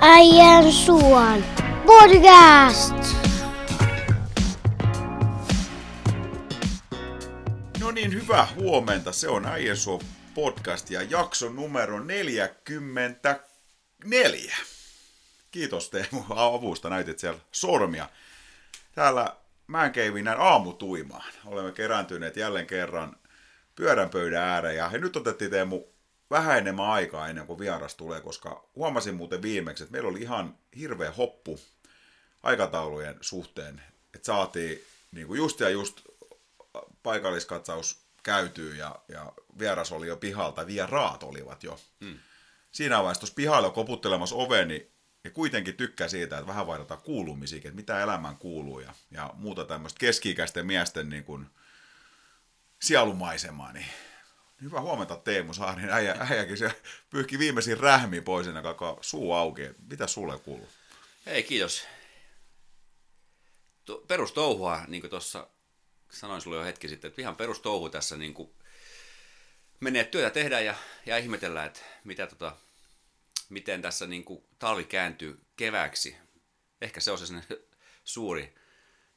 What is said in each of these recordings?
Äijän suon podcast. No niin, hyvää huomenta. Se on Äijän suo podcast ja jakso numero 44. Kiitos Teemu avusta, näytit siellä sormia. Täällä Mäenkeivinen aamutuimaan. Olemme kerääntyneet jälleen kerran pyörän pöydän ääreen ja nyt otettiin Teemu vähän enemmän aikaa ennen kuin vieras tulee, koska huomasin muuten viimeksi, että meillä oli ihan hirveä hoppu aikataulujen suhteen, että saatiin niin kuin just ja just paikalliskatsaus käytyy ja, ja vieras oli jo pihalta, vieraat olivat jo. Hmm. Siinä vaiheessa tuossa pihalla koputtelemassa oveni, ja kuitenkin tykkää siitä, että vähän vaihdetaan kuulumisiin, että mitä elämään kuuluu ja, ja muuta tämmöistä keski-ikäisten miesten niin kuin sielumaisemaa, niin Hyvä huomenta Teemu Saarin. Äijä, äijäkin se pyyhki viimeisin rähmi pois ennen kuin suu auki. Mitä sulle kuuluu? Hei, kiitos. Perustouhua, niin kuin tuossa sanoin sulle jo hetki sitten, että ihan perustouhu tässä niin kuin menee työtä tehdään ja, ja ihmetellään, että mitä tota, miten tässä niin kuin talvi kääntyy kevääksi. Ehkä se on se suuri,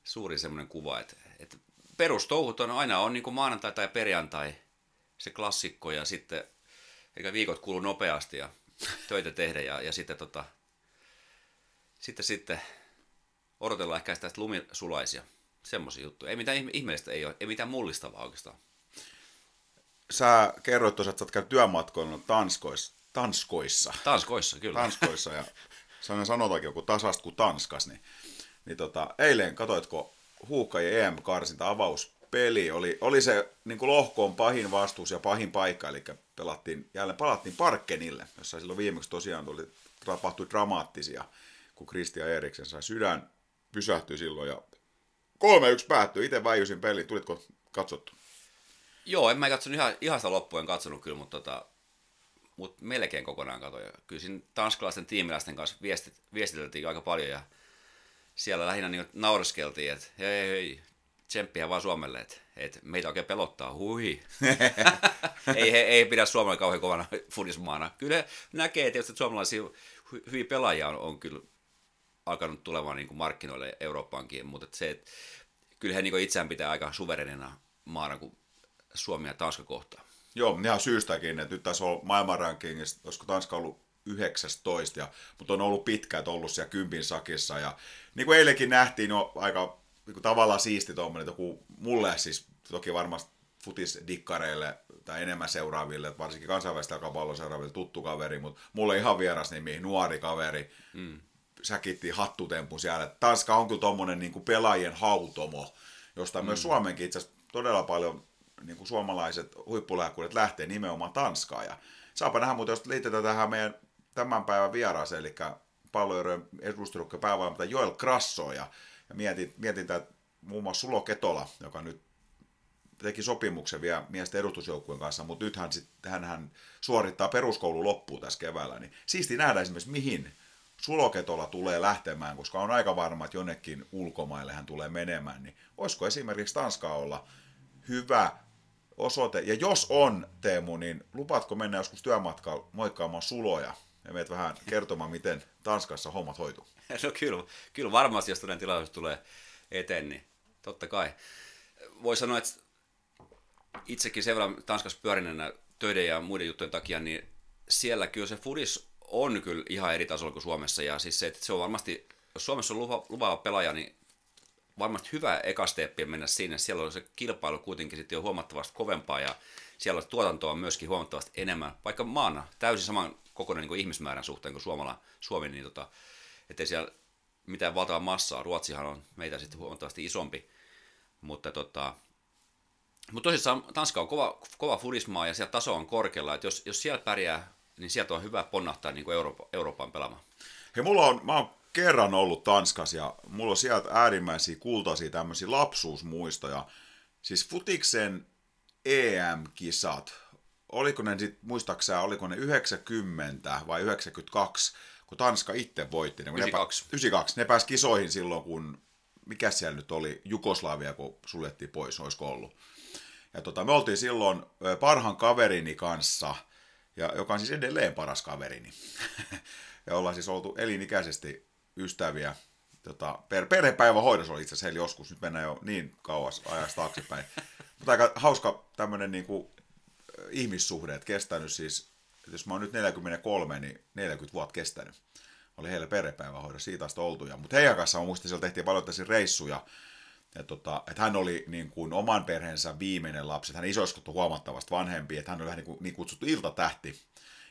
suuri semmoinen kuva, että, että perustouhut on aina on niin kuin maanantai tai perjantai – se klassikko ja sitten eikä viikot kulu nopeasti ja töitä tehdä ja, ja sitten, tota, sitten, sitten odotellaan ehkä sitä lumisulaisia. Semmoisia juttuja. Ei mitään ihmeellistä ei ole, ei mitään mullistavaa oikeastaan. Sä kerroit tuossa, että sä oot käynyt työmatkoilla Tanskoissa. Tanskoissa. Tanskoissa, kyllä. Tanskoissa ja sellainen sanotaankin joku tasasta kuin Tanskas, niin, niin tota, eilen katoitko huuhkajien EM-karsinta avaus peli. Oli, oli se niin kuin lohkoon pahin vastuus ja pahin paikka, eli pelattiin, jälleen palattiin Parkkenille, jossa silloin viimeksi tosiaan tuli, tapahtui dramaattisia, kun Christian Eriksen sai sydän, pysähtyi silloin ja 3-1 päättyi. Itse väijysin peli. Tulitko katsottu? Joo, en mä katsonut ihan, ihan sitä loppuun, en katsonut kyllä, mutta tota, mut melkein kokonaan katsoin. Kyllä siinä tanskalaisten tiimiläisten kanssa viestit, viestiteltiin aika paljon ja siellä lähinnä niin naureskeltiin, että hei, hei, tsemppiä vaan Suomelle, että, että meitä oikein pelottaa, hui. ei, he, ei pidä Suomelle kauhean kovana fudismaana. Kyllä näkee tietysti, että suomalaisia hyviä pelaajia on, on kyllä alkanut tulemaan niin kuin markkinoille Eurooppaankin, mutta että se, että kyllä he niin kuin itseään pitää aika suverenina maana kuin Suomi ja Tanska kohtaa. Joo, ihan syystäkin, että nyt tässä on maailmanrankingissa, olisiko Tanska ollut 19, ja, mutta on ollut pitkään ollut siellä kympin sakissa, ja niin kuin eilenkin nähtiin, no aika niin tavallaan siisti tuommoinen, että joku mulle siis toki varmasti futisdikkareille tai enemmän seuraaville, varsinkin kansainvälistä jalkapallon seuraaville tuttu kaveri, mutta mulle ihan vieras nimi, nuori kaveri, mm. säkitti hattutempun siellä. Tanska on kyllä tuommoinen niin pelaajien hautomo, josta mm. myös Suomenkin itse asiassa todella paljon niin kuin suomalaiset huippulääkkuudet lähtee nimenomaan Tanskaan. Ja saapa nähdä, mutta jos liitetään tähän meidän tämän päivän vieraaseen, eli pallojen edustelukka päävalmentaja Joel Krasso, ja ja mietin, mietin että muun muassa Sulo Ketola, joka nyt teki sopimuksen vielä miesten edustusjoukkueen kanssa, mutta nythän sit, hän suorittaa peruskoulu loppuun tässä keväällä, niin siisti nähdä esimerkiksi mihin Suloketola tulee lähtemään, koska on aika varma, että jonnekin ulkomaille hän tulee menemään, niin voisiko esimerkiksi Tanska olla hyvä osoite, ja jos on Teemu, niin lupaatko mennä joskus työmatkalla moikkaamaan Suloja ja meidät vähän kertomaan, miten Tanskassa hommat hoituu? No kyllä, kyllä varmasti, jos tällainen tilaisuus tulee eteen, niin totta kai. Voi sanoa, että itsekin sen verran Tanskassa pyörineenä töiden ja muiden juttujen takia, niin siellä kyllä se fudis on kyllä ihan eri tasolla kuin Suomessa. Ja siis se, että se on varmasti, jos Suomessa on luva, luvaava pelaaja, niin varmasti hyvä ekasteppi mennä sinne. Siellä on se kilpailu kuitenkin sitten jo huomattavasti kovempaa ja siellä tuotantoa on myöskin huomattavasti enemmän, vaikka maana täysin saman kokoinen niin ihmismäärän suhteen kuin Suomala, Suomi, niin tota, ettei siellä mitään valtavaa massaa. Ruotsihan on meitä sitten huomattavasti isompi, mutta tota, mutta tosissaan Tanska on kova, kova fudismaa ja siellä taso on korkealla, että jos, jos siellä pärjää, niin sieltä on hyvä ponnahtaa niin kuin Eurooppa, Euroopan pelaamaan. Hei, mulla on, mä oon kerran ollut Tanskassa ja mulla on sieltä äärimmäisiä kultaisia tämmöisiä lapsuusmuistoja. Siis futiksen EM-kisat, oliko ne sitten, muistaakseni, oliko ne 90 vai 92, kun Tanska itse voitti. Ne, 92. Ne, 92. Ne pääsi kisoihin silloin, kun, mikä siellä nyt oli, Jugoslavia, kun suljettiin pois, olisiko ollut. Ja tota, me oltiin silloin parhaan kaverini kanssa, ja joka on siis edelleen paras kaverini. ja ollaan siis oltu elinikäisesti ystäviä. Tota, per, perhepäivähoidossa oli itse asiassa heillä joskus, nyt mennään jo niin kauas ajasta taaksepäin. Mutta aika hauska tämmöinen niin kuin, ihmissuhde, että kestänyt siis, että jos mä oon nyt 43, niin 40 vuotta kestänyt. Oli heillä perhepäivähoidossa siitä asti oltu. Mutta heidän kanssa mä muistin, siellä tehtiin paljon reissuja, ja tota, että hän oli niin kuin oman perheensä viimeinen lapsi, hän isoiskottu huomattavasti vanhempi, että hän oli vähän niin, kuin, niin kutsuttu iltatähti.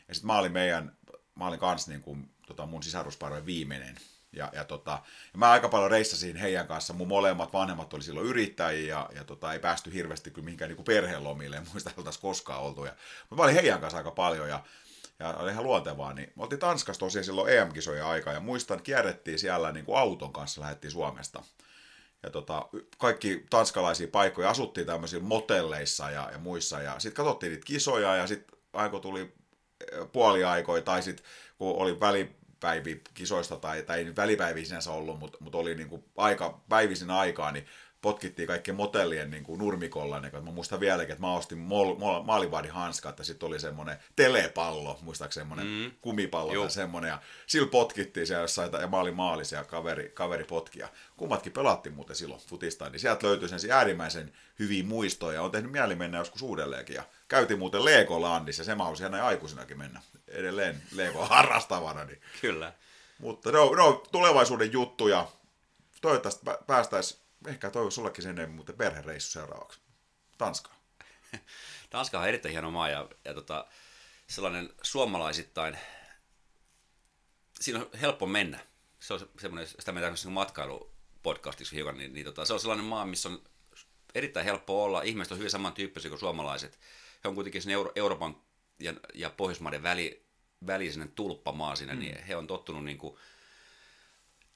Ja sitten mä olin meidän, mä olin kanssa niin kuin, tota, mun sisarusparven viimeinen. Ja, ja, tota, ja mä aika paljon reissasin heidän kanssa, mun molemmat vanhemmat oli silloin yrittäjiä ja, ja tota, ei päästy hirveästi kyllä mihinkään niin perhelomille, en muista, että koskaan oltu. Ja, mutta mä olin heidän kanssa aika paljon ja, ja oli ihan luontevaa. Niin, me oltiin Tanskassa tosiaan silloin EM-kisojen aika ja muistan, kierrettiin siellä niin kuin auton kanssa, lähdettiin Suomesta ja tota, kaikki tanskalaisia paikkoja asuttiin tämmöisissä motelleissa ja, ja muissa. Ja sitten katsottiin niitä kisoja ja sitten aiko tuli eh, puoliaikoja tai sitten kun oli välipäivi kisoista tai, tai ei välipäiviä sinänsä ollut, mutta, mutta oli niinku aika, päivisin aikaa, niin potkittiin kaikki motellien niin kuin nurmikolla. Niin, mä muistan vieläkin, että mä ostin mol, mol, ja sitten oli semmoinen telepallo, muistaakseni semmoinen mm. kumipallo Joo. tai semmoinen. Ja sillä potkittiin siellä jossain, ja mä olin maalissa ja kaveri, kaveri potkia. Kummatkin pelattiin muuten silloin futista, niin sieltä löytyi sen äärimmäisen hyviä muistoja. Ja on tehnyt mieli mennä joskus uudelleenkin. Ja käytiin muuten Legolandissa se mä haluaisin näin aikuisinakin mennä. Edelleen Lego harrastavana. Niin. Kyllä. Mutta no, no, tulevaisuuden juttuja. Toivottavasti päästäisiin ehkä toivon sullekin sen muuten perhereissu seuraavaksi. Tanskaa. Tanska on erittäin hieno maa ja, ja tota, sellainen suomalaisittain, siinä on helppo mennä. Se on semmoinen, sitä meidän matkailupodcastiksi hiukan, niin, niin tota, se on sellainen maa, missä on erittäin helppo olla. Ihmiset on hyvin samantyyppisiä kuin suomalaiset. He on kuitenkin sen Euro- Euroopan ja, ja Pohjoismaiden väli, välisenen tulppamaa siinä, mm. niin he on tottunut niin kuin,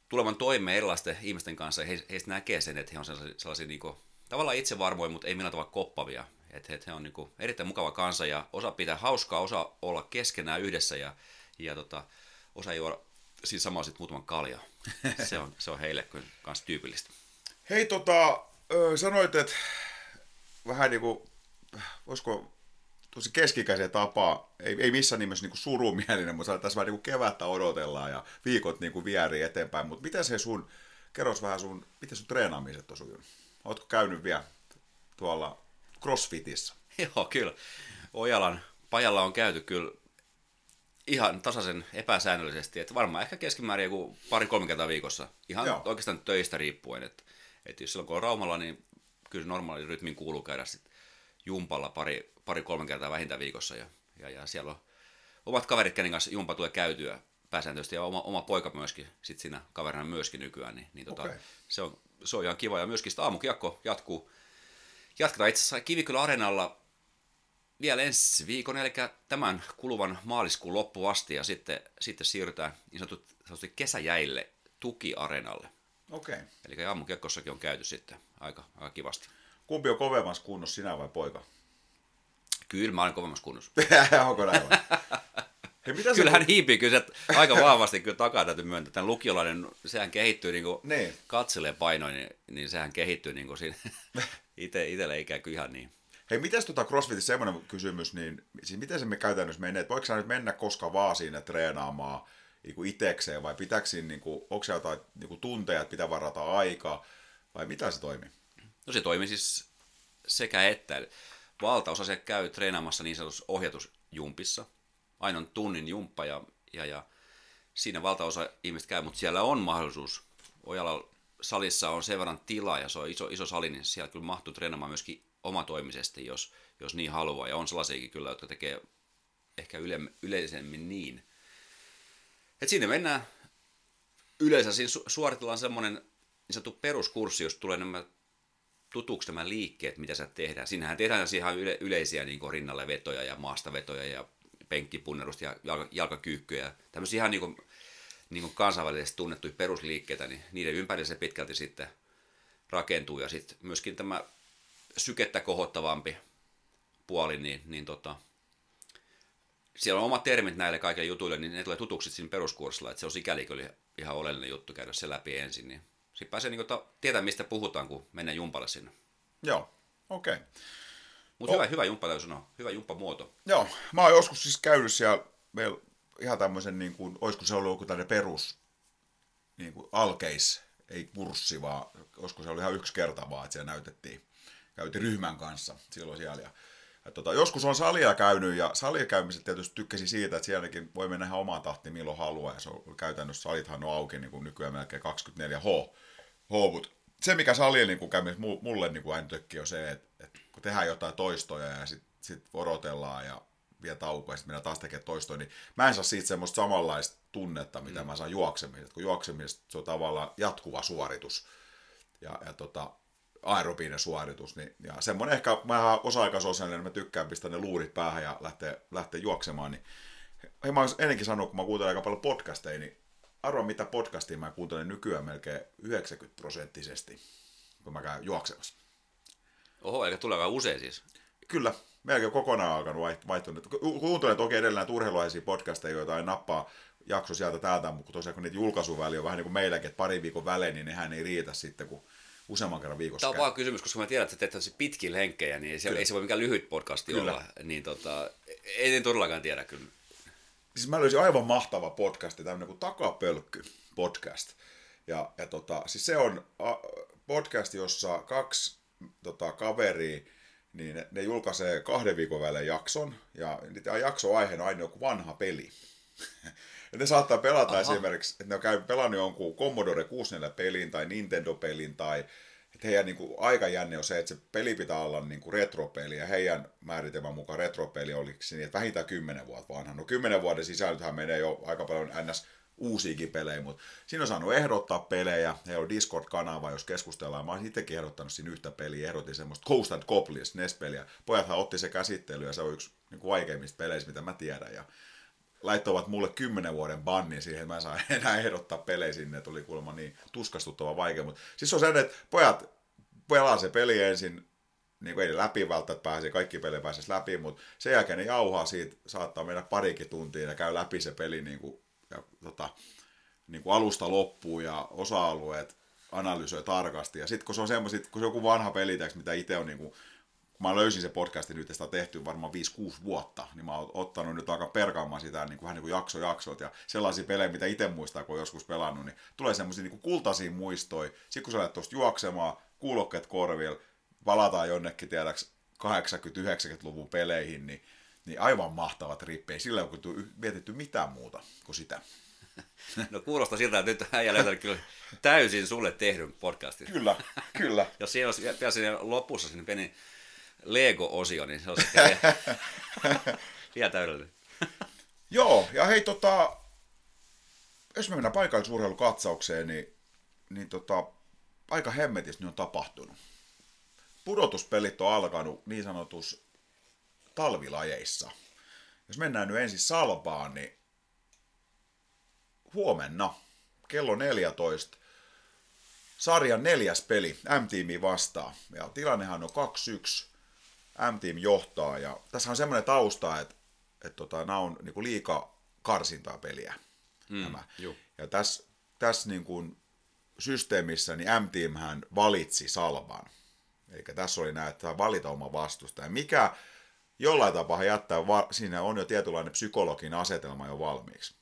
tulevan toimeen erilaisten ihmisten kanssa ja he, heistä näkee sen, että he on sellaisia, sellaisia niin kuin, tavallaan itsevarmoja, mutta ei millään tavalla koppavia. Että he, he on niin kuin, erittäin mukava kansa ja osa pitää hauskaa, osa olla keskenään yhdessä ja, ja tota, osa ei juoda siinä samalla sitten muutaman kalja. Se on, se on heille kyllä kans tyypillistä. Hei tota, sanoit, että vähän niin kuin, voisiko tosi keskikäisen tapa, ei, ei missään nimessä niin surumielinen, mutta tässä vähän niin kevättä odotellaan ja viikot niin vierii eteenpäin. Mutta miten se sun, kerros vähän sun, miten sun treenaamiset on sujunut? Ootko käynyt vielä tuolla CrossFitissa? Joo, kyllä. Ojalan pajalla on käyty kyllä ihan tasaisen epäsäännöllisesti, että varmaan ehkä keskimäärin joku pari-kolme kertaa viikossa, ihan Joo. oikeastaan töistä riippuen, että, että jos silloin kun on Raumalla, niin kyllä normaali rytmin kuuluu käydä sitten jumpalla pari, pari-kolme kertaa vähintään viikossa. Ja, ja, ja siellä on omat kaverit, kenen kanssa jumpa tulee käytyä pääsääntöisesti, ja oma, oma poika myöskin, sit siinä kaverina myöskin nykyään, niin, niin tota, okay. se, on, se on ihan kiva. Ja myöskin aamukiekko jatkuu. Jatketaan itse asiassa Kivikylä Areenalla vielä ensi viikon, eli tämän kuluvan maaliskuun loppuun asti, ja sitten, sitten siirrytään niin sanotusti kesäjäille tukiareenalle. Okei. Okay. Eli aamukiekossakin on käyty sitten aika, aika kivasti. Kumpi on kovemmassa kunnossa, sinä vai poika? Kyllä mä olen kovemmassa kunnossa. Onko näin Hei, mitä kyllä hän kun... hiipii kyllä se aika vahvasti kyllä takaa täytyy myöntää. Tämän lukiolainen, sehän kehittyy niin kuin niin. katselee painoin, niin, niin sehän kehittyy niin kuin siinä. Ite, itelle ikään kuin ihan niin. Hei, miten tuota CrossFitissa semmoinen kysymys, niin siis miten se me käytännössä menee, että voiko sä nyt mennä koska vaan sinne treenaamaan niin kuin itekseen vai pitääkö siinä, niin kuin, onko se jotain niin kuin tunteja, että pitää varata aikaa vai mitä se toimii? No se toimii siis sekä että. Valtaosa se käy treenaamassa niin sanotussa ohjatusjumpissa. Aina on tunnin jumppa ja, ja, ja siinä valtaosa ihmistä käy, mutta siellä on mahdollisuus. Ojalla salissa on sen verran tilaa ja se on iso, iso sali, niin siellä kyllä mahtuu treenaamaan myöskin omatoimisesti, jos, jos niin haluaa. Ja on sellaisiakin kyllä, jotka tekee ehkä yle, yleisemmin niin. Et siinä mennään yleensä, siinä suoritellaan semmoinen niin sanottu peruskurssi, jos tulee nämä tutuksi nämä liikkeet, mitä sä tehdään. Siinähän tehdään ihan yle, yleisiä niin rinnalle vetoja ja maastavetoja ja penkkipunnerusta ja jalka, jalkakyykkyjä. Tämmöisiä ihan niin kuin, niin kuin kansainvälisesti tunnettuja perusliikkeitä, niin niiden ympärillä se pitkälti sitten rakentuu. Ja sitten myöskin tämä sykettä kohottavampi puoli, niin, niin tota, siellä on omat termit näille kaikille jutuille, niin ne tulee tutuksi siinä peruskurssilla, että se on sikäli kyllä ihan oleellinen juttu käydä se läpi ensin, niin sitten pääsee niin kuin, tietää, mistä puhutaan, kun mennään jumpalle sinne. Joo, okei. Okay. Mutta oh. hyvä, hyvä jumppa täytyy sanoa. Hyvä jumppamuoto. Joo, mä oon joskus siis käynyt siellä, meillä ihan tämmöisen, niin kuin, olisiko se ollut joku tämmöinen perus niin kuin alkeis, ei kurssi, vaan olisiko se oli ihan yksi kerta vaan, että siellä näytettiin, käytiin ryhmän kanssa silloin siellä. Ja, ja tota, joskus on salia käynyt ja salia käymiset tietysti tykkäsi siitä, että sielläkin voi mennä ihan omaan tahtiin milloin haluaa ja se on käytännössä salithan on auki niin kuin nykyään melkein 24H. H, mutta se mikä salilla niin käy mulle niin kuin aina tökki on se, että, että kun tehdään jotain toistoja ja sitten sit odotellaan ja vie taukoa ja sitten mennään taas tekemään toistoja, niin mä en saa siitä semmoista samanlaista tunnetta, mitä mm. mä saan juoksemisesta, kun juoksemisesta se on tavallaan jatkuva suoritus ja, ja tota, aerobiinen suoritus, niin, ja semmoinen ehkä mä osa-aikaisosallinen, niin mä tykkään pistää ne luurit päähän ja lähteä, lähteä juoksemaan, niin hei, mä ennenkin sanonut, kun mä kuuntelen aika paljon podcasteja, niin arvoa mitä podcastia mä kuuntelen nykyään melkein 90 prosenttisesti, kun mä käyn juoksemassa. Oho, eikä tulekaan usein siis. Kyllä, melkein kokonaan alkanut vaihtua. Kuuntelen toki edelleen urheiluaisia podcasteja, joita ei nappaa jakso sieltä täältä, mutta tosiaan kun niitä julkaisuväliä on vähän niin kuin meilläkin, että pari viikon välein, niin nehän ei riitä sitten, kun useamman kerran viikossa Tämä on vaan kysymys, koska mä tiedän, että teet pitkin lenkkejä, niin se, ei se voi mikään lyhyt podcasti kyllä. olla. Niin tota, ei todellakaan tiedä kyllä. Siis mä löysin aivan mahtava podcast, tämmöinen kuin Takapölkky podcast. Ja, ja tota, siis se on podcast, jossa kaksi tota, kaveria niin ne, ne julkaisee kahden viikon välein jakson, ja tämä jakso aiheena on aina joku vanha peli. ja ne saattaa pelata Aha. esimerkiksi, että ne on käynyt pelannut jonkun Commodore 64-pelin tai Nintendo-pelin, tai että heidän niin kuin, aikajänne on se, että se peli pitää olla niin kuin retropeli, ja heidän määritelmän mukaan retropeli oli niin, että vähintään 10 vuotta vanha. No 10 vuoden sisältöhän menee jo aika paljon ns. uusiakin pelejä, mutta siinä on saanut ehdottaa pelejä, heillä on Discord-kanava, jos keskustellaan, mä olisin itsekin ehdottanut siinä yhtä peliä, ehdotin semmoista Ghost and Goblins NES-peliä, pojathan otti se käsittely ja se on yksi niin kuin vaikeimmista peleistä, mitä mä tiedän, ja laittoivat mulle kymmenen vuoden bannin siihen, että mä en saa enää ehdottaa pelejä sinne, tuli kuulemma niin tuskastuttava vaikea, mutta siis on se, että pojat pelaa se peli ensin, niin kuin ei läpi välttämättä pääse, kaikki pelejä pääsisi läpi, mutta sen jälkeen ne jauhaa siitä, saattaa mennä parikin tuntia ja käy läpi se peli niin kuin ja tota, niin kuin alusta loppuun ja osa-alueet analysoi tarkasti. Ja sitten kun se on semmoiset, kun se on joku vanha peli, mitä itse on niin kuin, kun mä löysin se podcastin nyt, sitä on tehty varmaan 5-6 vuotta, niin mä oon ottanut nyt aika perkaamaan sitä niin kuin, vähän niin kuin jakso jaksot ja sellaisia pelejä, mitä itse muistaa, kun on joskus pelannut, niin tulee semmoisia niin kultaisia muistoja. Sitten kun sä lähdet tuosta juoksemaan, kuulokkeet korvilla, palataan jonnekin, tiedäks, 80-90-luvun peleihin, niin niin aivan mahtavat rippejä. Sillä ei ole mietitty mitään muuta kuin sitä. No kuulostaa siltä, että nyt äijä löytänyt kyllä täysin sulle tehdyn podcastin. Kyllä, kyllä. Jos siellä olisi vielä siinä lopussa sinne pieni Lego-osio, niin se olisi vielä, vielä täydellinen. Joo, ja hei tota, jos me mennään paikallisurheilukatsaukseen, niin, niin tota, aika hemmetisti on tapahtunut. Pudotuspelit on alkanut niin sanotus talvilajeissa. Jos mennään nyt ensin Salpaan, niin huomenna kello 14 sarjan neljäs peli M-tiimi vastaa. Ja tilannehan on 2-1. M-tiimi johtaa ja tässä on semmoinen tausta, että, että tota, nämä on niin kuin liika karsintaa peliä. Mm, nämä. Ja tässä, tässä niin kuin systeemissä niin M-team valitsi Salvan. Eli tässä oli näin, että valita oma vastustaja. Mikä jollain tapaa jättää, va- siinä on jo tietynlainen psykologin asetelma jo valmiiksi.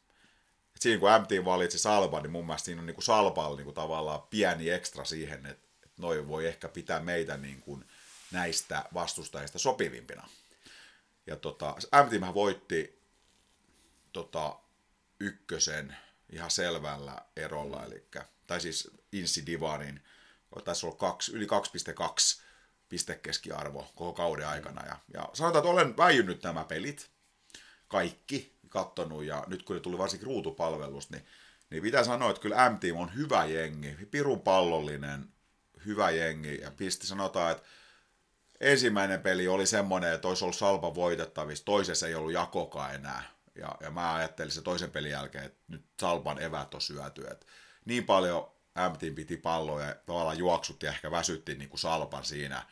Et siinä kun MT valitsi Salva, niin mun mielestä siinä on niin kuin Salpalla niin kuin tavallaan pieni ekstra siihen, että, että noi voi ehkä pitää meitä niin kuin näistä vastustajista sopivimpina. Ja tota, MT voitti tota, ykkösen ihan selvällä erolla, eli, tai siis Insi Divanin, taisi olla kaksi, yli 2,2 pistekeskiarvo koko kauden aikana. Ja, ja sanotaan, että olen väijynyt nämä pelit, kaikki kattonut, ja nyt kun ne tuli varsinkin ruutupalvelusta, niin, niin pitää sanoa, että kyllä M-Team on hyvä jengi, pirun pallollinen, hyvä jengi, ja pisti sanotaan, että ensimmäinen peli oli semmoinen, että olisi ollut Salpa voitettavissa, toisessa ei ollut jakokaan enää, ja, ja mä ajattelin se toisen pelin jälkeen, että nyt Salpan evät on syöty, että niin paljon M-Team piti palloa ja tavallaan juoksutti ja ehkä väsytti niin kuin Salpan siinä,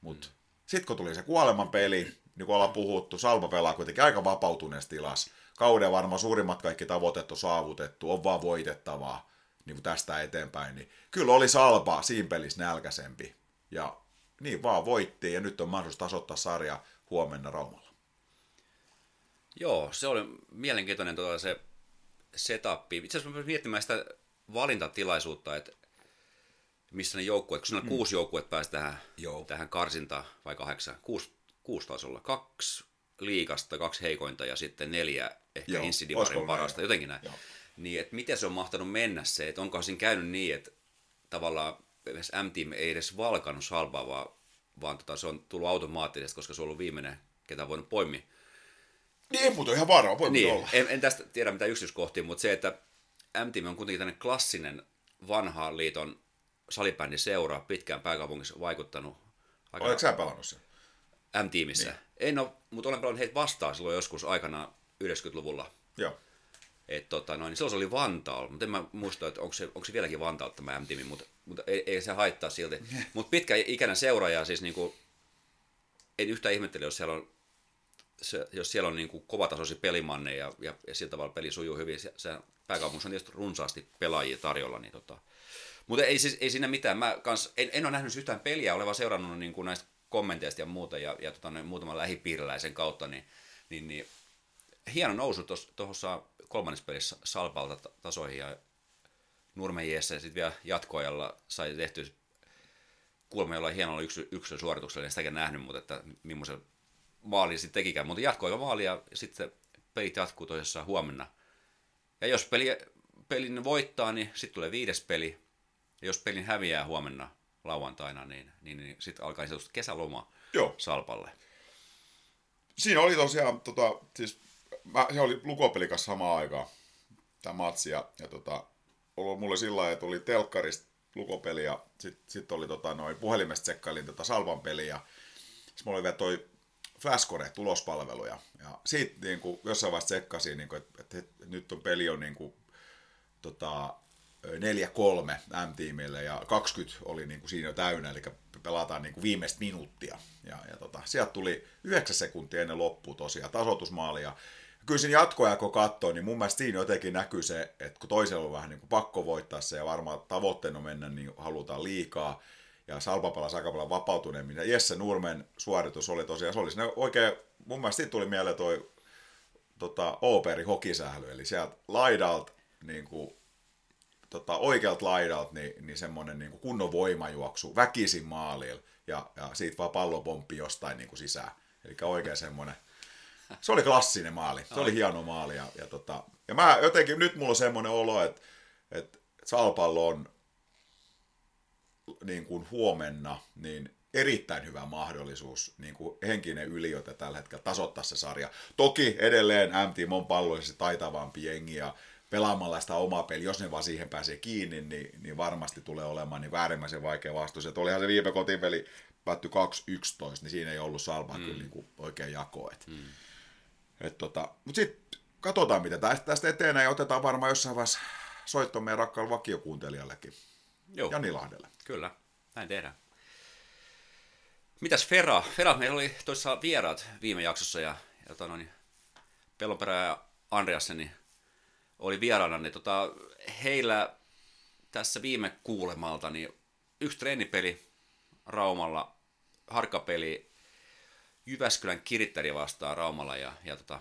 mutta mm. sitten kun tuli se kuoleman peli, niin kuin ollaan puhuttu, Salpa pelaa kuitenkin aika vapautuneessa tilassa. Kauden varmaan suurimmat kaikki tavoitteet on saavutettu, on vaan voitettavaa niin kuin tästä eteenpäin. Niin kyllä oli Salpa siinä pelissä nälkäisempi. Ja niin vaan voitti ja nyt on mahdollisuus tasoittaa sarja huomenna Raumalla. Joo, se oli mielenkiintoinen tota, se setup. Itse asiassa mä miettimään sitä valintatilaisuutta, että missä ne joukkueet, kun siinä on mm. kuusi joukkuetta pääsi tähän, Joo. tähän karsintaan, vai kahdeksan, kuusi, kuusi taisi olla, kaksi liikasta, kaksi heikointa ja sitten neljä ehkä Insidivarin parasta, näin? jotenkin näin. Joo. Niin, että miten se on mahtanut mennä se, että onko siinä käynyt niin, että tavallaan edes M-Team ei edes valkannut salvaa, vaan, vaan tota, se on tullut automaattisesti, koska se on ollut viimeinen, ketä on voinut poimia. Niin, mutta ihan varma, voi Niin, olla. en, en tästä tiedä mitä yksityiskohtia, mutta se, että M-Team on kuitenkin tämmöinen klassinen vanhaan liiton salibändin seura, pitkään pääkaupungissa vaikuttanut aika Oletko sä pelannut sen? M-tiimissä. Niin. En ole, mutta olen pelannut heitä vastaan silloin joskus aikana 90-luvulla. Joo. Et, tota, noin, niin silloin se oli Vantaalla, mutta en mä muista, että onko se, onko se vieläkin Vantaalla tämä M-tiimi, mutta, mutta ei, ei, se haittaa silti. mutta pitkä ikäinen seuraaja, siis niinku, en yhtään ihmettele, jos siellä on, se, jos siellä on niinku kovatasoisia pelimanneja ja, ja, ja sillä tavalla peli sujuu hyvin. Se, se pääkaupungissa on tietysti runsaasti pelaajia tarjolla, niin tota, mutta ei, siis, ei siinä mitään. Mä kans, en, en ole nähnyt yhtään peliä, olen vaan seurannut niin kuin näistä kommenteista ja muuta ja, ja tota, muutaman lähipiiriläisen kautta, niin, niin, niin hieno nousu tuossa kolmannessa pelissä Salpalta ta- tasoihin ja Nurmejiessa ja sitten vielä jatkoajalla sai tehty kuulemma jollain hienolla yksi, yksi suorituksella, en sitäkään nähnyt, mutta että millaisen maali sitten tekikään. Mutta jatkoaika maali ja sitten pelit jatkuu toisessa huomenna. Ja jos peli, pelin voittaa, niin sitten tulee viides peli. Ja jos pelin häviää huomenna lauantaina, niin, niin, niin sitten alkaa niin kesäloma Joo. Salpalle. Siinä oli tosiaan, tota, siis, mä, se oli lukopelikas samaan aikaan, tämä matsi, ja, ja tota, ollut mulle sillä lailla, että oli telkkarista lukopeli, ja sitten sit oli tota, noin puhelimesta tsekkailin tota Salvan peliä, ja sitten mulla oli vielä toi Flashcore tulospalvelu, ja, ja siitä niin kuin, jossain vaiheessa tsekkasin, niin että, että, että, nyt on peli on niin kuin, tota, 4-3 M-tiimille ja 20 oli niin kuin siinä jo täynnä, eli pelataan niin kuin viimeistä minuuttia. Ja, ja tota, sieltä tuli 9 sekuntia ennen loppua tosiaan tasoitusmaali. Ja kyllä siinä jatkoja kun katsoo, niin mun mielestä siinä jotenkin näkyy se, että kun toisella on vähän niin kuin pakko voittaa se ja varmaan tavoitteena mennä, niin halutaan liikaa. Ja Salpa pelasi aika paljon vapautuneemmin. Ja Jesse Nurmen suoritus oli tosiaan, se oli sinne oikein, mun mielestä siitä tuli mieleen toi tota, Ooperi hokisähly, eli sieltä laidalta niin kuin, tota, oikealta laidalta niin, niin semmoinen niin kunnon voimajuoksu väkisin maalilla ja, ja siitä vaan pallo pomppi jostain niin kuin sisään. Eli oikein semmoinen, se oli klassinen maali, se oli hieno maali ja, ja, tota, ja mä jotenkin, nyt mulla on semmoinen olo, että, että Salpallo on niin kuin huomenna niin erittäin hyvä mahdollisuus niin kuin henkinen yliote tällä hetkellä tasoittaa se sarja. Toki edelleen M-Team on pallollisesti taitavampi jengi ja pelaamalla sitä omaa peliä, jos ne vaan siihen pääsee kiinni, niin, niin varmasti tulee olemaan niin äärimmäisen vaikea vastus. Että olihan se viime kotipeli päättyi 2-11, niin siinä ei ollut salpaa mm. kyllä niin kuin oikein jako. Et, mm. Et tota, Mutta sitten katsotaan, mitä tästä, tästä eteen ja otetaan varmaan jossain vaiheessa soitto meidän rakkaalle vakiokuuntelijallekin, Joo, Jani Lahdelle. kyllä, näin tehdään. Mitäs Fera? Fera, meillä oli toissa vieraat viime jaksossa ja, ja tota noin, Pellonperä ja Andreasen niin oli vieraana, niin tota, heillä tässä viime kuulemalta niin yksi treenipeli Raumalla, harkkapeli Jyväskylän kirittäri vastaan Raumalla ja, ja tota,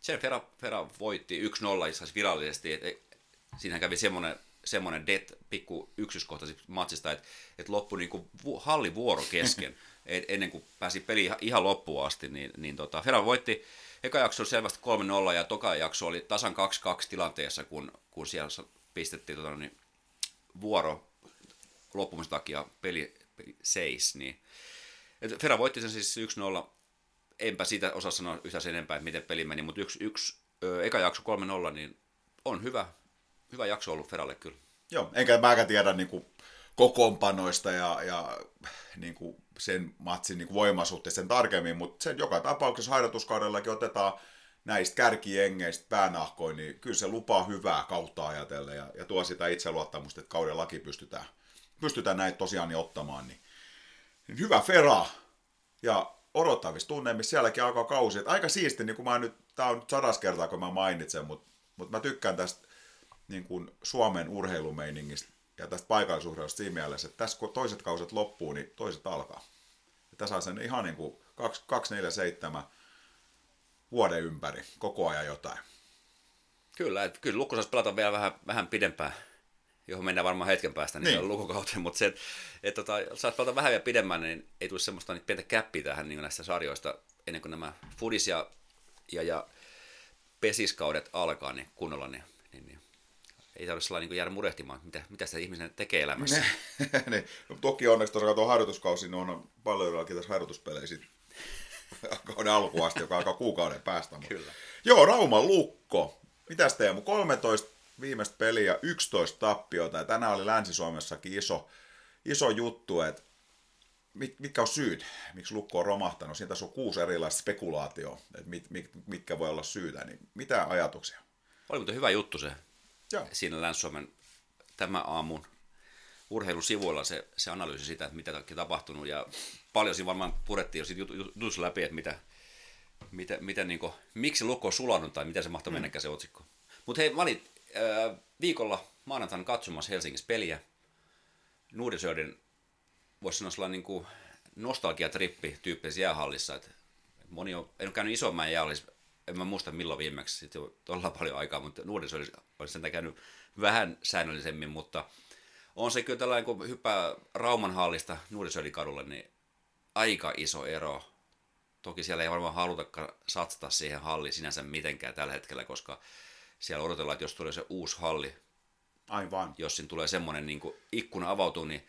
sen Fera, Fera voitti 1-0 itse asiassa virallisesti, et, et, siinähän kävi semmoinen semmoinen det pikku yksityiskohtaisista matsista, että, että loppui niin kuin hallivuoro kesken, et, ennen kuin pääsi peli ihan, ihan loppuun asti, niin, niin tota, Fera voitti eka jakso oli selvästi 3-0 ja toka jakso oli tasan 2-2 tilanteessa, kun, kun siellä pistettiin tota, niin, vuoro loppumisen takia peli, peli seis. Niin. Et Fera voitti sen siis 1-0. Enpä siitä osaa sanoa yhtään sen enempää, että miten peli meni, mutta yksi, yksi ö, eka jakso 3-0, niin on hyvä, hyvä jakso ollut Feralle kyllä. Joo, enkä mäkään tiedä niin kuin, kokoonpanoista ja, ja niin kuin sen matsin niin kuin voimasuhteista sen tarkemmin, mutta sen joka tapauksessa harjoituskaudellakin otetaan näistä kärkijengeistä päänahkoin, niin kyllä se lupaa hyvää kautta ajatellen ja, ja tuo sitä itseluottamusta, että kaudellakin pystytään, pystytään näitä tosiaan niin ottamaan. Niin hyvä Fera ja odottavissa tunnelmissa sielläkin alkaa kausi. Että aika siisti, niin kuin mä nyt, tää on nyt sadas kertaa, kun mä mainitsen, mutta, mutta mä tykkään tästä niin kuin Suomen urheilumeiningistä ja tästä paikallisurheilusta siinä mielessä, että tässä kun toiset kauset loppuu, niin toiset alkaa. Ja tässä on sen ihan niin kuin 247 vuoden ympäri, koko ajan jotain. Kyllä, että kyllä Lukko saisi pelata vielä vähän, vähän pidempään, johon mennään varmaan hetken päästä niin, Niin. lukukauteen, mutta se, että et, tota, saisi pelata vähän vielä pidemmän, niin ei tulisi semmoista niin pientä käppiä tähän niin näistä sarjoista ennen kuin nämä Fudis ja, ja, ja pesiskaudet alkaa niin kunnolla, niin, niin, niin ei tarvitse sellainen niin jäädä murehtimaan, mitä, mitä sitä ihminen tekee elämässä. niin. no, toki onneksi tuossa tuo harjoituskausi, niin on paljon jollakin tässä harjoituspelejä sit kauden alkuun asti, joka alkaa kuukauden päästä. Mutta. Kyllä. Joo, Rauma Lukko. Mitäs Teemu? 13 viimeistä peliä, 11 tappiota. Ja tänään oli Länsi-Suomessakin iso, iso juttu, että mit, mitkä on syyt, miksi Lukko on romahtanut. Siitä on kuusi erilaista spekulaatioa, että mit, mit, mitkä voi olla syytä. Niin mitä ajatuksia? Oli muuten hyvä juttu se Joo. siinä Länsi-Suomen tämä aamun urheilusivuilla se, se analyysi sitä, että mitä kaikki tapahtunut ja paljon siinä varmaan purettiin jo siitä jut- jutussa läpi, että mitä, mitä, mitä niin kuin, miksi Lukko on sulannut tai mitä se mahtoi mm. mennäkään se otsikko. Mutta hei, mä olin viikolla maanantaina katsomassa Helsingissä peliä. Nuudisöiden, voisi sanoa sellainen niin nostalgiatrippi tyyppisessä jäähallissa. Et moni on, en ole käynyt isomman jäähallissa, en mä muista milloin viimeksi, sitten on todella paljon aikaa, mutta nuoriso olisi, olisi sen käynyt vähän säännöllisemmin, mutta on se kyllä tällainen, kun hyppää Rauman hallista Nuudisöidin kadulle, niin aika iso ero. Toki siellä ei varmaan halutakaan satsata siihen halliin sinänsä mitenkään tällä hetkellä, koska siellä odotellaan, että jos tulee se uusi halli, Aivan. jos siinä tulee semmoinen niin ikkuna avautuu, niin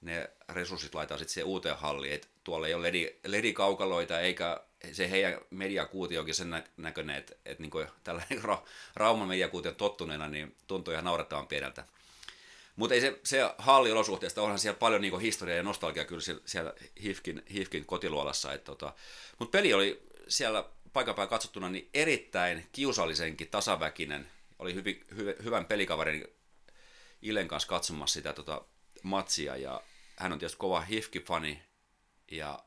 ne resurssit laitetaan sitten siihen uuteen halliin. Et tuolla ei ole ledi, ledikaukaloita, eikä se heidän mediakuutio onkin sen nä- näköinen, että et niin tällä ra- Rauman mediakuution tottuneena, niin tuntuu ihan naurettavan pieneltä. Mutta ei se, se halliolosuhteesta, onhan siellä paljon niin historiaa ja nostalgiaa kyllä siellä, siellä Hifkin, Hifkin kotiluolassa. Tota, Mutta peli oli siellä paikan päällä katsottuna niin erittäin kiusallisenkin tasaväkinen. Oli hyvin, hy, hyvän pelikaverin Ilen kanssa katsomassa sitä tota, matsia ja hän on tietysti kova Hifki-fani ja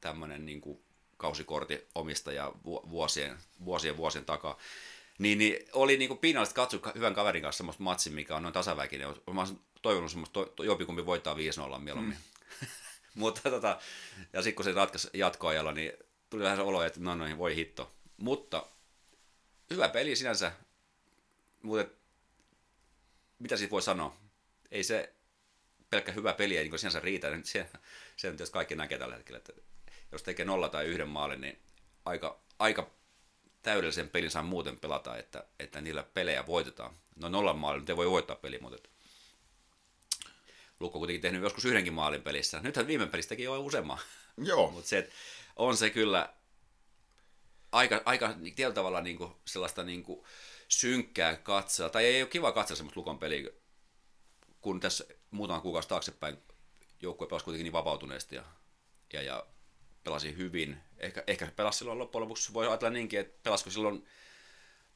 tämmöinen niin kuin kausikortin omistaja vu- vuosien, vuosien vuosien takaa. Niin, niin oli niin kuin piinallista katsoa hyvän kaverin kanssa semmoista matsia, mikä on noin tasaväkinen. Mä olisin toivonut semmoista, to, to, jopikumpi voittaa 5-0 mieluummin. Mm. Mutta tota, ja sitten kun se ratkaisi jatkoajalla, niin tuli vähän se olo, että no noin, voi hitto. Mutta hyvä peli sinänsä, mutta mitä siitä voi sanoa? Ei se pelkkä hyvä peli ei niin sinänsä riitä. Se, se on tietysti kaikki näkee tällä hetkellä, että jos tekee nolla tai yhden maalin, niin aika, aika täydellisen pelin saa muuten pelata, että, että niillä pelejä voitetaan. No nollan maalin nyt ei voi voittaa peli, mutta että Lukko kuitenkin tehnyt joskus yhdenkin maalin pelissä. Nythän viime pelissä teki jo useamman. Joo. mutta se, että on se kyllä aika, aika tietyllä tavalla niin kuin sellaista niin kuin synkkää katsoa. Tai ei ole kiva katsoa semmoista Lukon peliä, kun tässä muutama kuukausi taaksepäin joukkue pelasi kuitenkin niin vapautuneesti ja, ja, ja pelasi hyvin. Ehkä, ehkä se pelasi silloin loppujen lopuksi, voi ajatella niinkin, että pelasiko silloin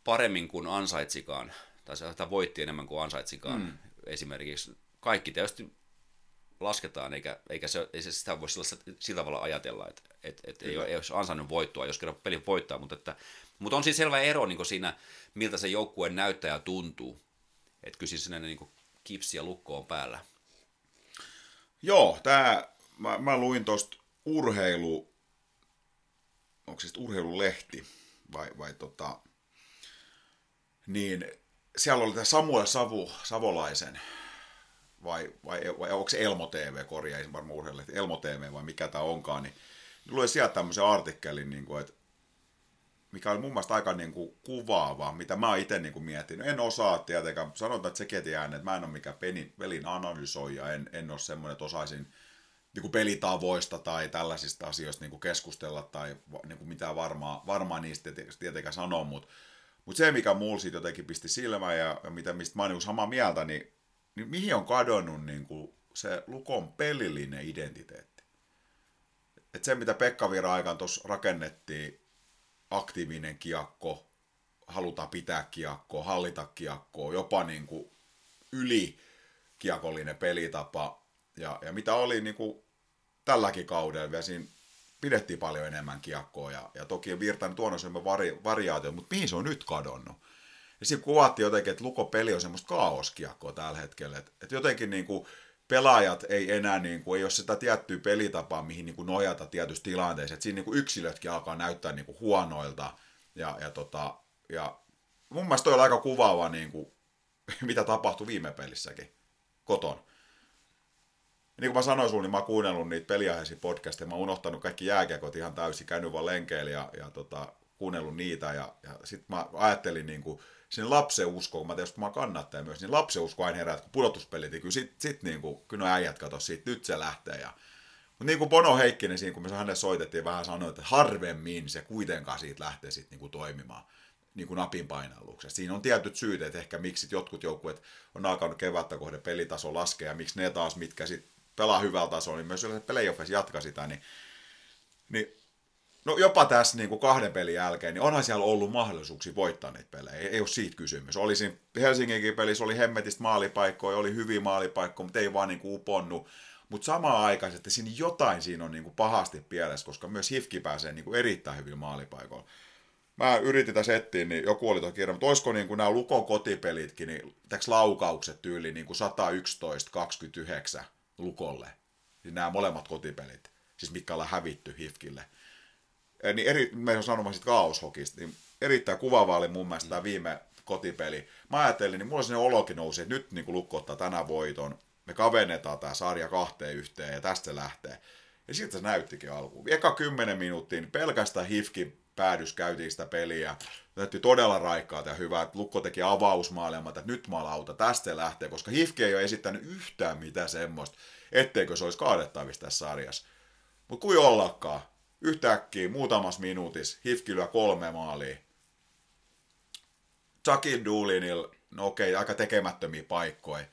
paremmin kuin ansaitsikaan, tai se tai voitti enemmän kuin ansaitsikaan mm. esimerkiksi. Kaikki tietysti lasketaan, eikä, eikä se, ei se sitä voi sillä, sillä tavalla ajatella, että et, et ei, ole, ei olisi ansainnut voittoa, jos kerran peli voittaa, mutta, että, mutta on siis selvä ero niin siinä, miltä se joukkueen näyttäjä tuntuu. Että kyllä siis niin kipsi ja lukko on päällä. Joo, tää, mä, mä luin tosta urheilu, onko se urheilulehti vai, vai tota, niin siellä oli tämä Samuel Savu, Savolaisen, vai, vai, vai onko se Elmo TV, korjaa, ei varmaan urheilulehti, Elmo TV vai mikä tämä onkaan, niin luin sieltä tämmöisen artikkelin, niin kuin, että mikä oli mun mielestä aika niin kuin kuvaava, mitä mä itse niin kuin miettinyt. En osaa tietenkään, sanotaan, että sekin ääneen, että mä en ole mikään pelin, pelin analysoija, en, en ole semmoinen, että osaisin niin kuin pelitavoista tai tällaisista asioista niin kuin keskustella tai niin kuin mitään varmaa, varmaa niistä tietenkään sanoa, mutta, mutta se, mikä mulla siitä jotenkin pisti silmään ja, ja mitä, mistä mä oon niin samaa mieltä, niin, niin mihin on kadonnut niin kuin se Lukon pelillinen identiteetti. Et se, mitä Pekka Vira aikaan tuossa rakennettiin, aktiivinen kiekko, halutaan pitää kiekkoa, hallita kiekkoa, jopa niin kuin yli kiekollinen pelitapa. Ja, ja mitä oli niin kuin tälläkin kaudella, vielä siinä pidettiin paljon enemmän kiekkoa ja, ja toki Virtanen tuonut semmoinen vari, variaatio, mutta mihin se on nyt kadonnut? Ja siinä kuvattiin jotenkin, että lukopeli on semmoista kaaoskiekkoa tällä hetkellä, että, että jotenkin niin kuin pelaajat ei enää, niin kuin, ei ole sitä tiettyä pelitapaa, mihin niin kuin nojata tietyissä tilanteissa. Että siinä niin kuin yksilötkin alkaa näyttää niin kuin huonoilta. Ja, ja, tota, ja mun mielestä toi on aika kuvaava, niin kuin, mitä tapahtui viime pelissäkin koton. Ja niin kuin mä sanoin sulle, niin mä oon kuunnellut niitä peliaiheisia podcasteja, mä oon unohtanut kaikki jääkiekot ihan täysin, käynyt vaan lenkeillä ja, ja tota, kuunnellut niitä. Ja, ja sitten mä ajattelin niin kuin, sinne lapsen usko, kun mä tietysti mä kannattaja myös, niin lapsen usko aina herää, kun pudotuspelit, niin kyllä sit, sit niin kuin, kyllä no äijät kato siitä, nyt se lähtee. Ja, mutta niin kuin Bono Heikkinen siinä, kun me hänelle soitettiin, vähän sanoi, että harvemmin se kuitenkaan siitä lähtee sitten niin kuin toimimaan niin kuin napin painalluksessa. Siinä on tietyt syyt, että ehkä miksi jotkut joukkueet on alkanut kevättä kohden pelitaso laskea, ja miksi ne taas, mitkä sitten pelaa hyvällä tasolla, niin myös yleensä playoffissa jatka sitä, niin, niin no jopa tässä niin kuin kahden pelin jälkeen, niin onhan siellä ollut mahdollisuuksia voittaa niitä pelejä. Ei, ei ole siitä kysymys. Olisin Helsinginkin pelissä, oli hemmetistä maalipaikkoja, oli hyviä maalipaikkoja, mutta ei vaan niin kuin uponnut. Mutta samaan aikaan, että siinä jotain siinä on niin kuin pahasti pielessä, koska myös Hifki pääsee niin kuin erittäin hyvin maalipaikoilla. Mä yritin tässä etsiä, niin joku oli tuo kirja, mutta olisiko niin kuin nämä Lukon kotipelitkin, niin laukaukset tyyli niin kuin 111-29 Lukolle. Niin nämä molemmat kotipelit, siis mitkä ollaan hävitty Hifkille. Niin eri, me on sanomaan siitä kaoshokista, niin erittäin kuvaava oli mun mielestä tämä viime kotipeli. Mä ajattelin, niin mulla sinne olokin nousi, että nyt niin Lukko ottaa tänään voiton, me kavennetaan tämä sarja kahteen yhteen ja tästä se lähtee. Ja siltä se näyttikin alkuun. Eka kymmenen minuuttia, niin pelkästään Hifkin päädys käytiin sitä peliä. Näytti todella raikkaata ja hyvää, että Lukko teki avausmaailmaa, että nyt maalauta, tästä se lähtee, koska Hifki ei ole esittänyt yhtään mitään semmoista, etteikö se olisi kaadettavissa tässä sarjassa. Mutta kuin ollakaan, yhtäkkiä muutamassa minuutissa Hifki lyö kolme maalia. Jakin Doolinil, no okei, aika tekemättömiä paikkoja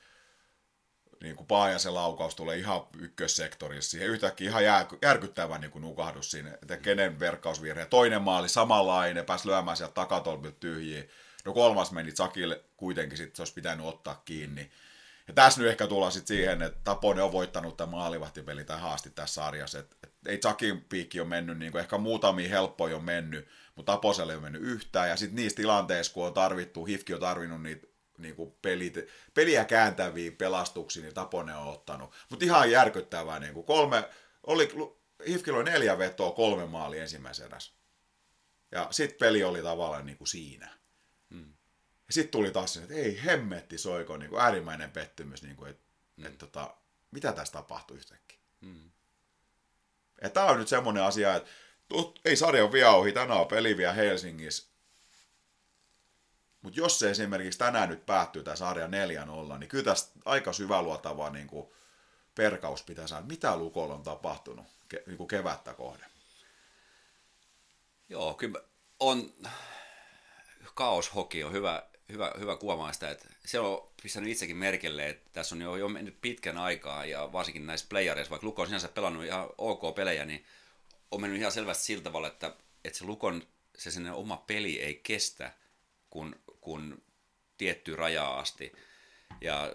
niin kuin Paajasen laukaus tulee ihan ykkössektorissa, siihen yhtäkkiä ihan järkyttävä niin kuin nukahdus siinä, että kenen verkkausvirhe. Toinen maali samanlainen, pääsi lyömään sieltä takatolpilta tyhjiä. No kolmas meni Sakille kuitenkin, sitten se olisi pitänyt ottaa kiinni. Ja tässä nyt ehkä tullaan sitten siihen, että Tapone on voittanut tämän maalivahtipeli tai haasti tässä sarjassa. Et, et, ei Sakin piikki ole mennyt, niin kuin ehkä muutamia helppoja on mennyt, mutta Taposelle ei ole mennyt yhtään. Ja sitten niissä tilanteissa, kun on tarvittu, Hifki on tarvinnut niitä niin kuin pelit, peliä kääntäviä pelastuksia, niin Tapone on ottanut. Mutta ihan järkyttävää, niin kuin kolme, oli, Hifkillä oli neljä vetoa, kolme maali ensimmäisen eräs. Ja sitten peli oli tavallaan niin kuin siinä. Hmm. Ja sitten tuli taas se, että ei hemmetti soiko, niin kuin äärimmäinen pettymys, niin kuin, että hmm. et, tota, mitä tässä tapahtui yhtäkkiä. Hmm. Ja tämä on nyt semmoinen asia, että ei sarja ole vielä ohi, tänään on peli vielä Helsingissä mutta jos se esimerkiksi tänään nyt päättyy tämä sarja 4-0, niin kyllä tästä aika syväluotava niin kuin perkaus pitää saada. Mitä Lukolla on tapahtunut ke, niin kuin kevättä kohden? Joo, kyllä on kaoshoki on hyvä, hyvä, hyvä kuvaamaan sitä, että se on pistänyt itsekin merkille, että tässä on jo, jo mennyt pitkän aikaa ja varsinkin näissä playereissa, vaikka Luko on sinänsä pelannut ihan ok pelejä, niin on mennyt ihan selvästi sillä tavalla, että, että se Lukon se sen oma peli ei kestä, kun kuin tiettyä rajaa asti. Ja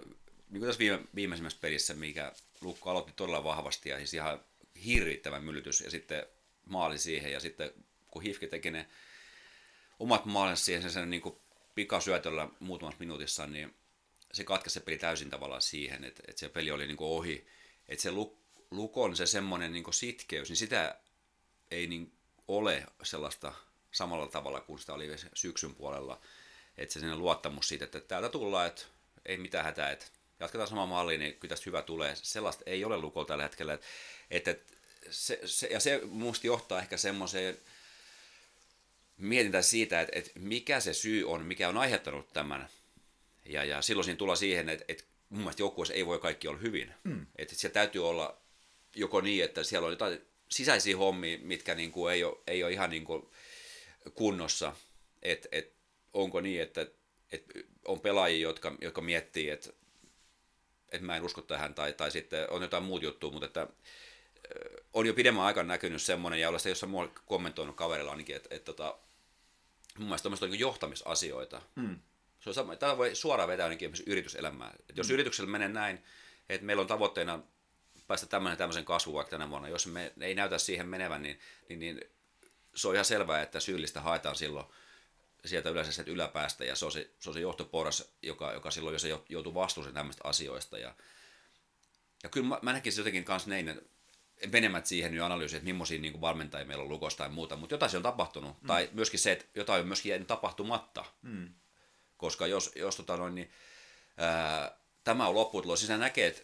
niin kuin tässä viime, viimeisimmässä pelissä, mikä Lukko aloitti todella vahvasti ja siis ihan hirvittävä myllytys ja sitten maali siihen ja sitten kun Hifki teki ne omat maalinsa siihen sen, sen niin kuin pikasyötöllä muutamassa minuutissa, niin se katkaisi se peli täysin tavallaan siihen, että, että se peli oli niin kuin ohi. Että se Luk, Lukon se semmoinen niin sitkeys, niin sitä ei niin ole sellaista samalla tavalla kuin sitä oli syksyn puolella että se luottamus siitä, että täältä tullaan, että ei mitään hätää, että jatketaan sama malli, niin kyllä tästä hyvä tulee. Sellaista ei ole lukolla tällä hetkellä. Että, että se, se, ja se minusta johtaa ehkä semmoiseen mietintään siitä, että, että mikä se syy on, mikä on aiheuttanut tämän. Ja, ja silloin siinä tulee siihen, että, että mun mielestä joukkueessa ei voi kaikki olla hyvin. Mm. Että siellä täytyy olla joko niin, että siellä on jotain sisäisiä hommia, mitkä niin kuin ei, ole, ei ole ihan niin kuin kunnossa. Että et onko niin, että, että on pelaajia, jotka, jotka miettii, että, että mä en usko tähän, tai, tai sitten on jotain muut juttua, mutta että on jo pidemmän aikaa näkynyt semmoinen, ja olen sitä jossain muualla kommentoinut kaverilla ainakin, että, että, että mun mielestä on niin johtamisasioita. Hmm. Se on sama, tämä voi suoraan vetää ainakin yrityselämää. Että jos hmm. yrityksellä menee näin, että meillä on tavoitteena päästä tämmöinen tämmöisen kasvu vaikka tänä vuonna, jos me ei näytä siihen menevän, niin, niin, niin se on ihan selvää, että syyllistä haetaan silloin sieltä yleensä sieltä yläpäästä, ja se on se, se, on se johtoporras, joka, joka silloin, jos se joutuu vastuuseen tämmöistä asioista, ja ja kyllä mä, mä näkisin jotenkin kanssa näin, menemät siihen nyt analyysiin, että millaisia niin valmentajia meillä on lukosta tai muuta, mutta jotain se on tapahtunut. Mm. Tai myöskin se, että jotain on myöskin jäänyt tapahtumatta. Mm. Koska jos, jos tota noin, niin, ää, tämä on lopputulos, siis näkee, että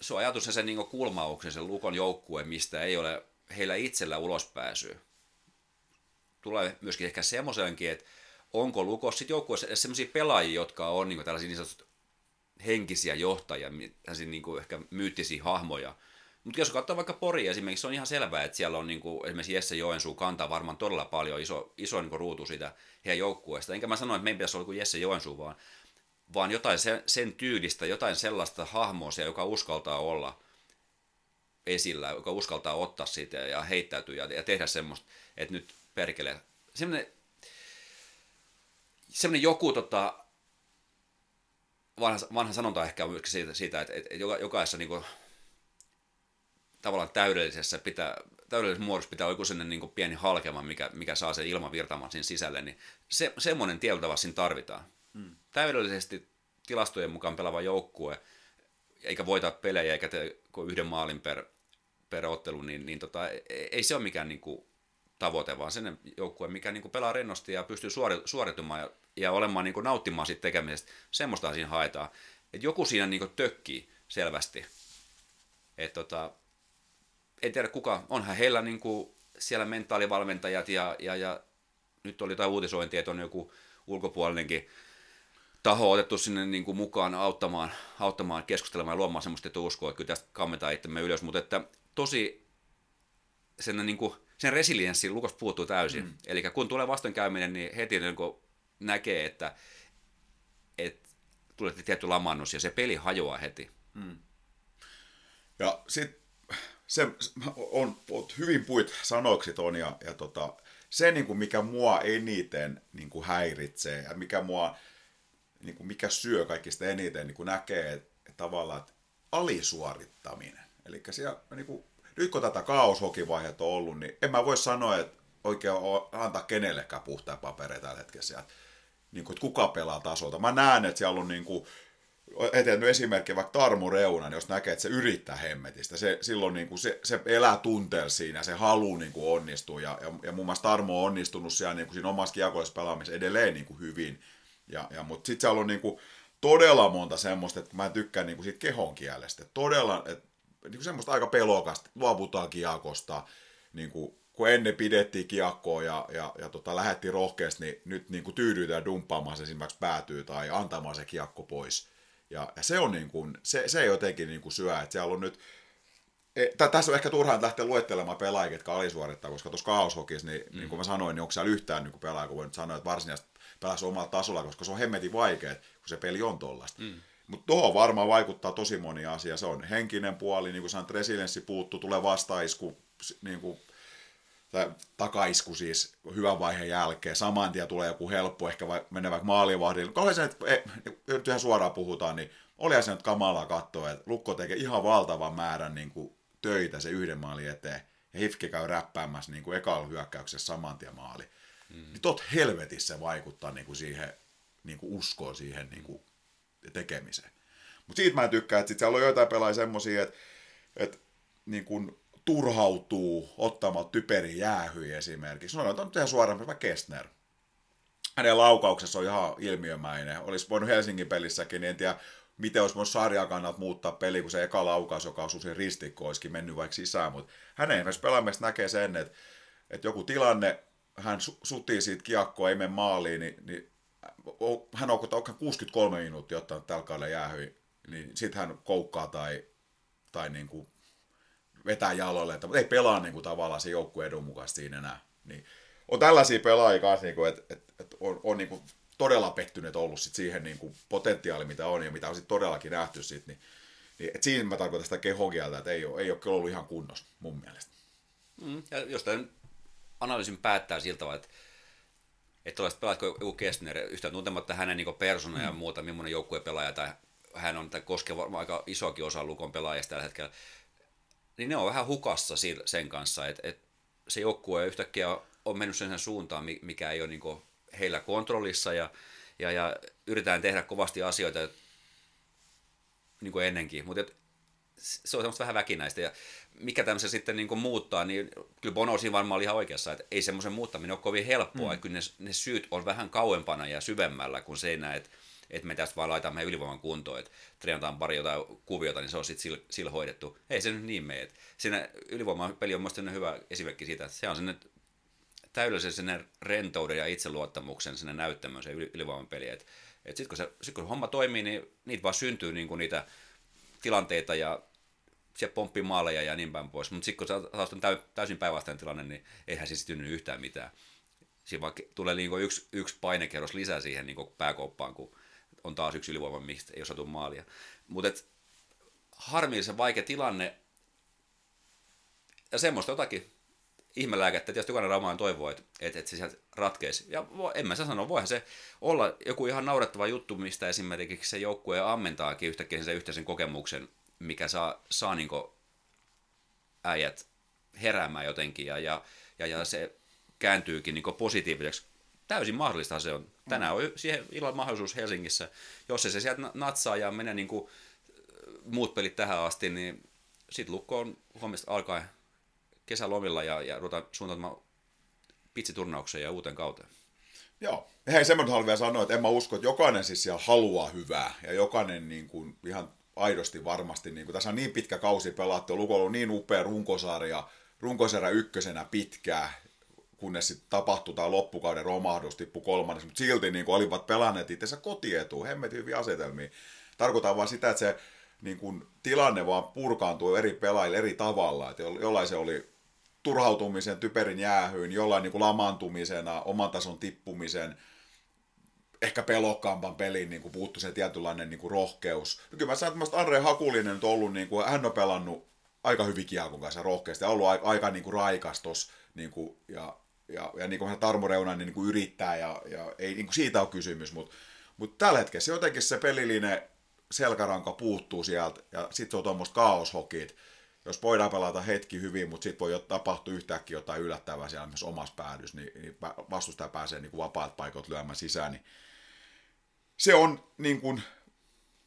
se on ajatus sen niin kulmauksen, sen lukon joukkueen, mistä ei ole heillä itsellä ulospääsyä. Tulee myöskin ehkä semmoisenkin, että onko lukossa sitten joukkueessa sellaisia pelaajia, jotka on niin tällaisia niin henkisiä johtajia, tällaisia niin ehkä myyttisiä hahmoja, mutta jos katsoo vaikka Pori esimerkiksi, se on ihan selvää, että siellä on niin kuin, esimerkiksi Jesse Joensuu kantaa varmaan todella paljon iso, iso niin ruutu siitä heidän joukkueesta. Enkä mä sano, että meidän pitäisi olla kuin Jesse Joensuu, vaan, vaan jotain sen, sen tyylistä, jotain sellaista hahmoa siellä, joka uskaltaa olla esillä, joka uskaltaa ottaa siitä ja heittäytyä ja, ja tehdä semmoista, että nyt perkele. Semmoinen, semmoinen joku tota, vanha, vanha sanonta ehkä on myöskin siitä, siitä että, että joka, jokaisessa niin kuin, tavallaan täydellisessä pitää, täydellisessä muodossa pitää joku sellainen niin pieni halkema, mikä, mikä saa sen ilman virtaamaan siinä sisälle, niin se, semmoinen tietyllä siinä tarvitaan. Hmm. Täydellisesti tilastojen mukaan pelaava joukkue, eikä voita pelejä eikä tee yhden maalin per, per ottelu, niin, niin tota, ei se ole mikään niin kuin, tavoite, vaan sen joukkue, mikä niin kuin, pelaa rennosti ja pystyy suori, suoritumaan ja, ja olemaan niin kuin, nauttimaan siitä tekemisestä, semmoista siinä haetaan. Et joku siinä niin kuin, tökkii selvästi. Et, tota, en tiedä kuka, onhan heillä niin kuin siellä mentaalivalmentajat ja, ja, ja nyt oli jotain uutisointia, että on joku ulkopuolinenkin taho otettu sinne niin kuin mukaan auttamaan, auttamaan keskustelemaan ja luomaan semmoista uskoa, että kyllä tästä kammetaan itsemme ylös, mutta että tosi sen, niin kuin, sen resilienssin lukos puuttuu täysin. Mm. Eli kun tulee vastoinkäyminen, niin heti niin kuin näkee, että, että tulee tietty lamannus ja se peli hajoaa heti. Mm. Ja sitten se on, on hyvin puit sanoksit on ja, ja tota, se, niin kuin mikä mua eniten niin kuin häiritsee ja mikä mua niin kuin mikä syö kaikista eniten, niin kuin näkee että tavallaan että alisuorittaminen. Eli siellä, niin kuin, nyt kun tätä kaoshokivaihetta on ollut, niin en mä voi sanoa, että oikein antaa kenellekään puhtaa papereita tällä hetkessä. Niin kuin, että kuka pelaa tasolta. Mä näen, että siellä on niin kuin, eteen esimerkki vaikka Tarmo Reunan, jos näkee, että se yrittää hemmetistä, se, silloin niin kuin se, se elää tunteella siinä, se halu niin kuin onnistuu, ja, ja, ja muun muassa Tarmo on onnistunut siellä niin kuin siinä omassa kiekollisessa pelaamisessa edelleen niin kuin hyvin, ja, ja, mutta sitten siellä on niin kuin todella monta semmoista, että mä tykkään niin kuin siitä kehon kielestä, todella, että niin kuin semmoista aika pelokasta, luovutaan kiekosta, niin kuin, kun ennen pidettiin kiekkoa ja, ja, ja tota, lähdettiin rohkeasti, niin nyt niin kuin tyydytään dumppaamaan se esimerkiksi päätyy tai antamaan se kiekko pois. Ja, ja se on niin kuin, se, se jotenkin niin kuin syö, että siellä on nyt, e, tässä on ehkä turhaan lähteä luettelemaan pelaajia, jotka alisuorittaa, koska tuossa kaoshokissa, niin, mm. niin kuin mä sanoin, niin onko siellä yhtään niin pelaaja, kun voi nyt sanoa, että varsinaisesti pelasi omalla tasolla, koska se on hemmetin vaikea, kun se peli on tollasta. Mm. Mutta tuohon varmaan vaikuttaa tosi moni asia. Se on henkinen puoli, niin kuin sanoit, resilienssi puuttuu, tulee vastaisku, niin kuin tai takaisku siis hyvän vaiheen jälkeen, saman tien tulee joku helppo, ehkä vai, mennä vaikka maalivahdille. Oli se, että e, nyt ihan suoraan puhutaan, niin oli se nyt kamalaa katsoa, että Lukko tekee ihan valtavan määrän niin kuin, töitä se yhden maalin eteen, ja Hifke käy räppäämässä niin kuin ekalla hyökkäyksessä saman tien maali. Mm. Niin tot helvetissä vaikuttaa niin kuin siihen niin kuin uskoon siihen niin kuin, tekemiseen. Mutta siitä mä en tykkää, että sit siellä on joitain pelaajia semmosia, että, että niin kuin, turhautuu ottamaan typeri jäähyjä esimerkiksi. No, on ihan suoraan vaikka Kestner. Hänen laukauksessa on ihan ilmiömäinen. Olisi voinut Helsingin pelissäkin, niin en tiedä, miten olisi voinut sarjan muuttaa peli, kun se eka laukaus, joka osui siihen ristikko, olisikin mennyt vaikka sisään. Mutta hänen esimerkiksi pelaamista näkee sen, että, että joku tilanne, hän sutii siitä kiekkoa, ei mene maaliin, niin, niin hän on, on 63 minuuttia ottanut tällä kaudella jäähyi, niin sitten hän koukkaa tai, tai niin kuin vetää jaloille, että ei pelaa niin kuin tavallaan se joukkueen edun mukaisesti siinä enää. Niin on tällaisia pelaajia kanssa, niin kuin, että, että, että on, on niin kuin todella pettyneet ollut sit siihen niin kuin potentiaali, mitä on ja mitä on sit todellakin nähty sit, niin, niin että siinä mä tarkoitan sitä kehokieltä, että ei ole, ei ole kyllä ollut ihan kunnossa mun mielestä. Mm, ja jos tämän analyysin päättää siltä tavalla, että että tällaiset pelaat kuin joku Kestner, yhtä tuntematta hänen niin persona mm. ja muuta, millainen joukkuepelaaja tai hän on, varmaan aika isoakin osa Lukon pelaajista tällä hetkellä, niin ne on vähän hukassa sen kanssa, että, että se joukkue yhtäkkiä on mennyt sen suuntaan, mikä ei ole niin heillä kontrollissa ja, ja, ja yritetään tehdä kovasti asioita niin kuin ennenkin, mutta se on semmoista vähän väkinäistä. Ja mikä tämmöisen sitten niin muuttaa, niin kyllä Bono siinä varmaan oli ihan oikeassa, että ei semmoisen muuttaminen ole kovin helppoa. Mm. Kyllä ne, ne, syyt on vähän kauempana ja syvemmällä kuin se että, että me tästä vaan laitamme ylivoiman kuntoon, että treenataan pari jotain kuviota, niin se on sitten sillä sil hoidettu. Ei se nyt niin mene. Siinä ylivoiman peli on mielestäni hyvä esimerkki siitä, että se on sinne täydellisen sinne rentouden ja itseluottamuksen sinne näyttämään se ylivoiman peli. Että et sitten kun, se, sit kun homma toimii, niin niitä vaan syntyy niin kuin niitä tilanteita ja se pomppii maaleja ja niin päin pois. Mutta sitten kun taas on täysin päinvastainen tilanne, niin eihän siis synny yhtään mitään. Siinä vaan tulee niin yksi, yksi painekerros lisää siihen niin pääkouppaan, kun on taas yksi ylivoima, mistä ei osatu maalia. Mutta harmillisen vaikea tilanne. Ja semmoista jotakin ihmelääkettä, tietysti jokainen raumaan toivoo, että, että, että se sieltä ratkeisi. Ja en mä sano, voihan se olla joku ihan naurettava juttu, mistä esimerkiksi se joukkue ammentaakin yhtäkkiä sen yhteisen kokemuksen, mikä saa, saa niin äijät heräämään jotenkin ja, ja, ja, ja se kääntyykin niin positiiviseksi. Täysin mahdollista se on. Tänään on siihen illan mahdollisuus Helsingissä. Jos se sieltä natsaa ja menee niin kuin muut pelit tähän asti, niin sitten Lukko on huomista alkaen kesälomilla ja, ja ruvetaan suuntaamaan pitsiturnaukseen ja uuteen kauteen. Joo. Hei, semmoinen haluan vielä sanoa, että en mä usko, että jokainen siis siellä haluaa hyvää ja jokainen niin kuin, ihan aidosti varmasti, niin kuin, tässä on niin pitkä kausi pelattu, Luko on niin upea runkosarja, runkosarja ykkösenä pitkää, kunnes sitten tapahtui tämä loppukauden romahdus, tippu kolmannes, mutta silti niin olivat pelanneet itse kotietuun, hemmetin hyviä asetelmia. Tarkoitan vaan sitä, että se niin kuin, tilanne vaan purkaantuu eri pelaajille eri tavalla, että jollain se oli turhautumisen, typerin jäähyyn, jollain niin kuin oman tason tippumisen, ehkä pelokkaampan pelin niin puuttu se tietynlainen niin rohkeus. No kyllä mä sanon, että Andre Hakulinen on ollut, niin kuin, hän on pelannut aika hyvin kiekon kanssa rohkeasti ja ollut aika, aika niin kuin raikas tossa, niin kuin, ja, ja, ja niin kuin hän Tarmo Reunainen niin kuin yrittää ja, ja ei niin kuin siitä ole kysymys, mutta mutta tällä hetkellä se jotenkin se pelillinen selkäranka puuttuu sieltä ja sitten se on tuommoista kaoshokit, jos voidaan pelata hetki hyvin, mutta sitten voi tapahtua yhtäkkiä jotain yllättävää siellä myös omassa päädyssä, niin, niin vastustaja pääsee niin kuin vapaat paikot lyömään sisään, niin se on niin kuin,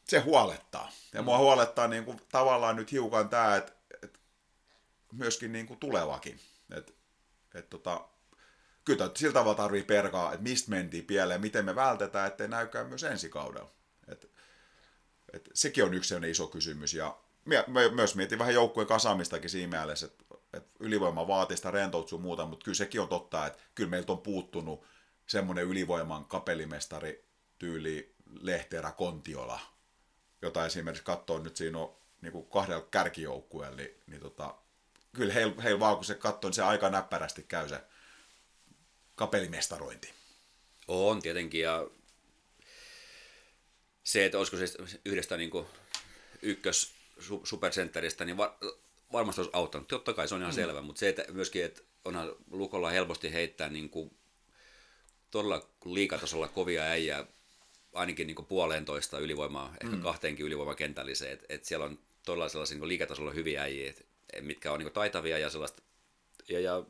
se huolettaa. Ja mua mm. huolettaa niin kuin, tavallaan nyt hiukan tämä, että, että myöskin niin kuin tulevakin. Et, et, tota, kyllä sillä tavalla tarvii perkaa, että mistä mentiin pieleen, miten me vältetään, ettei näykään myös ensi kaudella. Et, et, sekin on yksi iso kysymys. Ja myös mietin vähän joukkueen kasaamistakin siinä mielessä, että, että ylivoima vaatii sitä rentoutta sun muuta, mutta kyllä sekin on totta, että kyllä meiltä on puuttunut semmoinen ylivoiman kapelimestari tyyli Lehterä Kontiola, jota esimerkiksi katsoo nyt siinä on niin kuin kahdella kärkijoukkueella, niin, niin tota, kyllä heillä heil vaan kun se katsoo, niin se aika näppärästi käy se kapelimestarointi. On tietenkin, ja se, että olisiko se yhdestä niin kuin ykkös supercentteristä, niin var, varmasti olisi auttanut. Totta kai se on ihan mm. selvä, mutta se, että myöskin, että onhan Lukolla helposti heittää niin kuin todella liikatasolla kovia äijää, ainakin niin puolentoista ylivoimaa, ehkä mm. kahteenkin ylivoimakentälliseen, että et siellä on todella sellaisia niin liikatasolla hyviä äijiä, mitkä on niin taitavia ja sellaista, ja, ja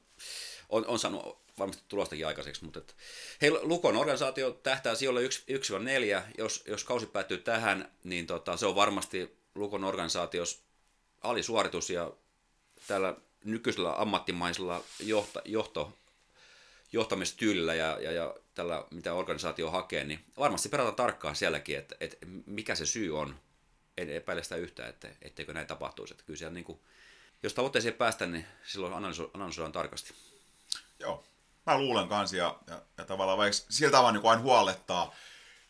on, on saanut varmasti tulostakin aikaiseksi, mutta et, hei, Lukon organisaatio tähtää sijoille 1-4, jos, jos kausi päättyy tähän, niin tota, se on varmasti Lukon organisaatiossa alisuoritus ja tällä nykyisellä ammattimaisella johto, johto, johtamistyylillä ja, ja, ja tällä, mitä organisaatio hakee, niin varmasti perataan tarkkaan sielläkin, että, että mikä se syy on. En epäile sitä yhtään, että, etteikö näin tapahtuisi. Että kyllä siellä niin kuin, jos tavoitteeseen päästä, niin silloin analyso, analysoidaan tarkasti. Joo, mä luulen kanssa ja, ja, ja tavallaan vaikka sillä tavalla niin aina huolettaa,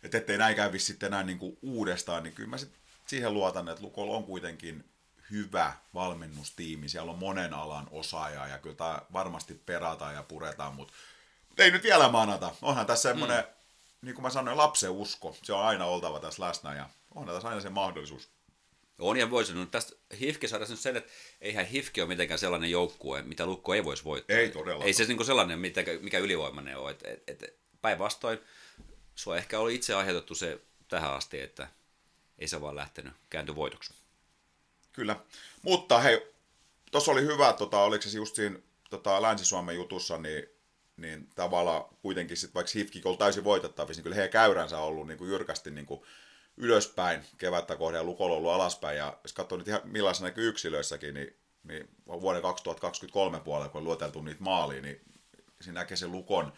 että ettei näin kävisi sitten enää niin kuin uudestaan, niin kyllä mä sit siihen luotan, että Lukolla on kuitenkin hyvä valmennustiimi. Siellä on monen alan osaaja ja kyllä tämä varmasti perataan ja puretaan, mutta, mutta ei nyt vielä manata. Onhan tässä semmoinen, mm. niin kuin mä sanoin, lapsen usko. Se on aina oltava tässä läsnä ja onhan tässä aina se mahdollisuus. On ja voisi sanoa, tästä hifki saada sen, että eihän Hifki ole mitenkään sellainen joukkue, mitä Lukko ei voisi voittaa. Ei todella. Ei se niin sellainen, mikä ylivoimainen on. Et, et, et, päinvastoin, on ehkä ollut itse aiheutettu se tähän asti, että ei se vaan lähtenyt käänty voitoksi. Kyllä. Mutta hei, tuossa oli hyvä, tota, oliko se just siinä tota, Länsi-Suomen jutussa, niin, niin tavallaan kuitenkin sit, vaikka Hifki on täysin voitettavissa, niin kyllä heidän käyränsä on ollut niin kuin jyrkästi niin kuin ylöspäin kevättä kohden ja Lukolla ollut alaspäin. Ja jos katsoo nyt ihan millaisena näkyy yksilöissäkin, niin, niin vuoden 2023 puolella, kun on luoteltu niitä maaliin, niin siinä näkee se Lukon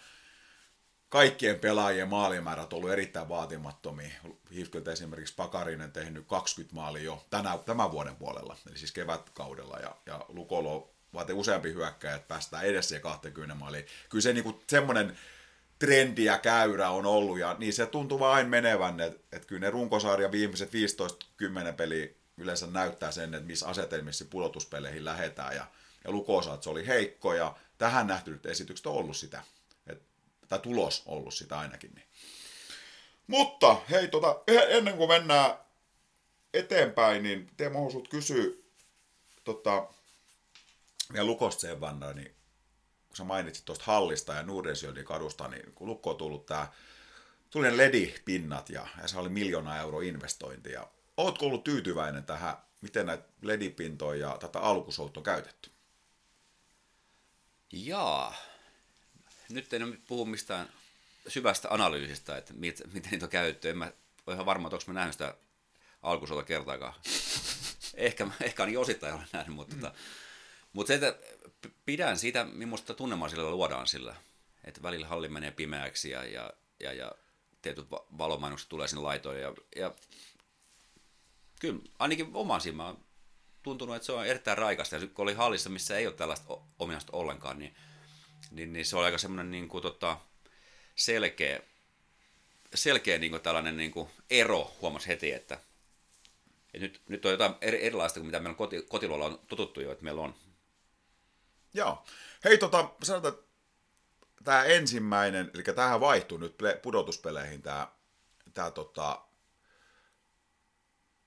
kaikkien pelaajien maalimäärät on ollut erittäin vaatimattomia. Hifkiltä esimerkiksi Pakarinen tehnyt 20 maalia jo tänä, tämän vuoden puolella, eli siis kevätkaudella, ja, ja Lukolo vaatii useampi hyökkäjä, että päästään edes siihen 20 maaliin. Kyllä se niinku, semmoinen trendi ja käyrä on ollut, ja niin se tuntuu vaan aina menevän, että, että kyllä ne runkosarja viimeiset 15-10 peliä yleensä näyttää sen, että missä asetelmissa pudotuspeleihin lähetään, ja, ja Luko että se oli heikko, ja tähän nähtynyt esitykset on ollut sitä tai tulos ollut sitä ainakin. Niin. Mutta hei, tota, ennen kuin mennään eteenpäin, niin tee mahdollisuus kysyä tota, vielä Lukosta sen vannan, niin kun sä mainitsit tuosta hallista ja Nordensjöldin kadusta, niin kun Lukko on tullut tää, tuli ne LED-pinnat ja, ja se oli miljoona euro investointi. Ja ootko ollut tyytyväinen tähän, miten näitä LED-pintoja ja tätä alkusout on käytetty? Jaa, nyt en puhu mistään syvästä analyysistä, että miten, niitä on käytetty. En mä ole ihan varma, että onko mä nähnyt sitä alkusota kertaakaan. ehkä, ehkä ainakin osittain olen nähnyt, mutta, mm. tota, mutta se, että pidän siitä, millaista tunnelmaa sillä luodaan sillä. Että välillä halli menee pimeäksi ja, ja, ja, ja tietyt valomainokset tulee sinne laitoille. Ja, ja kyllä ainakin oman silmään tuntunut, että se on erittäin raikasta. Ja kun oli hallissa, missä ei ole tällaista ominaista ollenkaan, niin – niin, niin se oli aika semmoinen niin kuin, tota, selkeä, selkeä niin kuin tällainen niin kuin ero, huomasi heti, että, että nyt, nyt on jotain eri, erilaista kuin mitä meillä koti, kotiluolla on totuttu jo, että meillä on. Joo. Hei, tota, sanotaan, tämä ensimmäinen, eli tähän vaihtuu nyt pudotuspeleihin tämä, tämä tota,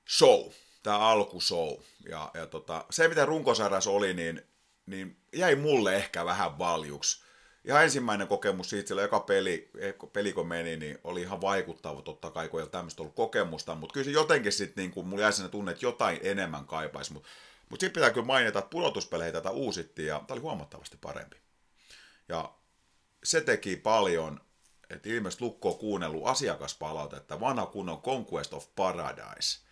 show, tämä alkushow. Ja, ja tota, se, mitä runkosarjassa oli, niin niin jäi mulle ehkä vähän valjuksi. Ihan ensimmäinen kokemus siitä, sillä joka peli, peli kun meni, niin oli ihan vaikuttava totta kai, kun ei ole tämmöistä ollut kokemusta, mutta kyllä se jotenkin sitten, niin kuin, mulla jäi tunne, että jotain enemmän kaipaisi, mutta mut sitten pitää kyllä mainita, että pudotuspelejä tätä uusittiin ja tämä oli huomattavasti parempi. Ja se teki paljon, että ilmeisesti Lukko on kuunnellut asiakaspalautetta, vanha kunnon Conquest of Paradise –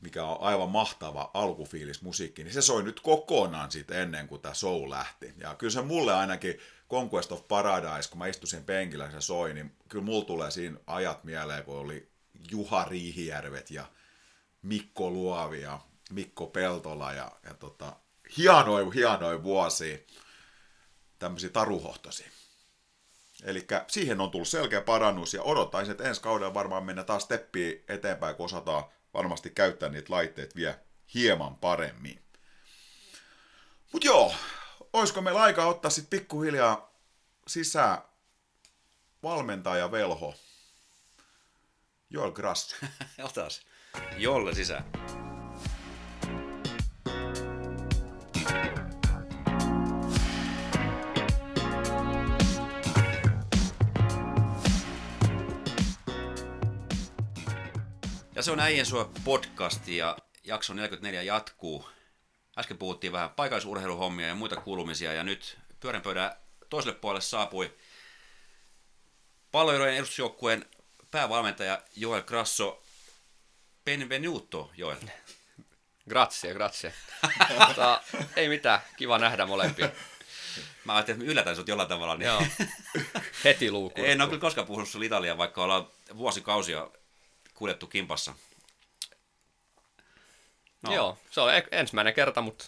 mikä on aivan mahtava alkufiilis musiikki, niin se soi nyt kokonaan siitä ennen kuin tämä show lähti. Ja kyllä se mulle ainakin Conquest of Paradise, kun mä istuin penkillä ja se soi, niin kyllä mulla tulee siinä ajat mieleen, kun oli Juha Riihijärvet ja Mikko Luovi ja Mikko Peltola ja, ja tota, hienoin, hienoin vuosi, tämmöisiä taruhohtoisia. Eli siihen on tullut selkeä parannus ja odottaisin, että ensi kaudella varmaan mennä taas steppiä eteenpäin, kun osataan varmasti käyttää niitä laitteet vielä hieman paremmin. Mut joo, olisiko meillä aika ottaa sitten pikkuhiljaa sisään valmentaja velho Joel Grass. Otas. Jolle sisään. Ja se on Äijän sua podcast ja jakso 44 jatkuu. Äsken puhuttiin vähän paikallisurheiluhommia ja muita kuulumisia ja nyt pyörän pöydän toiselle puolelle saapui palloilujen edustusjoukkueen päävalmentaja Joel Grasso. Benvenuto, Joel. Grazie, grazie. Mutta, ei mitään, kiva nähdä molempia. Mä ajattelin, että yllätän sut jollain tavalla. Niin... Joo. Heti luukuun. En ole kyllä koskaan puhunut sun Italiaa, vaikka ollaan vuosikausia kuljettu kimpassa. No. Joo, se on ensimmäinen kerta, mutta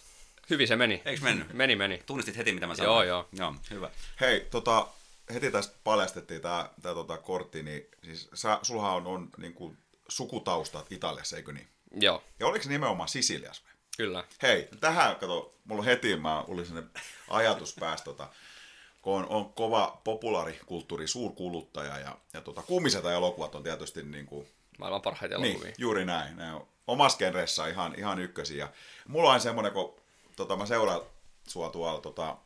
hyvin se meni. Eikö mennyt? Meni, meni. Tunnistit heti, mitä mä sanoin? Joo, joo. Joo, hyvä. Hei, tota, heti tästä paljastettiin tämä tää, tota, kortti, niin siis sä, sulha on, on niin kuin, sukutaustat Italiassa, eikö niin? Joo. Ja oliko se nimenomaan Sisilias? Kyllä. Hei, tähän, kato, mulla heti, mä oli sellainen ajatus päästä, tota, kun on, on kova populaarikulttuuri, suurkuluttaja ja, ja tota, kumiset elokuvat on tietysti niin kuin, Maailman parhaita niin, elokuvia. Niin, juuri näin. Ne on omassa genressä ihan, ihan ykkösiä. Mulla on semmoinen, kun tota, mä seuraan sua tuolla tota,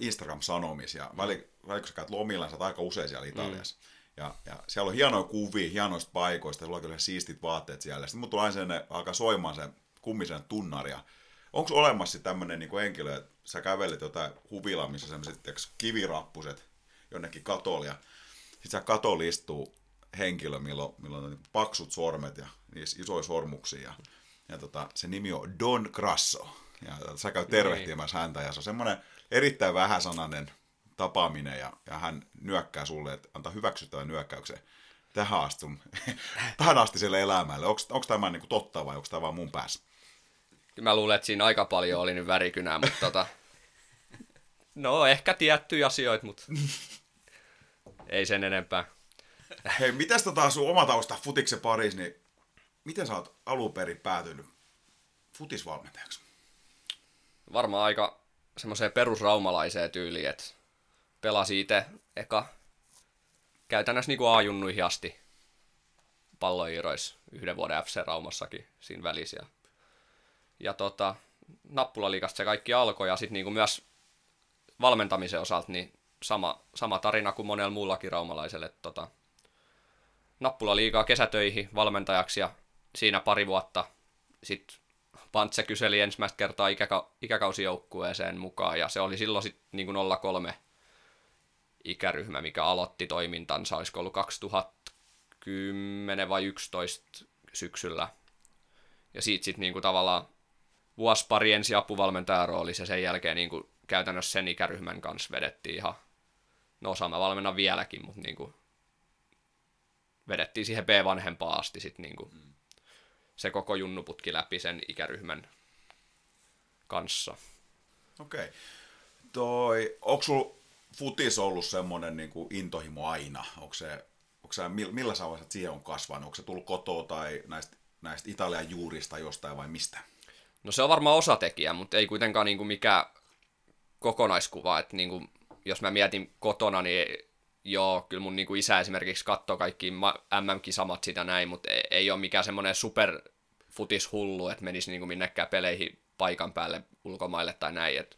Instagram-sanomis, ja väli, väli, kun sä käyt lomilla, sä aika usein siellä Italiassa. Mm. Ja, ja, siellä on hienoja kuvia hienoista paikoista, sulla on kyllä siistit vaatteet siellä. Sitten mut tulee aina alkaa soimaan se kummisen tunnari. Onko olemassa tämmöinen niin henkilö, että sä kävelet jotain huvilaa, missä sellaiset kivirappuset jonnekin katolle, ja sitten sä katolla istuu henkilö, milloin, milloin on niin paksut sormet ja isoja sormuksia. Ja, ja tota, se nimi on Don Grasso. Ja sä käyt tervehtimässä häntä ja se on semmoinen erittäin vähäsanainen tapaaminen ja, ja hän nyökkää sulle, että antaa hyväksyttävän nyökkäyksen tähän asti, sun, tähän asti sille elämälle. Onko tämä niinku totta vai onko tämä vaan mun päässä? Mä luulen, että siinä aika paljon oli nyt värikynää, mutta tota... No, ehkä tiettyjä asioita, mutta ei sen enempää. Hei, mitäs tota sun oma tausta futiksen parissa, niin miten sä oot alun perin päätynyt futisvalmentajaksi? Varmaan aika semmoiseen perusraumalaiseen tyyliin, että pelasi itse eka käytännössä niin kuin asti palloirois yhden vuoden FC Raumassakin siinä välissä. Ja, ja tota, nappulaliikasta se kaikki alkoi ja sitten niin myös valmentamisen osalta niin sama, sama tarina kuin monella muullakin raumalaiselle. Tota, nappulaliigaa kesätöihin valmentajaksi ja siinä pari vuotta sitten Pantse kyseli ensimmäistä kertaa ikäka- ikäkausijoukkueeseen mukaan ja se oli silloin sitten niin 03 ikäryhmä, mikä aloitti toimintansa, olisiko ollut 2010 vai 11 syksyllä. Ja siitä sitten niinku tavallaan vuosi pari ensi apuvalmentajan ja sen jälkeen niinku käytännössä sen ikäryhmän kanssa vedettiin ihan, no osa mä valmennan vieläkin, mutta niinku vedettiin siihen B-vanhempaa asti sitten niinku mm. se koko junnuputki läpi sen ikäryhmän kanssa. Okei. Okay. Toi, onko sulla futis ollut semmoinen niin kuin intohimo aina? Onko se, onko se, millä sä että siihen on kasvanut? Onko se tullut kotoa tai näistä, näistä Italian juurista jostain vai mistä? No se on varmaan osatekijä, mutta ei kuitenkaan niin kuin mikä kokonaiskuva. Että niin kuin, jos mä mietin kotona, niin joo, kyllä mun niin kuin isä esimerkiksi katsoo kaikki MM-kisamat sitä näin, mutta ei, ei ole mikään semmoinen super futishullu, että menisi niin kuin minnekään peleihin paikan päälle ulkomaille tai näin. Et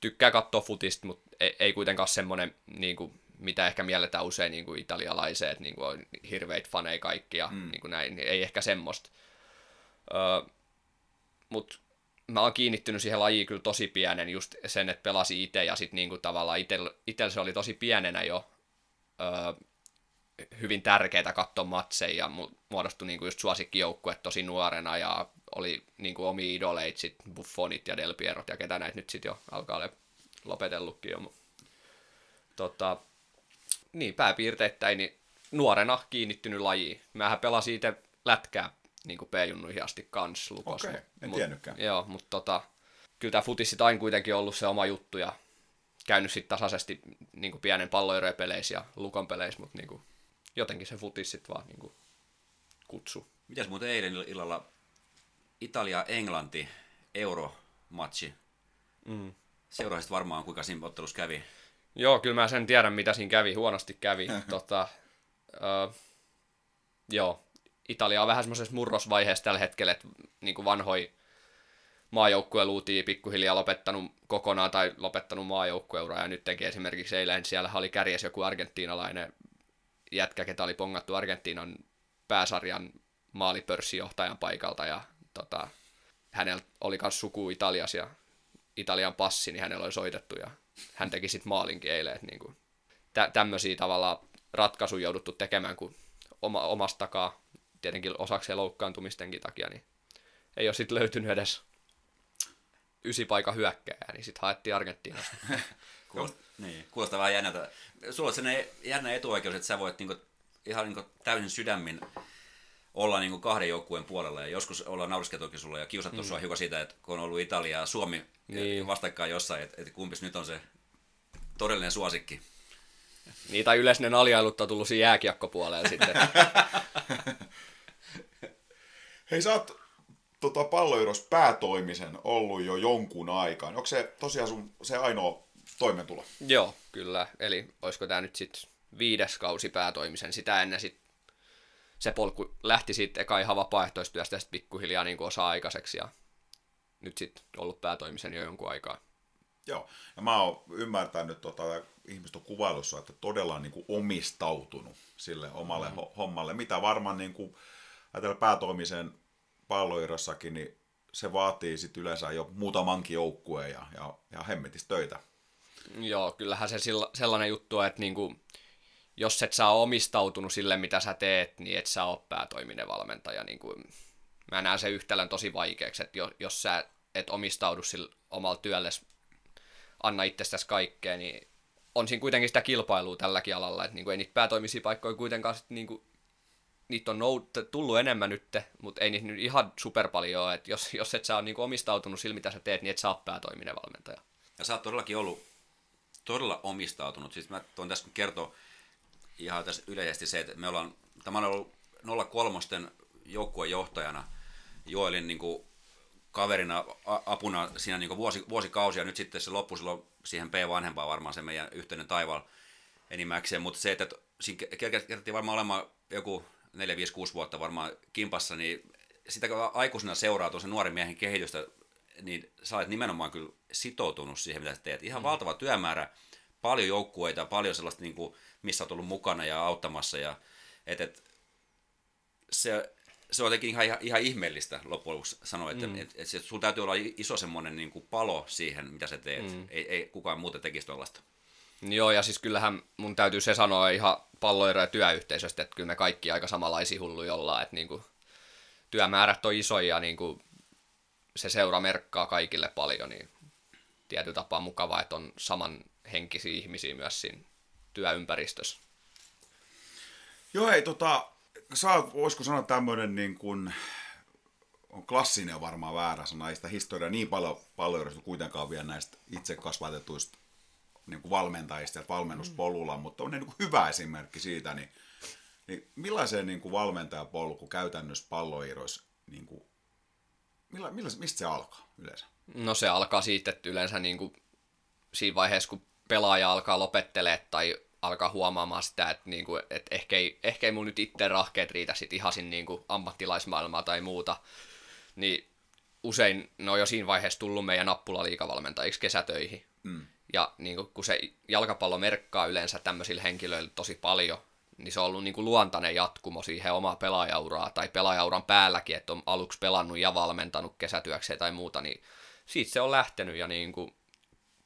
tykkää katsoa futista, mutta ei, ei kuitenkaan semmoinen, niin kuin, mitä ehkä mielletään usein niin kuin italialaiset, niin kuin on hirveitä faneja kaikki ja mm. niin kuin näin, niin ei ehkä semmoista. Öö, mutta mä oon kiinnittynyt siihen lajiin kyllä tosi pienen, just sen, että pelasi itse ja sitten niinku tavallaan itsellä se oli tosi pienenä jo öö, hyvin tärkeää katsoa matseja ja muodostui niinku just suosikkijoukkue tosi nuorena ja oli niinku omi idoleit, sit Buffonit ja Del Pierot ja ketä näitä nyt sitten jo alkaa olla lopetellutkin jo. Tota, niin, pääpiirteittäin niin nuorena kiinnittynyt lajiin. Mähän pelasin itse lätkää niin kuin P-junnuihin asti kans Lukossa. Okei, okay, en tiennytkään. Joo, mutta tota, kyllä tämä futis sit aina kuitenkin ollut se oma juttu ja käynyt sitten tasaisesti niin kuin pienen palloirojen peleissä ja Lukon peleissä, mutta niin kuin, jotenkin se futis sitten vaan niin kuin, kutsu. Mitäs muuten eilen illalla Italia-Englanti euromatchi? Mm. Seurasit varmaan, kuinka siinä ottelussa kävi. Joo, kyllä mä sen tiedän, mitä siinä kävi. Huonosti kävi. tota, uh, joo, Italia on vähän semmoisessa murrosvaiheessa tällä hetkellä, että niin kuin luutiin pikkuhiljaa lopettanut kokonaan tai lopettanut maajoukkueuraa ja nytkin esimerkiksi eilen siellä oli kärjes joku argentiinalainen jätkä, ketä oli pongattu Argentiinan pääsarjan maalipörssijohtajan paikalta ja tota, hänellä oli myös suku Italiassa ja Italian passi, niin hänellä oli soitettu ja hän teki sitten maalinkin eilen. Että niin tä- tämmöisiä tavalla ratkaisuja jouduttu tekemään, kun oma, omasta takaa, tietenkin osaksi loukkaantumistenkin takia, niin ei ole sitten löytynyt edes paikan hyökkääjää, niin sitten haettiin Argentiinasta. Kuulostaa, niin, kuulostaa vähän jännältä. Sulla on sellainen jännä etuoikeus, että sä voit niinku, ihan niinku täysin sydämin olla niin kuin kahden joukkueen puolella ja joskus ollaan nauriskeltukin sulle ja kiusattu mm. sua hiukan siitä, että kun on ollut Italia ja Suomi niin. vastakkain jossain, että, että kumpis nyt on se todellinen suosikki. Niin, tai yleinen aliailutta tullut siinä jääkiekkopuolella sitten. Hei, sä oot tota, palloiros päätoimisen ollut jo jonkun aikaan. Onko se tosiaan sun, se ainoa toimentulo? Joo, kyllä. Eli olisiko tämä nyt sitten viides kausi päätoimisen. Sitä ennen sit se polku lähti sitten eka ihan vapaaehtoistyöstä ja sitten pikkuhiljaa niin osa-aikaiseksi ja nyt sitten ollut päätoimisen jo jonkun aikaa. Joo, ja mä oon ymmärtänyt, tota, ihmiset on kuvailussa, että todella on niin kuin omistautunut sille omalle mm. hommalle, mitä varmaan niin kuin, ajatella päätoimisen palloirossakin, niin se vaatii sitten yleensä jo muutamankin joukkueen ja, ja, ja hemmetistä töitä. Joo, kyllähän se sellainen juttu että niinku, jos et sä ole omistautunut sille, mitä sä teet, niin et sä ole päätoiminen valmentaja. Niin kuin, mä näen sen yhtälön tosi vaikeaksi, että jos, jos sä et omistaudu sille omalla työllesi, anna itsestäsi kaikkea, niin on siinä kuitenkin sitä kilpailua tälläkin alalla, että niin kuin ei niitä päätoimisia paikkoja kuitenkaan sit niin kuin, niitä on nou- tullut enemmän nyt, mutta ei niitä nyt ihan super paljon että jos, jos et sä ole niin kuin omistautunut sillä, mitä sä teet, niin et sä ole päätoiminen valmentaja. Ja sä oot todellakin ollut todella omistautunut. Siis mä tuon tässä kertoa ihan tässä yleisesti se, että me ollaan, tämä on ollut 03 joukkueen johtajana Joelin niin kuin kaverina, apuna siinä niin vuosi, vuosikausia. Nyt sitten se loppui silloin siihen P-vanhempaan varmaan se meidän yhteinen taival enimmäkseen. Mutta se, että siinä kerrottiin varmaan olemaan joku 4, 5, 6 vuotta varmaan kimpassa, niin sitä kun aikuisena seuraa tuossa nuoren miehen kehitystä, niin sä olet nimenomaan kyllä sitoutunut siihen, mitä sä teet. Ihan mm. valtava työmäärä, paljon joukkueita, paljon sellaista, niin kuin, missä olet ollut mukana ja auttamassa. Ja, et, et, se, se on jotenkin ihan, ihan, ihan ihmeellistä loppujen lopuksi sanoa, että mm. et, et, et sun täytyy olla iso semmoinen niin kuin palo siihen, mitä sä teet. Mm. Ei, ei kukaan muuta tekisi tuollaista. Joo, ja siis kyllähän mun täytyy se sanoa ihan palloiro- ja työyhteisöstä, että kyllä me kaikki aika samanlaisia hulluja ollaan, että niin kuin, työmäärät on isoja ja kuin, se seura merkkaa kaikille paljon, niin tietyllä tapaa mukavaa, että on samanhenkisiä ihmisiä myös siinä työympäristössä. Joo, ei tota, saa, voisiko sanoa tämmöinen niin kuin, on klassinen varmaan väärä sana, ei sitä historiaa niin paljon, paljon kuitenkaan vielä näistä itse kasvatetuista niin kuin valmentajista ja valmennuspolulla, mm. mutta on niin kuin hyvä esimerkki siitä, niin, niin millaiseen niin kuin valmentajapolku käytännössä palloiroissa, niin kuin, milla, milla, mistä se alkaa yleensä? No se alkaa siitä, että yleensä niin kuin siinä vaiheessa, kun pelaaja alkaa lopettelee tai alkaa huomaamaan sitä, että, niin kuin, että ehkä, ei, ehkä ei mun nyt itse rahkeet riitä sit ihan sinne niin kuin ammattilaismaailmaa tai muuta, niin usein ne on jo siinä vaiheessa tullut meidän nappulaliikavalmentajiksi kesätöihin. Mm. Ja niin kuin, kun se jalkapallo merkkaa yleensä tämmöisillä henkilöillä tosi paljon, niin se on ollut niin kuin luontainen jatkumo siihen omaa pelaajauraa tai pelaajauran päälläkin, että on aluksi pelannut ja valmentanut kesätyökseen tai muuta, niin siitä se on lähtenyt ja niin kuin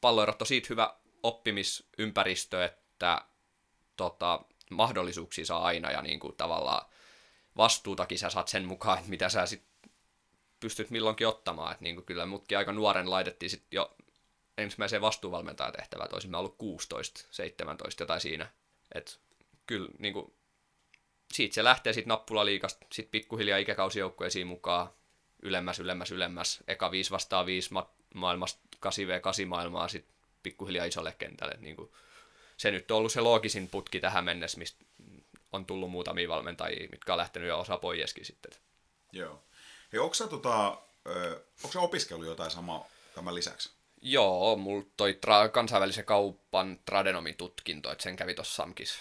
palloerot on siitä hyvä oppimisympäristö, että tota, mahdollisuuksia saa aina ja niin kuin tavallaan vastuutakin sä saat sen mukaan, että mitä sä sit pystyt milloinkin ottamaan. Että niin kuin kyllä mutkin aika nuoren laitettiin sit jo ensimmäiseen vastuuvalmentajatehtävään, että olisimme ollut 16, 17 jotain siinä. Et kyllä niin kuin, siitä se lähtee sitten nappulaliikasta, sitten pikkuhiljaa ikäkausijoukkueisiin mukaan, ylemmäs, ylemmäs, ylemmäs, eka 5 vastaa 5 ma- maailmasta 8v8 maailmaa, sitten pikkuhiljaa isolle kentälle. niin kuin, se nyt on ollut se loogisin putki tähän mennessä, mistä on tullut muutamia valmentajia, mitkä on lähtenyt jo osa poieskin sitten. Joo. Hei, onko sä, tota, onko sä opiskellut jotain samaa tämän lisäksi? Joo, mulla toi tra- kansainvälisen kaupan tradenomin tutkinto, että sen kävi tuossa SAMKis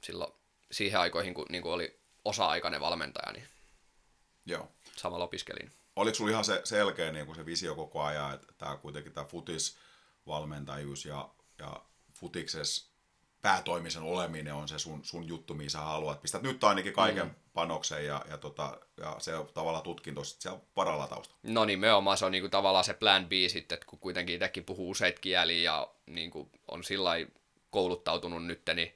silloin siihen aikoihin, kun niin kuin oli osa-aikainen valmentaja, niin Joo. samalla opiskelin. Oliko sulla ihan se selkeä niin kuin se visio koko ajan, että tämä kuitenkin tämä futisvalmentajuus ja, ja futikses päätoimisen oleminen on se sun, sun juttu, mihin sä haluat. Pistät nyt ainakin kaiken mm. panoksen ja, ja, tota, ja se on tavallaan tutkinto siellä paralla tausta. No nimenomaan se on niinku tavallaan se plan B sitten, että kun kuitenkin itsekin puhuu useita kieliä ja niinku on sillä kouluttautunut nyt, niin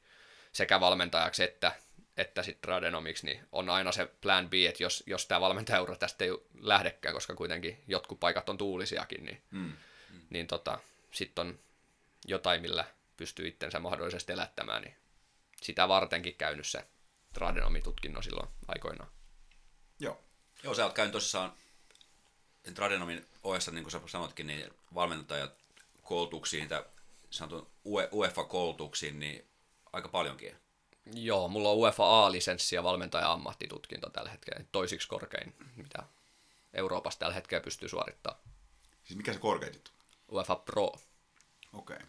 sekä valmentajaksi että, että sitten radenomiksi, niin on aina se plan B, että jos, jos tämä valmentajaura tästä ei lähdekään, koska kuitenkin jotkut paikat on tuulisiakin, niin. Mm. niin tota, sitten on jotain, millä pystyy itsensä mahdollisesti elättämään, niin sitä vartenkin käynyt se tradenomitutkinno silloin aikoinaan. Joo. Joo, sä oot käynyt tosissaan tradenomin ohessa, niin kuin sä sanotkin, niin valmentajat koulutuksiin, niitä sanotun UEFA-koulutuksiin, niin aika paljonkin. Joo, mulla on UEFA A-lisenssi ja valmentaja ammattitutkinto tällä hetkellä, toisiksi korkein, mitä Euroopassa tällä hetkellä pystyy suorittamaan. Siis mikä se korkein juttu? UEFA Pro. Okei. Okay.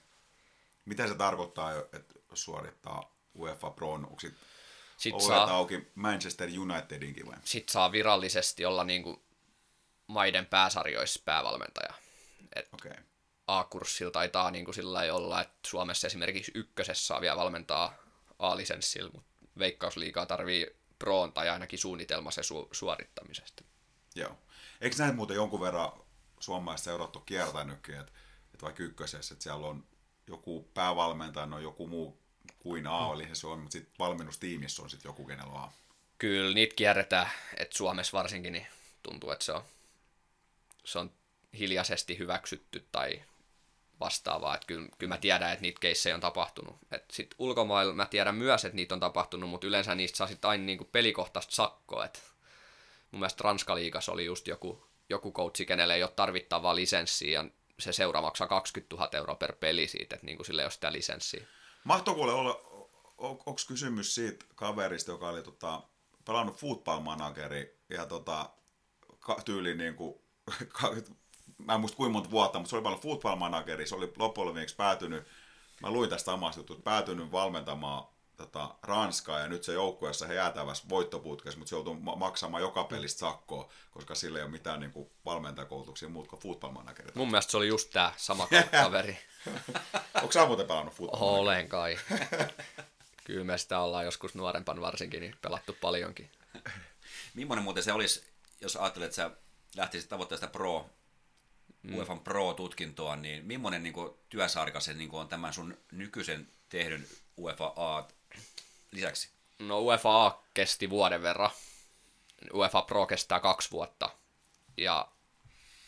Mitä se tarkoittaa, että suorittaa UEFA Pro? Onko sit sit saa, auki Manchester Unitedinkin vai? Sitten saa virallisesti olla niinku maiden pääsarjoissa päävalmentaja. Et okay. A-kurssilla taitaa niinku sillä olla, että Suomessa esimerkiksi ykkösessä saa vielä valmentaa A-lisenssillä, mutta veikkausliikaa tarvii proon tai ainakin suunnitelma se su- suorittamisesta. Joo. Eikö näin muuten jonkun verran suomalaiset seurat ole kiertänytkin, että, että vaikka ykkösessä, että siellä on joku päävalmentaja, on joku muu kuin A, eli se on, mutta sitten valmennustiimissä on sitten joku, kenellä on A. Kyllä niitä kierretään, että Suomessa varsinkin niin tuntuu, että se on, se on hiljaisesti hyväksytty tai vastaavaa. Että kyllä, kyllä mä tiedän, että niitä keissejä on tapahtunut. Sitten ulkomailla mä tiedän myös, että niitä on tapahtunut, mutta yleensä niistä saa sitten aina niinku pelikohtaista sakkoa. Et mun mielestä Ranskaliikas oli just joku, joku coachi, kenelle ei ole tarvittavaa lisenssiä, ja se seura maksaa 20 000 euroa per peli siitä, että niinku sille ei ole sitä lisenssiä. Mahtoiko olla, onko kysymys siitä kaverista, joka oli tota, pelannut football manageri ja tota, tyyli niin kuin, ka, mä en muista kuinka monta vuotta, mutta se oli paljon football manageri, se oli loppujen päätynyt, mä luin tästä samasta jutusta, päätynyt valmentamaan tota, Ranskaa ja nyt se joukkueessa he jäätävässä voittoputkessa, mutta se joutuu maksamaan joka pelistä sakkoa, koska sillä ei ole mitään niin kuin, valmentajakoulutuksia muut kuin football managerit. Mun mielestä se oli just tää sama kaveri. Onko sä muuten pelannut football Olen kai. Kyllä me sitä ollaan joskus nuorempan varsinkin niin pelattu paljonkin. Millainen muuten se olisi, jos ajattelet, että sä lähtisit tavoitteesta pro, mm. UEFA Pro-tutkintoa, niin millainen niin kuin, työsarka se niin kuin, on tämän sun nykyisen tehdyn UEFA A lisäksi? No UEFA kesti vuoden verran. UEFA Pro kestää kaksi vuotta. Ja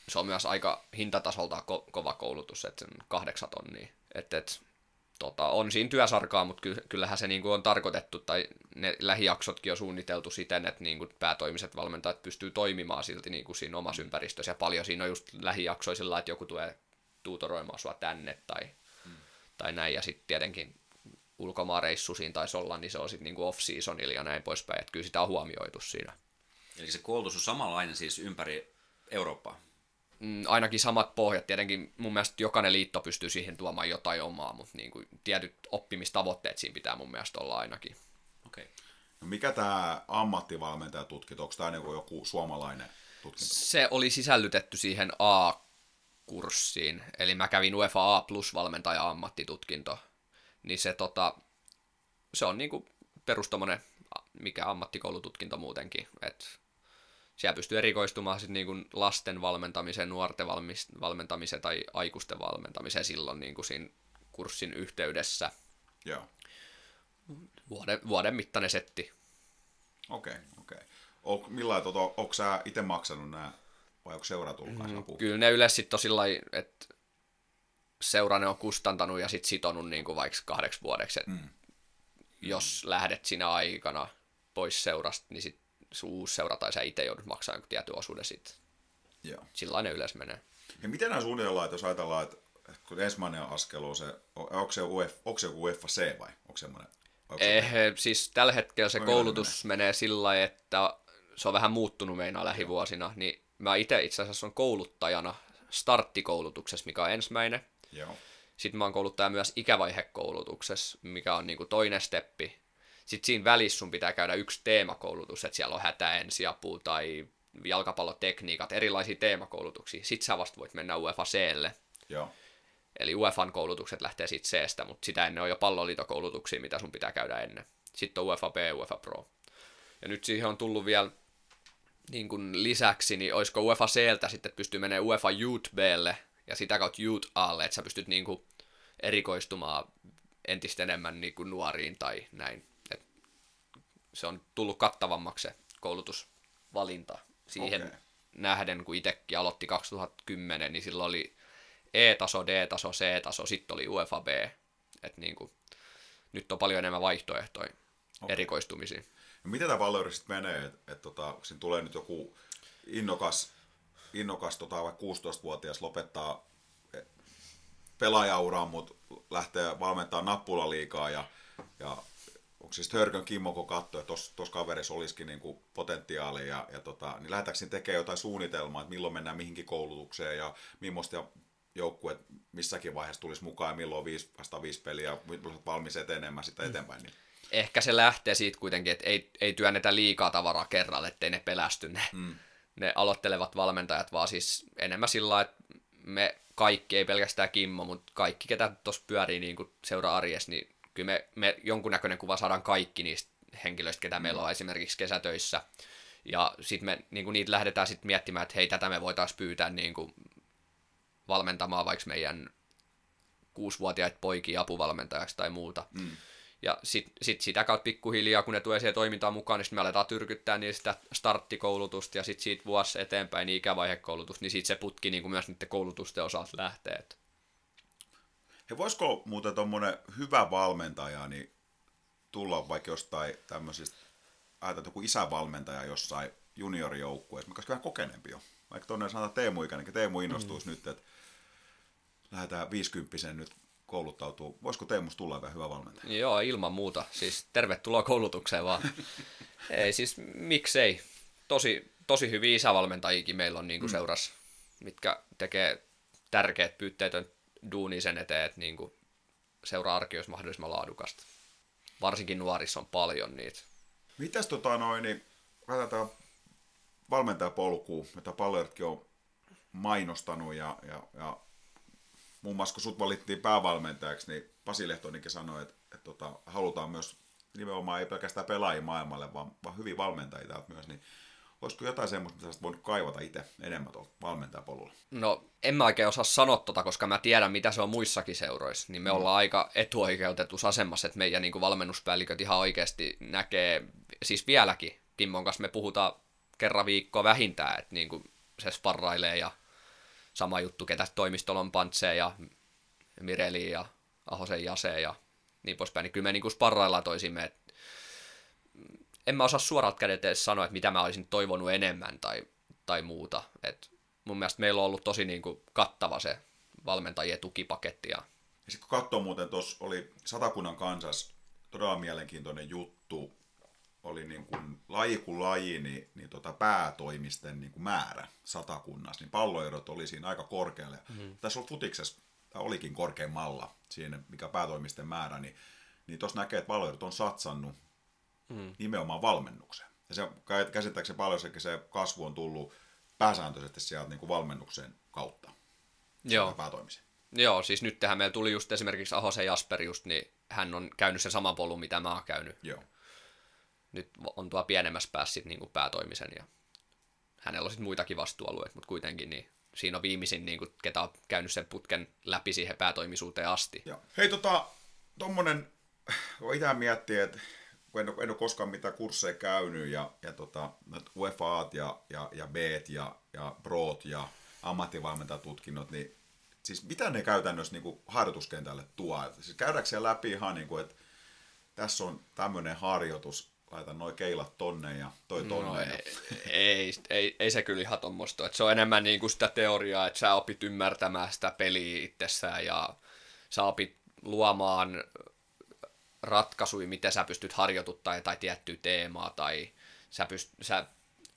se on myös aika hintatasolta ko- kova koulutus, että sen kahdeksan tonnia. Et, et, tota, on siinä työsarkaa, mutta kyllähän se niinku on tarkoitettu, tai ne lähijaksotkin on suunniteltu siten, että niinku päätoimiset valmentajat pystyy toimimaan silti niinku siinä omassa ympäristössä. Ja paljon siinä on just lähijaksoisilla, että joku tulee tuutoroimaan sua tänne tai, mm. tai näin. Ja sitten tietenkin ulkomaareissu siinä taisi olla, niin se on sitten niinku off-seasonilla ja näin poispäin. Että kyllä sitä on huomioitu siinä. Eli se koulutus on samanlainen siis ympäri Eurooppaa? Mm, ainakin samat pohjat. Tietenkin mun mielestä jokainen liitto pystyy siihen tuomaan jotain omaa, mutta niin kuin tietyt oppimistavoitteet siinä pitää mun mielestä olla ainakin. Okay. No mikä tämä ammattivalmentajatutkinto, onko tämä niin joku suomalainen tutkinto? Se oli sisällytetty siihen A-kurssiin, eli mä kävin UEFA A plus valmentaja ammattitutkinto, niin se, tota, se on niin kuin perustomonen mikä ammattikoulututkinto muutenkin, että siellä pystyy erikoistumaan sit niinku lasten valmentamiseen, nuorten valmentamiseen tai aikuisten valmentamiseen silloin niinku siinä kurssin yhteydessä. Joo. Vuoden, vuoden mittainen setti. Okei, okay, okei. Okay. Millainen, tota, onko sä itse maksanut nämä vai onko seura tullut mm, Kyllä ne yleensä sitten on sillä että seura ne on kustantanut ja sitten sitonut niin kuin vaikka kahdeksi vuodeksi. Mm. Jos lähdet sinä aikana pois seurasta, niin sitten uusi seura tai sä itse joudut maksamaan jonkun tietyn osuuden siitä. Joo. Sillä ne yleensä menee. Ja miten nämä suunnitellaan, että jos ajatellaan, että kun ensimmäinen askel on se, onko se, Uf, onko se joku UEFA C vai onko semmoinen? eh, se... siis tällä hetkellä se koulutus menee, menee sillä lailla, että se on vähän muuttunut meinaa lähivuosina, niin mä itse itse asiassa on kouluttajana starttikoulutuksessa, mikä on ensimmäinen. Joo. Sitten mä oon kouluttaja myös ikävaihekoulutuksessa, mikä on niinku toinen steppi. Sitten siinä välissä sun pitää käydä yksi teemakoulutus, että siellä on hätäensiapu tai jalkapallotekniikat, erilaisia teemakoulutuksia. Sitten sä vasta voit mennä UEFA Clle. Joo. Eli UEFan koulutukset lähtee siitä Cstä, mutta sitä ennen on jo palloliitokoulutuksia, mitä sun pitää käydä ennen. Sitten on UEFA B, UEFA Pro. Ja nyt siihen on tullut vielä niin kuin lisäksi, niin olisiko UEFA Cltä sitten, että pystyy menemään UEFA Youth Blle ja sitä kautta Youth Alle, että sä pystyt niin kuin erikoistumaan entistä enemmän niin kuin nuoriin tai näin se on tullut kattavammaksi se koulutusvalinta siihen okay. nähden, kun itsekin aloitti 2010, niin silloin oli E-taso, D-taso, C-taso, sitten oli UEFA B. Et niin kuin, nyt on paljon enemmän vaihtoehtoja okay. erikoistumisiin. No miten tämä Valori sitten menee, että et, tota, siinä tulee nyt joku innokas, innokas tota, vaikka 16-vuotias lopettaa e, pelaajauraan, mutta lähtee valmentaa nappulaliikaa ja, ja onko siis Hörkön Kimmo, kun katsoi, että tuossa kaverissa olisikin niin kuin potentiaalia, ja, ja tota, niin lähdetäänkö tekemään jotain suunnitelmaa, että milloin mennään mihinkin koulutukseen ja millaista joukkueet missäkin vaiheessa tulisi mukaan ja milloin viisi vasta viisi peliä, milloin valmis etenemään sitä mm. eteenpäin. Niin. Ehkä se lähtee siitä kuitenkin, että ei, ei työnnetä liikaa tavaraa kerralla, ettei ne pelästy ne, mm. Ne aloittelevat valmentajat, vaan siis enemmän sillä että me kaikki, ei pelkästään Kimmo, mutta kaikki, ketä tuossa pyörii niin seuraa arjessa, niin kyllä me, me jonkunnäköinen kuva saadaan kaikki niistä henkilöistä, ketä meillä on esimerkiksi kesätöissä. Ja sitten me niin kuin niitä lähdetään sitten miettimään, että hei, tätä me voitaisiin pyytää niin kuin valmentamaan vaikka meidän kuusivuotiaita poikia apuvalmentajaksi tai muuta. Mm. Ja sitten sit sitä kautta pikkuhiljaa, kun ne tulee siihen toimintaan mukaan, niin sitten me aletaan tyrkyttää niin sitä starttikoulutusta ja sitten siitä vuosi eteenpäin niin ikävaihekoulutus, niin sitten se putki niin kuin myös niiden koulutusten osalta lähtee. He voisiko muuten tuommoinen hyvä valmentaja niin tulla vaikka jostain tämmöisistä, ajatellaan joku isävalmentaja jossain juniorijoukkueessa, mikä olisi vähän kokeneempi jo. Vaikka tuonne sanotaan Teemu ikäinen, Teemu innostuisi mm. nyt, että lähdetään 50 nyt kouluttautuu. Voisiko Teemus tulla vielä hyvä valmentaja? Joo, ilman muuta. Siis tervetuloa koulutukseen vaan. Ei siis, miksei. Tosi, tosi hyviä isävalmentajikin meillä on niin kuin mm. seuras, mitkä tekee tärkeät pyytteetön duuni sen eteen, että niin kuin seura-arki olisi mahdollisimman laadukasta. Varsinkin nuorissa on paljon niitä. Mitäs tota noin, niin katsotaan valmentajapolkuun, mitä Pallertkin on mainostanut ja, ja, ja muun muassa kun sut valittiin päävalmentajaksi, niin Pasi Lehtonikin sanoi, että, että, tota, halutaan myös nimenomaan ei pelkästään pelaajia maailmalle, vaan, vaan hyvin valmentajia täältä myös, niin olisiko jotain semmoista, mitä sä voinut kaivata itse enemmän tuolta valmentajapolulla? No, en mä oikein osaa sanoa tota, koska mä tiedän, mitä se on muissakin seuroissa. Niin me mm. ollaan aika etuoikeutetussa asemassa, että meidän niin kuin valmennuspäälliköt ihan oikeasti näkee, siis vieläkin Timmon kanssa me puhutaan kerran viikkoa vähintään, että niin kuin se sparrailee ja sama juttu, ketä toimistolla on Pantsee ja Mireli ja Ahosen Jase ja niin poispäin, niin kyllä me niin kuin sparraillaan toisimme. Et en mä osaa suoralta kädet edes sanoa, että mitä mä olisin toivonut enemmän tai, tai muuta. Et mun mielestä meillä on ollut tosi niin kuin kattava se valmentajien tukipaketti. Ja... ja sitten kun katsoo muuten, tuossa oli Satakunnan kansas todella mielenkiintoinen juttu, oli niin kuin laji kuin laji, niin, niin tota päätoimisten niin kuin määrä satakunnassa, niin palloerot oli siinä aika korkealle. Mm. Tässä on futiksessa olikin korkeimmalla siinä, mikä päätoimisten määrä, niin, niin tuossa näkee, että palloerot on satsannut mm. nimenomaan valmennukseen. Ja se käsittääkseni paljon se kasvu on tullut pääsääntöisesti sieltä niin kuin valmennuksen kautta. Joo. Päätoimisen. Joo, siis nyt tähän meillä tuli just esimerkiksi Ahosen Jasper just, niin hän on käynyt sen saman polun, mitä mä oon käynyt. Joo nyt on tuo pienemmässä päässä sit niinku päätoimisen ja hänellä on sitten muitakin vastuualueita, mutta kuitenkin niin siinä on viimeisin, niin kuin, ketä on käynyt sen putken läpi siihen päätoimisuuteen asti. Joo. Hei, tota, tommonen, voi itse miettiä, että kun en ole, en ole koskaan mitään kursseja käynyt, ja, ja tota, UFAt ja, ja, ja B ja, ja Brot ja ammattivalmentajatutkinnot, niin siis mitä ne käytännössä niin kuin harjoituskentälle tuo? Siis käydäänkö siellä läpi ihan niin kuin, että tässä on tämmöinen harjoitus, laita noin keilat tonne ja toi tonne. No, ei, ei, ei, ei, se kyllä ihan tommoista. Et se on enemmän niin kuin sitä teoriaa, että sä opit ymmärtämään sitä peliä itsessään ja sä opit luomaan ratkaisuja, miten sä pystyt harjoituttaa tai tiettyä teemaa tai sä, pyst, sä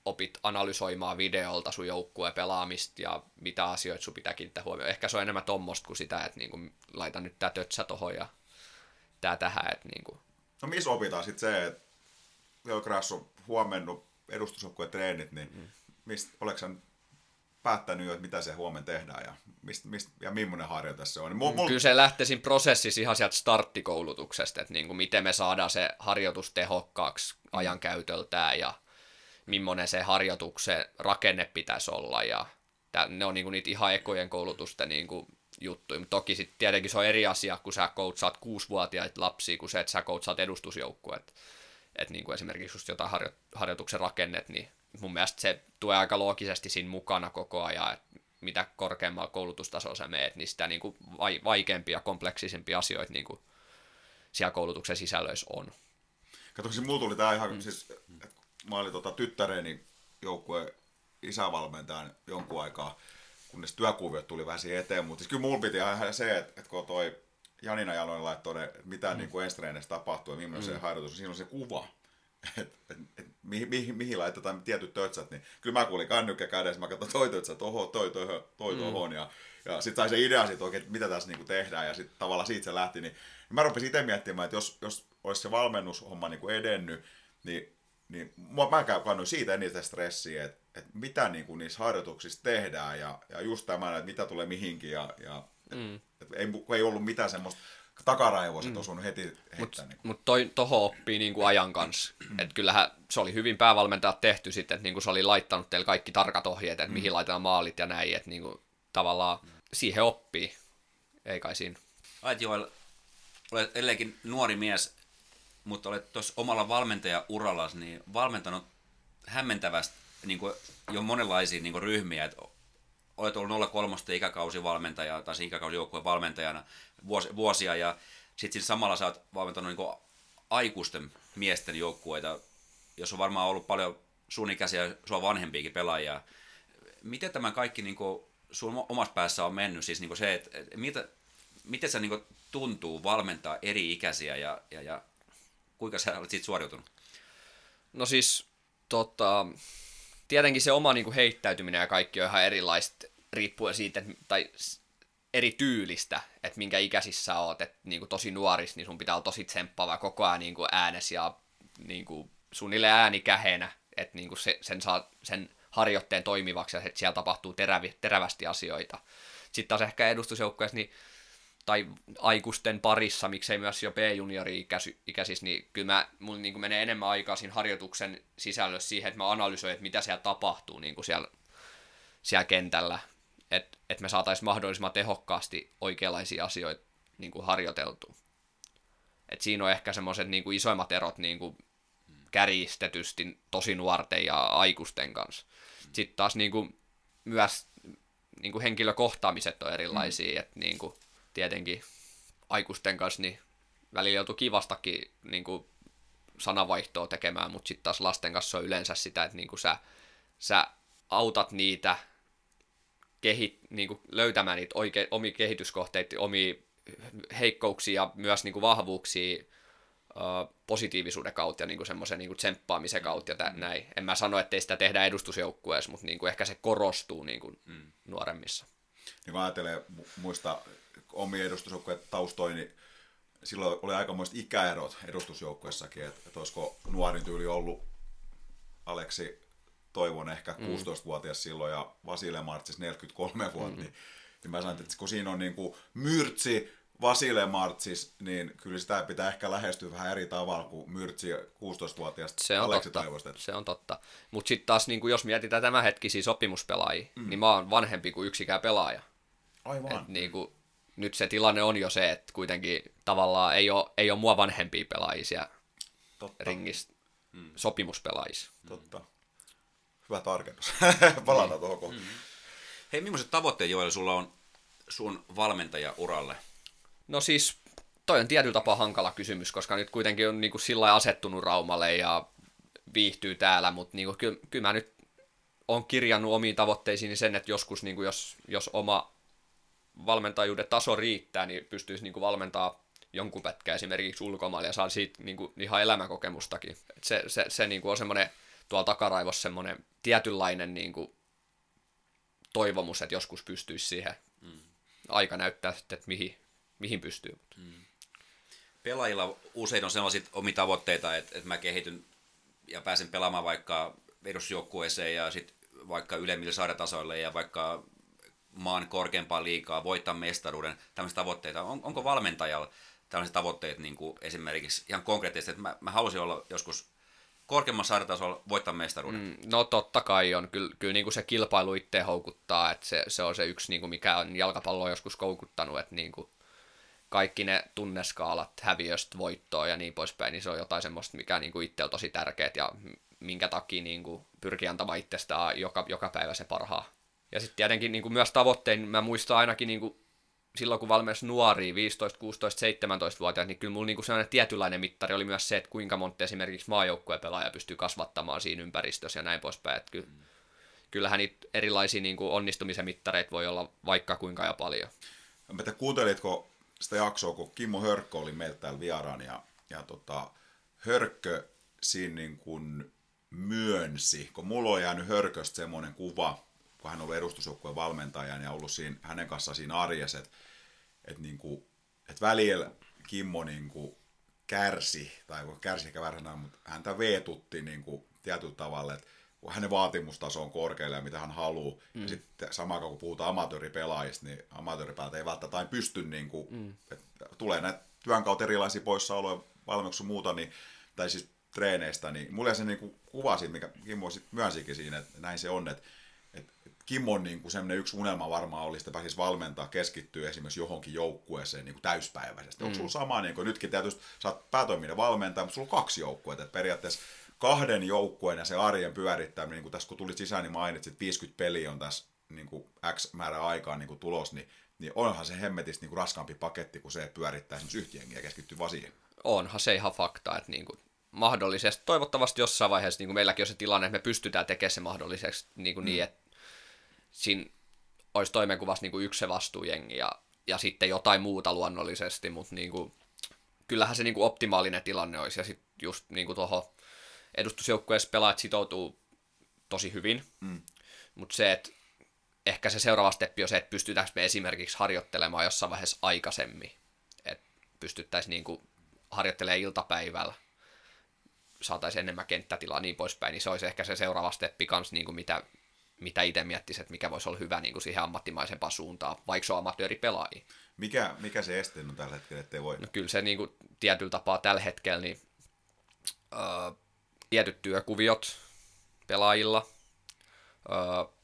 opit analysoimaan videolta sun joukkueen pelaamista ja mitä asioita sun pitää kiinnittää huomioon. Ehkä se on enemmän tommosta kuin sitä, että niinku, laita nyt tää tötsä tohon ja tää tähän. Että niinku. No missä opitaan sitten se, että Velkras on huomennut edustusjoukkueen treenit, niin mm. mistä, oletko päättänyt jo, että mitä se huomenna tehdään ja, mist, mist, ja millainen harjoite se on. Niin mul, mul... Kyllä se lähtisin prosessissa ihan sieltä starttikoulutuksesta, että niin kuin miten me saadaan se harjoitus tehokkaaksi mm. ajankäytöltään ja millainen se harjoituksen rakenne pitäisi olla ja tää, ne on niin kuin niitä ihan ekojen koulutusten niin kuin juttuja, mutta toki sitten tietenkin se on eri asia, kun sä koutsaat kuusivuotiaita lapsia, kuin se, että sä koutsaat edustusjoukkueet että niin kuin esimerkiksi just jotain harjo- harjoituksen rakennet, niin mun mielestä se tulee aika loogisesti siinä mukana koko ajan, että mitä korkeammalla koulutustasolla sä meet, niin sitä niin kuin vaikeampia, kompleksisempia asioita niin kuin siellä koulutuksen sisällöissä on. Kato, siis mulla tuli tää ihan, mm. siis, että mä olin tota, tyttäreeni joukkueen isävalmentajan jonkun aikaa, kunnes työkuviot tuli vähän siihen eteen, mutta siis kyllä mulla piti ihan se, että, että kun toi Janina Jalonen laittoi ne, mitä mm. niin kuin enstreeneissä tapahtuu ja millainen mm. se harjoitus, siinä on se kuva, että et, et, mihin, mihin, mihin laitetaan tietyt tötsät, niin kyllä mä kuulin kannykkä kädessä, mä katsoin toi tötsä, toho, toi, toi, toi, mm. tohon, ja, ja sitten sai se idea siitä oikein, että mitä tässä niin kuin tehdään, ja sitten tavallaan siitä se lähti, niin mä rupesin itse miettimään, että jos, jos olisi se valmennushomma niin kuin edennyt, niin, niin mä kannoin siitä eniten stressiä, että, että mitä niin kuin niissä harjoituksissa tehdään, ja, ja just tämä, että mitä tulee mihinkin, ja, ja Mm. ei, ei ollut mitään semmoista takaraivoa, mm. osunut heti heittää. Mutta niin mut toi, toho oppii niin kuin ajan kanssa. Mm. Et kyllähän se oli hyvin päävalmentajat tehty sitten, että niin kuin se oli laittanut teille kaikki tarkat ohjeet, että mm. mihin laitetaan maalit ja näin, että niin kuin, tavallaan mm. siihen oppii. Ei kai siinä. Ait Joel, olet edelleenkin nuori mies mutta olet tuossa omalla valmentajaurallasi niin valmentanut hämmentävästi niin kuin jo monenlaisia niin kuin ryhmiä. Et olet ollut 03 ikäkausi valmentaja tai ikäkausi joukkueen valmentajana vuosia ja sitten samalla sä oot valmentanut niin aikuisten miesten joukkueita, jos on varmaan ollut paljon sun ikäisiä, sua vanhempiakin pelaajia. Miten tämä kaikki niin kuin, sun omassa päässä on mennyt? Siis niin kuin se, että, että mitä, miten se niin kuin, tuntuu valmentaa eri ikäisiä ja, ja, ja kuinka sä olet siitä suoriutunut? No siis, tota, tietenkin se oma niin kuin heittäytyminen ja kaikki on ihan erilaista riippuen siitä, tai eri tyylistä, että minkä ikäisissä oot, että niin kuin tosi nuoris, niin sun pitää olla tosi tsemppaava koko ajan niin kuin äänes ja niin kuin suunnilleen äänikäheenä, että niin kuin se, sen saa sen harjoitteen toimivaksi ja että siellä tapahtuu terävi, terävästi asioita. Sitten taas ehkä edustusjoukkueessa, niin tai aikuisten parissa, miksei myös jo B-juniori-ikäisissä, niin kyllä mä, mun niin menee enemmän aikaa siinä harjoituksen sisällössä siihen, että mä analysoin, että mitä siellä tapahtuu niin kuin siellä, siellä kentällä, että et me saataisiin mahdollisimman tehokkaasti oikeanlaisia asioita niin kuin harjoiteltua. Et siinä on ehkä semmoiset niin kuin isoimmat erot niin kuin kärjistetysti tosi nuorten ja aikuisten kanssa. Sitten taas niin kuin, myös niin kuin henkilökohtaamiset on erilaisia, mm. että niin kuin, tietenkin aikuisten kanssa niin välillä joutuu kivastakin niin kuin sanavaihtoa tekemään, mutta sitten taas lasten kanssa on yleensä sitä, että niin kuin sä, sä autat niitä kehit, niin kuin löytämään niitä oike, omia kehityskohteita, omia heikkouksia ja myös niin kuin vahvuuksia positiivisuuden kautta ja niin kuin semmoisen niin kuin tsemppaamisen kautta ja tä, mm. näin. En mä sano, että ei sitä tehdä edustusjoukkueessa, mutta niin kuin ehkä se korostuu niin kuin mm. nuoremmissa. Niin kun ajattelee, muista omia edustusjoukkueen taustoja, niin silloin oli aikamoiset ikäerot edustusjoukkuessakin, että, että olisiko nuorin tyyli ollut Aleksi Toivon ehkä 16-vuotias mm. silloin ja Vasile Martsis 43 vuotta, mm. niin, niin mä sanoin, että kun siinä on niin kuin Myrtsi, Vasile Martsis, niin kyllä sitä pitää ehkä lähestyä vähän eri tavalla kuin Myrtsi 16-vuotiaasta se on Aleksi totta. Taivosta. Se on totta. Mutta sitten taas, niin jos mietitään tämänhetkisiä sopimuspelaajia, mm. niin mä oon vanhempi kuin yksikään pelaaja. Aivan. Et niin kuin, nyt se tilanne on jo se, että kuitenkin tavallaan ei ole, ei ole mua vanhempia pelaajia siellä totta. ringissä mm. sopimuspelaajissa. Totta. Hyvä tarkennus. Palataan niin. tuohon. Mm-hmm. Hei, millaiset tavoitteet Joel sulla on sun valmentajauralle? No siis toi on tietyllä tapaa hankala kysymys, koska nyt kuitenkin on niin kuin sillä asettunut Raumalle ja viihtyy täällä, mutta niin kuin, kyllä, kyllä mä nyt on kirjannut omiin tavoitteisiin sen, että joskus niin kuin jos, jos oma valmentajuuden taso riittää, niin pystyisi niin kuin valmentaa jonkun pätkää esimerkiksi ulkomaille ja saa siitä niin kuin ihan elämäkokemustakin. Et se se, se niin kuin on semmoinen tuolla takaraivossa semmoinen tietynlainen niin kuin, toivomus, että joskus pystyisi siihen. Mm. Aika näyttää sitten, että mihin, mihin pystyy. Mm. Pelaajilla usein on sellaisia omia tavoitteita, että, että mä kehityn ja pääsen pelaamaan vaikka edusjoukkueeseen ja sitten vaikka ylemmille saaretasoille ja vaikka maan korkeampaa liikaa, voittaa mestaruuden, tämmöisiä tavoitteita. On, onko valmentajalla tällaiset tavoitteet niin kuin esimerkiksi ihan konkreettisesti, että mä, mä haluaisin olla joskus korkeammassa sarjatasolla voittaa mestaruuden? Mm, no totta kai on. Kyllä, kyllä niin kuin se kilpailu itse houkuttaa, että se, se on se yksi, niin kuin mikä on jalkapalloa joskus koukuttanut, että niin kuin kaikki ne tunneskaalat häviöstä voittoa ja niin poispäin, niin se on jotain semmoista, mikä niin kuin itsellä tosi tärkeää ja minkä takia niin kuin pyrkii antamaan itsestään joka, joka päivä se parhaa. Ja sitten tietenkin niin kuin myös tavoitteen, mä muistan ainakin niin kuin silloin kun valmensi nuoria, 15, 16, 17-vuotiaat, niin kyllä mulla niinku sellainen tietynlainen mittari oli myös se, että kuinka monta esimerkiksi maajoukkueen pelaaja pystyy kasvattamaan siinä ympäristössä ja näin poispäin. Että kyllä, mm. Kyllähän niitä erilaisia niinku onnistumisen mittareita voi olla vaikka kuinka ja paljon. Mutta kuuntelitko sitä jaksoa, kun Kimmo Hörkkö oli meiltä täällä vieraan ja, ja tota, Hörkkö siinä niin kuin myönsi, kun mulla on jäänyt Hörköstä semmoinen kuva, kun hän on ollut edustusjoukkueen valmentajan ja ollut siinä, hänen kanssaan siinä arjessa, että et niinku, et välillä Kimmo niinku kärsi, tai kärsi ehkä vääränä, mutta häntä veetutti niinku tietyllä tavalla, että hänen vaatimustaso on korkealla ja mitä hän haluaa. Mm. Ja sitten samaan kun puhutaan amatööripelaajista, niin amatööripäältä ei välttämättä aina pysty, niin kuin, mm. että tulee näitä työn kautta erilaisia poissaoloja, valmiuksia muuta, niin, tai siis treeneistä, niin mulla se niin kuin kuva siitä, mikä Kimmo sitten myönsikin siinä, että näin se on, että Kimmon niin kuin semmoinen yksi unelma varmaan olisi, että pääsisi valmentaa, keskittyä esimerkiksi johonkin joukkueeseen niin kuin täyspäiväisesti. Mm. Onko sulla sama, niin kuin nytkin tietysti sä oot päätoiminen valmentaja, mutta sulla on kaksi joukkuetta, että periaatteessa kahden joukkueen ja se arjen pyörittäminen, niin kuin tässä kun tuli sisään, niin mainitsit, että 50 peliä on tässä niin kuin X määrä aikaa niin kuin tulos, niin, niin onhan se hemmetisti niin kuin raskaampi paketti kuin se, että pyörittää esimerkiksi yhtiönkin ja keskittyy vaan siihen. Onhan se ihan fakta, että niin kuin mahdollisesti, toivottavasti jossain vaiheessa niin kuin meilläkin on se tilanne, että me pystytään tekemään se mahdolliseksi niin, kuin mm. niin että siinä olisi toimenkuvassa niin kuin yksi se vastuujengi ja, ja sitten jotain muuta luonnollisesti, mutta niin kuin, kyllähän se niin kuin optimaalinen tilanne olisi ja sitten just niin kuin tuohon edustusjoukkueessa pelaajat sitoutuu tosi hyvin, mm. mutta se, että ehkä se seuraava steppi on se, että pystytäänkö me esimerkiksi harjoittelemaan jossain vaiheessa aikaisemmin, että pystyttäisiin niin kuin harjoittelemaan iltapäivällä, saataisiin enemmän kenttätilaa niin poispäin, niin se olisi ehkä se seuraava steppi kanssa, niin kuin mitä, mitä itse miettisi, että mikä voisi olla hyvä niin kuin siihen ammattimaisempaan suuntaan, vaikka se on amatööripelaajia. Mikä, mikä se este on tällä hetkellä, ettei voi? No kyllä se niin kuin, tietyllä tapaa tällä hetkellä, niin öö, tietyt työkuviot pelaajilla, öö,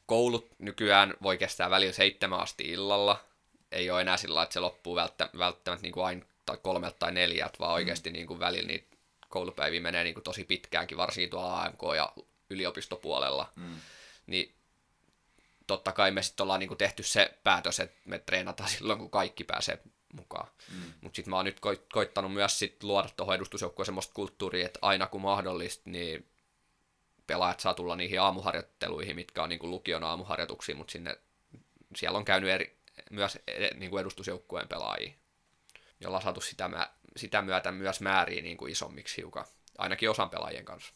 koulut nykyään voi kestää välillä seitsemän asti illalla, ei ole enää sillä että se loppuu välttä, välttämättä niin kuin aina tai kolmelta tai neljältä, vaan oikeasti mm. niin kuin välillä niitä koulupäiviä menee niin kuin tosi pitkäänkin, varsinkin tuolla AMK- ja yliopistopuolella. Mm. Niin totta kai me sitten ollaan niin kuin tehty se päätös, että me treenataan silloin, kun kaikki pääsee mukaan. Mm. Mutta sitten mä oon nyt koittanut myös sit luoda tuohon edustusjoukkoon semmoista kulttuuria, että aina kun mahdollista, niin pelaajat saa tulla niihin aamuharjoitteluihin, mitkä on niin kuin lukion aamuharjoituksia, mutta sinne, siellä on käynyt eri, myös niin kuin edustusjoukkueen pelaajia, jolla on saatu sitä, sitä myötä myös määriä niin kuin isommiksi hiukan, ainakin osan pelaajien kanssa.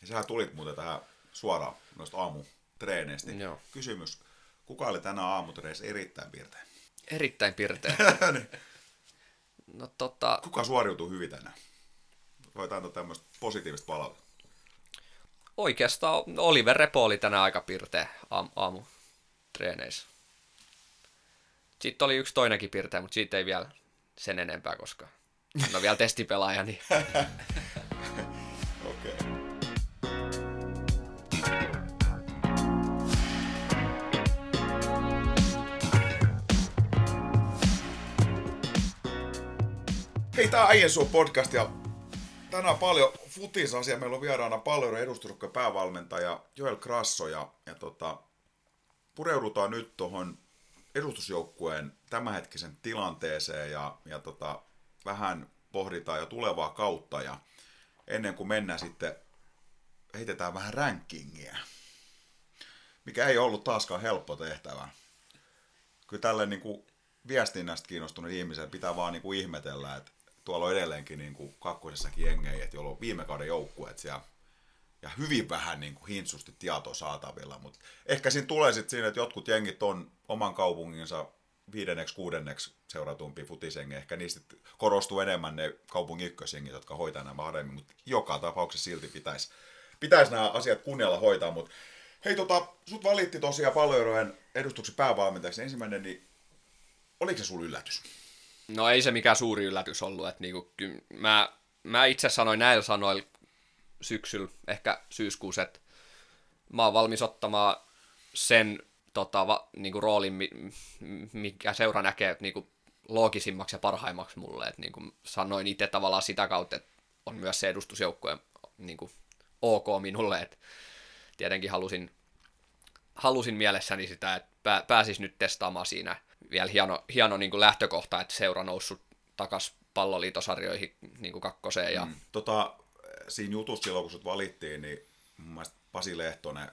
Ja sähän tulit muuten tähän suoraan noista aamutreeneistä. Joo. Kysymys, kuka oli tänään aamutreissä erittäin pirteä? Erittäin pirteä. Niin. no, tota... Kuka suoriutuu hyvin tänään? Voit antaa tämmöistä positiivista palautetta oikeastaan Oliver Repo oli tänään aika pirteä aam, aamu treeneissä. Sitten oli yksi toinenkin pirteä, mutta siitä ei vielä sen enempää, koska hän on vielä testipelaaja. Niin... Hei, tää on Äijän podcast ja tänään paljon futisasia. Meillä on vieraana paljon edustusjoukkojen päävalmentaja Joel Krasso ja, ja tota, pureudutaan nyt tuohon edustusjoukkueen tämänhetkisen tilanteeseen ja, ja tota, vähän pohditaan jo tulevaa kautta ja ennen kuin mennään sitten heitetään vähän rankingia, mikä ei ollut taaskaan helppo tehtävä. Kyllä tälle niin kuin viestinnästä kiinnostunut ihmisen pitää vaan niin kuin ihmetellä, että tuolla on edelleenkin niin kuin kakkosessakin jengejä, että on viime kauden joukkueet siellä ja hyvin vähän niin kuin hintsusti tietoa saatavilla, mutta ehkä siinä tulee sitten siinä, että jotkut jengit on oman kaupunginsa viidenneksi, kuudenneksi seuratumpi futisengi. Ehkä niistä korostuu enemmän ne kaupungin ykkösjengit, jotka hoitaa nämä paremmin, mutta joka tapauksessa silti pitäisi, pitäisi nämä asiat kunnialla hoitaa. Mutta hei, tota, sut valitti tosiaan paljon edustuksen päävalmentajaksi ensimmäinen, niin oliko se sulla yllätys? No ei se mikään suuri yllätys ollut. Että niinku, mä, mä itse sanoin näillä sanoilla syksyllä, ehkä syyskuussa, että mä oon valmis ottamaan sen tota, va, niinku roolin, mikä seura näkee niinku, loogisimmaksi ja parhaimmaksi mulle. Et, niinku, sanoin itse tavallaan sitä kautta, että on myös se edustusjoukkojen niinku, ok minulle. Et, tietenkin halusin, halusin mielessäni sitä, että pääsis nyt testaamaan siinä vielä hieno, hieno niin kuin lähtökohta, että seura noussut takas palloliitosarjoihin niin kuin kakkoseen. Ja... Mm. Tota, siinä jutussa silloin, kun sut valittiin, niin mun mielestä Pasi Lehtonen,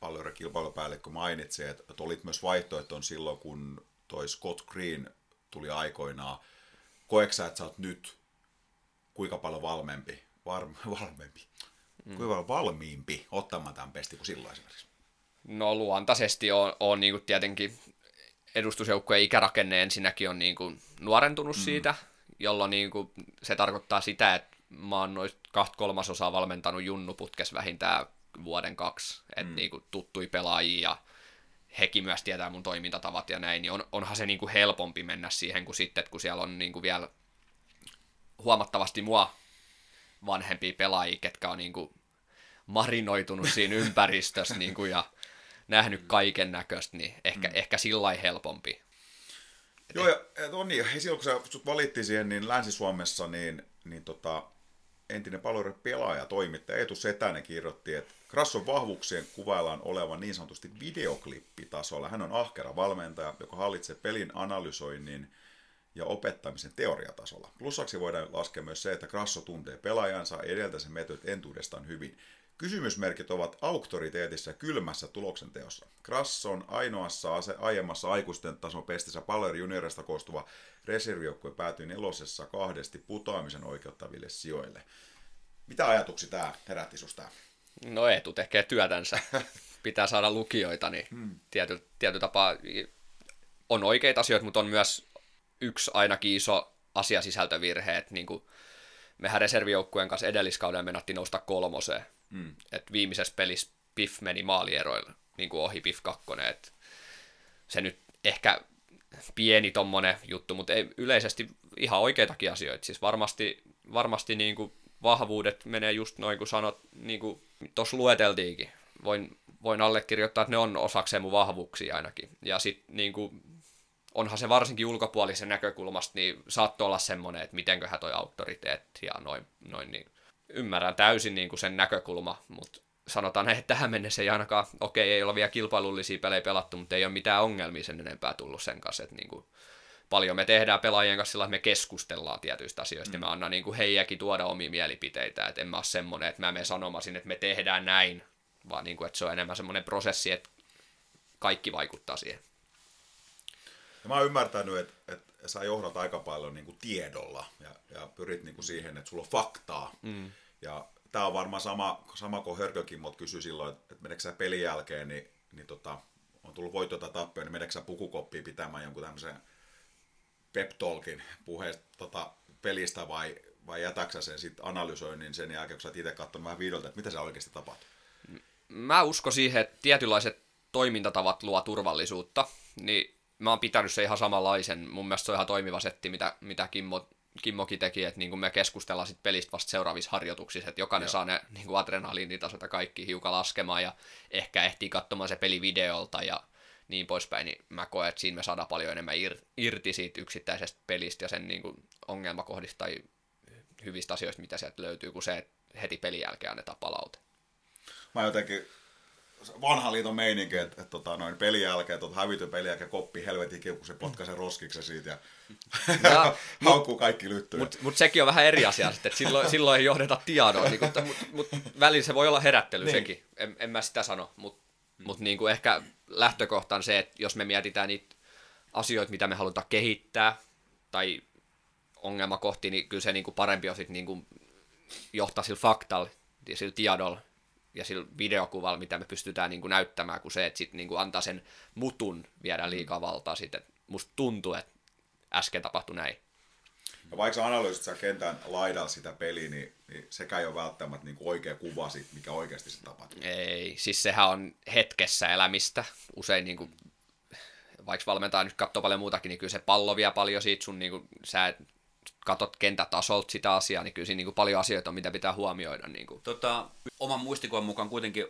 palloiden kilpailupäällikkö, mainitsi, että, olit myös vaihtoehto silloin, kun toi Scott Green tuli aikoinaan. Koeksä, että sä oot nyt kuinka paljon valmempi, var, valmempi, mm. kuinka paljon valmiimpi ottamaan tämän pesti kuin silloin esimerkiksi? No luontaisesti on, on niin kuin tietenkin edustusjoukkueen ikärakenne ensinnäkin on niin kuin nuorentunut mm. siitä, jolloin niin kuin se tarkoittaa sitä, että mä oon noin kahta kolmasosaa valmentanut junnuputkes vähintään vuoden kaksi, että mm. niin kuin tuttui pelaajia ja hekin myös tietää mun toimintatavat ja näin, niin on, onhan se niin kuin helpompi mennä siihen kuin sitten, että kun siellä on niin kuin vielä huomattavasti mua vanhempia pelaajia, ketkä on niin kuin marinoitunut siinä ympäristössä niin kuin, ja nähnyt kaiken näköistä, niin ehkä, mm. ehkä sillä helpompi. Joo, ja on niin, silloin kun sä sut valittiin siihen, niin Länsi-Suomessa, niin, niin tota, entinen palvelun pelaaja, toimittaja Eetu Setänen kirjoitti, että Krasson vahvuuksien kuvaillaan olevan niin sanotusti videoklippitasolla. Hän on ahkera valmentaja, joka hallitsee pelin analysoinnin ja opettamisen teoriatasolla. Plussaksi voidaan laskea myös se, että Krasso tuntee pelaajansa edeltä sen metodit entuudestaan hyvin. Kysymysmerkit ovat auktoriteetissa kylmässä tuloksenteossa. Krasson ainoassa ase- aiemmassa aikuisten tason pestissä Paller juniorista koostuva reservijoukkue päätyi nelosessa kahdesti putoamisen oikeuttaville sijoille. Mitä ajatuksia tämä herätti susta? No Eetu tekee työtänsä. Pitää saada lukijoita, niin hmm. tiety, tiety tapaa on oikeita asioita, mutta on myös yksi ainakin iso asiasisältövirhe, että niin kuin mehän reservijoukkueen kanssa edelliskauden menattiin nousta kolmoseen. Mm. Et viimeisessä pelissä Piff meni maalieroilla niin kuin ohi Piff 2. Et se nyt ehkä pieni tommonen juttu, mutta ei, yleisesti ihan oikeitakin asioita. Siis varmasti, varmasti niin kuin vahvuudet menee just noin kuin sanot, niin kuin tuossa lueteltiinkin. Voin, voin allekirjoittaa, että ne on osakseen mun vahvuuksia ainakin. Ja sitten niin kuin, onhan se varsinkin ulkopuolisen näkökulmasta, niin saattoi olla semmoinen, että mitenköhän toi auktoriteetti ja noin, noin niin ymmärrän täysin niin kuin sen näkökulma, mutta sanotaan, että tähän mennessä ei ainakaan, okei, ei ole vielä kilpailullisia pelejä pelattu, mutta ei ole mitään ongelmia sen enempää tullut sen kanssa, että niin kuin, paljon me tehdään pelaajien kanssa sillä, että me keskustellaan tietyistä asioista, mm. ja mä annan niin kuin heijäkin tuoda omia mielipiteitä, että en mä ole semmoinen, että mä menen sanomasin, että me tehdään näin, vaan niin kuin, että se on enemmän semmoinen prosessi, että kaikki vaikuttaa siihen. Ja mä oon ymmärtänyt, että, että sä johdat aika paljon niin kuin tiedolla ja, ja pyrit niin kuin siihen, että sulla on faktaa. Mm. Ja tämä on varmaan sama, sama kuin Hörkökin mut kysyi silloin, että, että meneekö sä pelin jälkeen, niin, niin tota, on tullut voittoa tappia, niin meneekö sä pukukoppiin pitämään jonkun tämmöisen pep talkin puheesta tota, pelistä vai, vai jätäksä sen sitten analysoinnin sen jälkeen, kun sä itse katsonut vähän videolta, että mitä se oikeasti tapahtuu? Mä uskon siihen, että tietynlaiset toimintatavat luo turvallisuutta, niin mä oon pitänyt se ihan samanlaisen. Mun mielestä se on ihan toimiva setti, mitä, mitä Kimmo, Kimmokin teki, että niin kuin me keskustellaan sit pelistä vasta seuraavissa harjoituksissa, että jokainen Joo. saa ne niin kuin adrenaliinitasot ja kaikki hiukan laskemaan ja ehkä ehtii katsomaan se peli videolta ja niin poispäin, niin mä koen, että siinä me saadaan paljon enemmän irti siitä yksittäisestä pelistä ja sen niin kuin ongelmakohdista tai hyvistä asioista, mitä sieltä löytyy, kuin se, että heti pelin jälkeen annetaan palaute. Mä jotenkin vanha liiton meininki, että, että, että tota, noin pelin jälkeen, että hävity pelin jälkeen koppi helvetin kun se potkaisee roskiksen siitä ja no, haukkuu kaikki lyttyjä. Mutta mut sekin on vähän eri asia sitten, että silloin, silloin ei johdeta tietoa, niin mutta mut, mut välillä se voi olla herättely niin. sekin, en, en mä sitä sano, mutta mut niin kuin ehkä lähtökohta on se, että jos me mietitään niitä asioita, mitä me halutaan kehittää, tai ongelmakohti, niin kyllä se niin kuin parempi on sitten niin kuin johtaa sillä faktalla ja sillä tiedolla ja sillä videokuvalla, mitä me pystytään niin kuin näyttämään, kuin se, että sit niin kuin antaa sen mutun viedä liikaa valtaa sitten. Musta tuntuu, että äsken tapahtui näin. Ja vaikka sä analyysit sä kentän laidalla sitä peliä, niin, niin sekä ei ole välttämättä niin kuin oikea kuva siitä, mikä oikeasti se tapahtuu. Ei, siis sehän on hetkessä elämistä. Usein niin kuin, vaikka valmentaa nyt katsoo paljon muutakin, niin kyllä se pallo vie paljon siitä sun, niin kuin, sä katot kentätasolta sitä asiaa, niin kyllä siinä niin kuin paljon asioita on, mitä pitää huomioida. Niin kuin. Tota, oman muistikuvan mukaan kuitenkin,